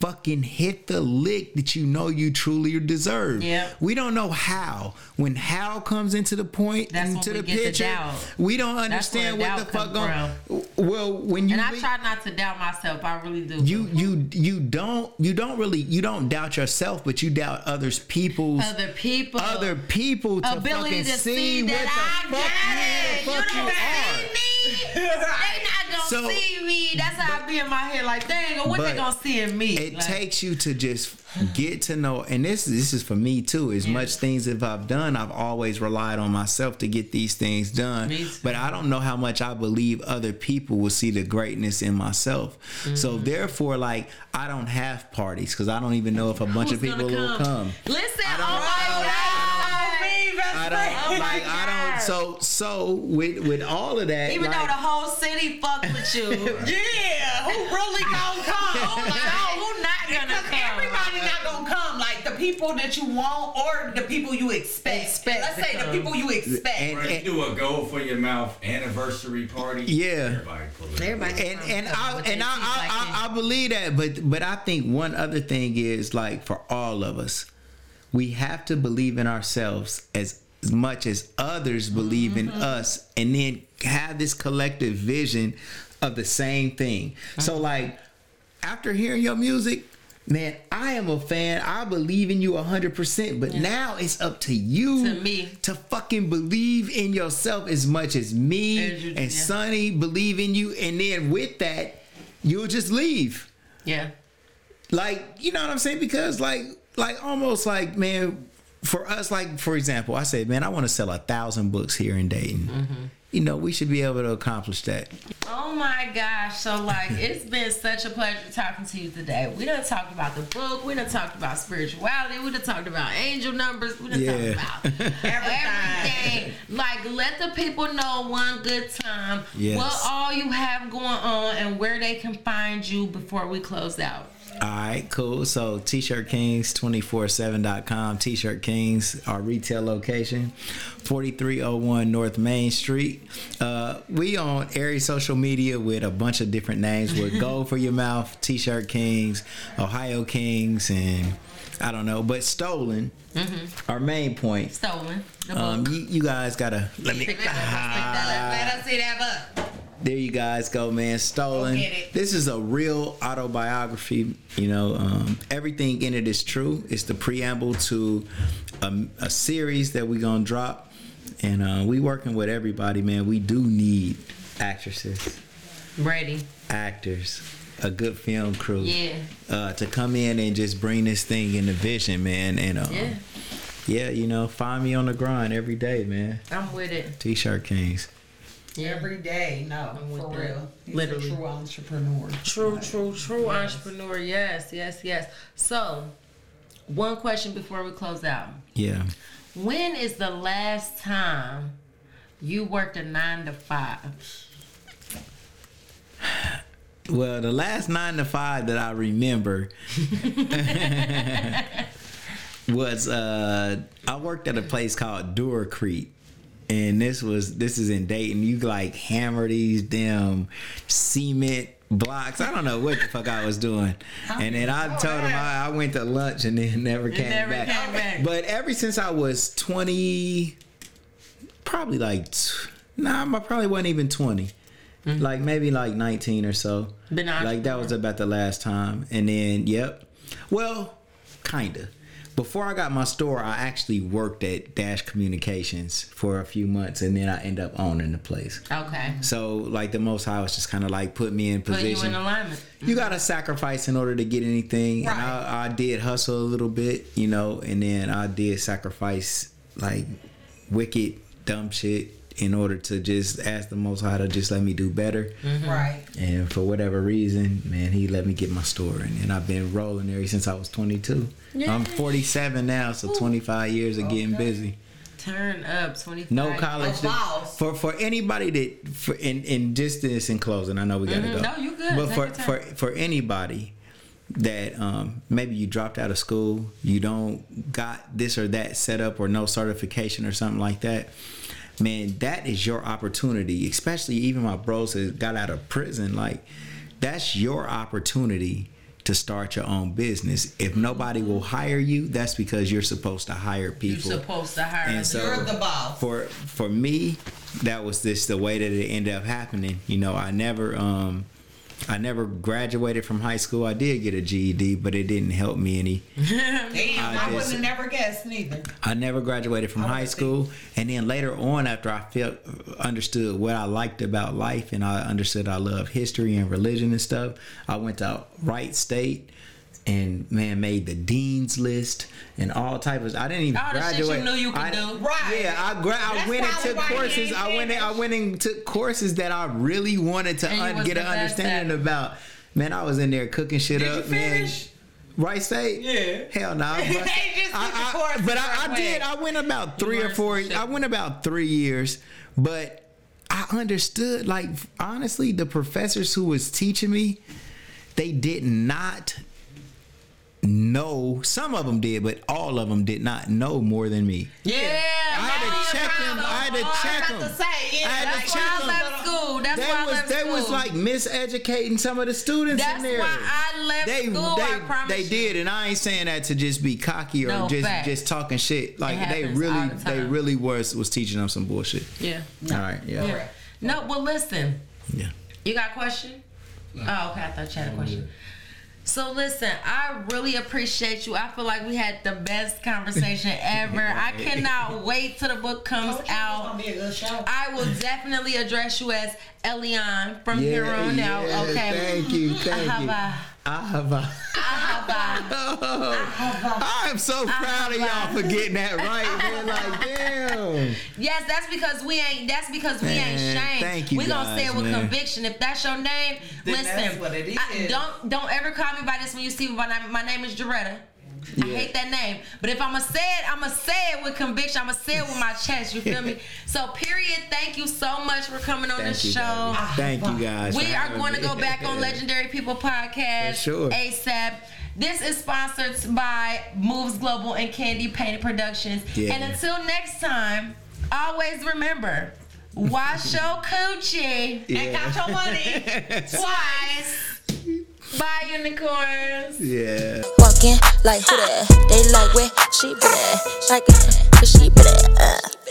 [SPEAKER 4] fucking hit the lick that you know you truly deserve.
[SPEAKER 2] Yep.
[SPEAKER 4] We don't know how. When how comes into the point
[SPEAKER 2] That's
[SPEAKER 4] into the
[SPEAKER 2] get the
[SPEAKER 4] picture, we don't understand what the fuck going. Well, when you
[SPEAKER 2] and I
[SPEAKER 4] re-
[SPEAKER 2] try not to doubt myself. I really do.
[SPEAKER 4] you you you don't you don't really you don't doubt yourself, but you doubt others people's
[SPEAKER 2] other people,
[SPEAKER 4] other people to
[SPEAKER 2] ability
[SPEAKER 4] fucking
[SPEAKER 2] to
[SPEAKER 4] see,
[SPEAKER 2] see
[SPEAKER 4] what
[SPEAKER 2] that
[SPEAKER 4] the
[SPEAKER 2] I
[SPEAKER 4] fuck
[SPEAKER 2] got it.
[SPEAKER 4] the
[SPEAKER 2] You
[SPEAKER 4] fuck you,
[SPEAKER 2] don't
[SPEAKER 4] are.
[SPEAKER 2] see me. They
[SPEAKER 4] So-
[SPEAKER 2] see me. That's how I be in my head. Like, dang, what they gonna see in me?
[SPEAKER 4] It
[SPEAKER 2] Like,
[SPEAKER 4] takes you to just get to know, and this this is for me too. As much things as I've done, I've always relied on myself to get these things done. But I don't know how much I believe other people will see the greatness in myself.
[SPEAKER 2] Mm-hmm.
[SPEAKER 4] So therefore, like I don't have parties because I don't even know if a bunch of people will come.
[SPEAKER 2] Listen,
[SPEAKER 4] I don't-
[SPEAKER 2] oh my god.
[SPEAKER 4] I don't
[SPEAKER 2] Oh
[SPEAKER 4] like. I don't.
[SPEAKER 2] God.
[SPEAKER 4] So so with with all of that,
[SPEAKER 2] Even
[SPEAKER 4] like,
[SPEAKER 2] though the whole city fuck with you. *laughs*
[SPEAKER 7] Yeah, who really gonna come? *laughs*
[SPEAKER 2] Oh my who not gonna
[SPEAKER 7] Because
[SPEAKER 2] come?
[SPEAKER 7] everybody not gonna come. Like the people that you want or the people you expect.
[SPEAKER 2] Expect
[SPEAKER 7] Let's
[SPEAKER 2] to
[SPEAKER 7] say the people you expect.
[SPEAKER 4] And-
[SPEAKER 5] Bro, you do a Gold for Your Mouth anniversary party.
[SPEAKER 4] Yeah.
[SPEAKER 5] Everybody.
[SPEAKER 2] Everybody
[SPEAKER 4] and
[SPEAKER 2] come
[SPEAKER 4] and I and
[SPEAKER 2] their
[SPEAKER 4] I,
[SPEAKER 2] like
[SPEAKER 4] I, I I believe that, but but I think one other thing is like for all of us, we have to believe in ourselves as as much as others believe in mm-hmm. us, and then have this collective vision of the same thing. So mm-hmm. like after hearing your music. Man, I am a fan. I believe in you 100%, but now it's up to you
[SPEAKER 2] To me.
[SPEAKER 4] to fucking believe in yourself as much as me
[SPEAKER 2] you-
[SPEAKER 4] and
[SPEAKER 2] yeah.
[SPEAKER 4] Sonny believe in you, and then with that, you'll just leave.
[SPEAKER 2] Yeah.
[SPEAKER 4] Like, you know what I'm saying? Because like, like almost like, man, for us, like for example, I said, man, I want to sell a thousand books here in Dayton.
[SPEAKER 2] Mm-hmm.
[SPEAKER 4] You know, we should be able to accomplish that.
[SPEAKER 2] Oh my gosh. So like it's been such a pleasure talking to you today. We done talked about the book, we done talked about spirituality, we done talked about angel numbers, we done
[SPEAKER 4] Yeah.
[SPEAKER 2] talked about *laughs* everything. Like let the people know one good time
[SPEAKER 4] Yes.
[SPEAKER 2] what all you have going on and where they can find you before we close out.
[SPEAKER 4] All right, cool. So T-shirt Kings 247.com. T-shirt Kings, our retail location, 4301 North Main Street. Uh, we on every social media with a bunch of different names with Gold for Your Mouth, T-shirt Kings, Ohio Kings, and I don't know, but stolen. Our main point.
[SPEAKER 2] Stolen.
[SPEAKER 4] Um, you, you guys gotta let me.
[SPEAKER 2] Pick that up, pick that up.
[SPEAKER 7] Let us see that book.
[SPEAKER 4] There you guys go, man. Stolen. This is a real autobiography. You know, um, everything in it is true. It's the preamble to a, a series that we're gonna drop, and uh, we working with everybody, man. We do need actresses,
[SPEAKER 2] Ready.
[SPEAKER 4] actors, a good film crew,
[SPEAKER 2] Yeah.
[SPEAKER 4] uh, to come in and just bring this thing into vision, man. And um,
[SPEAKER 2] Yeah.
[SPEAKER 4] yeah, you know, find me on the grind every day, man.
[SPEAKER 2] I'm with it.
[SPEAKER 4] T-shirt Kings.
[SPEAKER 2] Yeah.
[SPEAKER 7] Every day, no,
[SPEAKER 2] with
[SPEAKER 7] for
[SPEAKER 2] that.
[SPEAKER 7] real. He's
[SPEAKER 2] Literally.
[SPEAKER 7] a true entrepreneur.
[SPEAKER 2] True, true, true entrepreneur. Yes, yes, yes. So, one question before we close out.
[SPEAKER 4] Yeah.
[SPEAKER 2] When is the last time you worked a nine to five?
[SPEAKER 4] Well, the last nine to five that I remember *laughs* *laughs* was uh, I worked at a place called Duracrete, and this was this is in Dayton. You like hammer these damn cement blocks. I don't know what the fuck I was doing. And then I told him I, I went to lunch and then *laughs* never came
[SPEAKER 2] never
[SPEAKER 4] back.
[SPEAKER 2] came back.
[SPEAKER 4] But ever since I was twenty, probably like nah, I probably wasn't even 20 mm-hmm. Like maybe like nineteen or so.
[SPEAKER 2] Been
[SPEAKER 4] like that was about the last time. And then yep. Well, kinda. Before I got my store, I actually worked at Dash Communications for a few months, and then I end up owning the place.
[SPEAKER 2] Okay.
[SPEAKER 4] So, like the Most High was just kind of like put me in position.
[SPEAKER 2] Put you in alignment.
[SPEAKER 4] You mm-hmm. gotta sacrifice in order to get anything. And I, I did hustle a little bit, you know, and then I did sacrifice like wicked dumb shit in order to just ask the Most High to just let me do better.
[SPEAKER 7] Right.
[SPEAKER 4] And for whatever reason, man, he let me get my store, and, and I've been rolling there since I was 22. I'm 47 now, so 25 years of getting busy.
[SPEAKER 2] Turn up 25.
[SPEAKER 4] No college.
[SPEAKER 7] A boss.
[SPEAKER 4] For for anybody that for in in just this in closing, I know we gotta go.
[SPEAKER 2] Mm-hmm. No, you good.
[SPEAKER 4] But
[SPEAKER 2] Take
[SPEAKER 4] for
[SPEAKER 2] your time.
[SPEAKER 4] for for anybody that um maybe you dropped out of school, you don't got this or that set up or no certification or something like that. Man, that is your opportunity. Especially even my bros that got out of prison, like that's your opportunity to start your own business. If nobody will hire you, that's because you're supposed to hire people.
[SPEAKER 2] You're supposed to hire
[SPEAKER 4] And so-
[SPEAKER 7] You're the boss.
[SPEAKER 4] for for me that was just the way that it ended up happening you know i never um i never graduated from high school. I did get a ged but it didn't help me any. *laughs*
[SPEAKER 7] Damn,
[SPEAKER 4] I
[SPEAKER 7] I, wouldn't have never guessed neither.
[SPEAKER 4] i never graduated from high school. And then later on after i felt understood what i liked about life and i understood i love history and religion and stuff i went to wright state and man made the dean's list and all types of I didn't even
[SPEAKER 2] All shit you
[SPEAKER 4] graduate.
[SPEAKER 2] knew you could
[SPEAKER 4] I-
[SPEAKER 2] do.
[SPEAKER 7] Right.
[SPEAKER 4] Yeah, I gra- I went and took courses. I went and, I went and took courses that I really wanted to un- get an understanding about. Man, I was in there cooking shit
[SPEAKER 7] Did you
[SPEAKER 4] up, man.
[SPEAKER 7] finish?
[SPEAKER 4] Wright State?
[SPEAKER 7] Yeah.
[SPEAKER 4] Hell no. *laughs* Nah,
[SPEAKER 7] They just took the
[SPEAKER 4] I, I, but I, I did. I went about three or four. I went about three years, but I understood. Like honestly, the professors who was teaching me, they did not know. Some of them did, but all of them did not know more than me.
[SPEAKER 2] Yeah.
[SPEAKER 4] I had to check them. I had to check them.
[SPEAKER 7] to say, yeah,
[SPEAKER 4] I had to
[SPEAKER 2] That's
[SPEAKER 4] check
[SPEAKER 2] why I
[SPEAKER 4] them.
[SPEAKER 2] left school. That's
[SPEAKER 4] They
[SPEAKER 2] why I
[SPEAKER 4] was
[SPEAKER 2] left
[SPEAKER 4] they
[SPEAKER 2] school.
[SPEAKER 4] was like miseducating some of the students
[SPEAKER 2] That's
[SPEAKER 4] in there.
[SPEAKER 2] why I left
[SPEAKER 4] they,
[SPEAKER 2] school.
[SPEAKER 4] They,
[SPEAKER 2] I promise
[SPEAKER 4] they
[SPEAKER 2] you.
[SPEAKER 4] did, and I ain't saying that to just be cocky or
[SPEAKER 2] No,
[SPEAKER 4] just
[SPEAKER 2] facts.
[SPEAKER 4] just talking shit. Like they really
[SPEAKER 2] all the
[SPEAKER 4] they really was was teaching them some bullshit.
[SPEAKER 2] Yeah.
[SPEAKER 4] All right, yeah, yeah.
[SPEAKER 2] Yeah. No, well, listen. Yeah. You got a question? Oh, okay. I thought you had a question. So listen, I really appreciate you. I feel like we had the best conversation *laughs* ever. I cannot wait till the book comes out.
[SPEAKER 7] be a good show.
[SPEAKER 2] I will definitely address you as Elyon from here
[SPEAKER 4] Yeah,
[SPEAKER 2] on out. Okay.
[SPEAKER 4] thank you, *laughs* thank you.
[SPEAKER 2] Ah'Hava.
[SPEAKER 4] Ah'Hava.
[SPEAKER 2] Oh, Ah'Hava.
[SPEAKER 4] I'm so proud of y'all for getting that right, man. Like, *laughs* damn.
[SPEAKER 2] Yes, that's because we ain't. That's because we
[SPEAKER 4] Man,
[SPEAKER 2] ain't shamed.
[SPEAKER 4] thank you
[SPEAKER 2] We gonna say it with
[SPEAKER 4] man.
[SPEAKER 2] conviction. If that's your name,
[SPEAKER 7] Then
[SPEAKER 2] listen.
[SPEAKER 7] that's what it
[SPEAKER 2] I- don't don't ever call me by this when you see me. My name, my name is Jaretta. I hate that name, but if I'ma say it, I'ma say it with conviction. I'ma say it with my chest. You feel me? *laughs* So, period. Thank you so much for coming on
[SPEAKER 4] Thank
[SPEAKER 2] the show.
[SPEAKER 4] guys. Thank you guys.
[SPEAKER 2] We are going to go back on *laughs* Legendary People podcast
[SPEAKER 4] For sure.
[SPEAKER 2] ASAP. This is sponsored by Moves Global and Candy Painted Productions.
[SPEAKER 4] Yeah.
[SPEAKER 2] And until next time, always remember, wash *laughs* your coochie and
[SPEAKER 4] Yeah.
[SPEAKER 2] count your money twice. Bye, unicorns.
[SPEAKER 4] Yeah.
[SPEAKER 1] Walking like who that? They like where she been at. Like, cause she been at. Uh.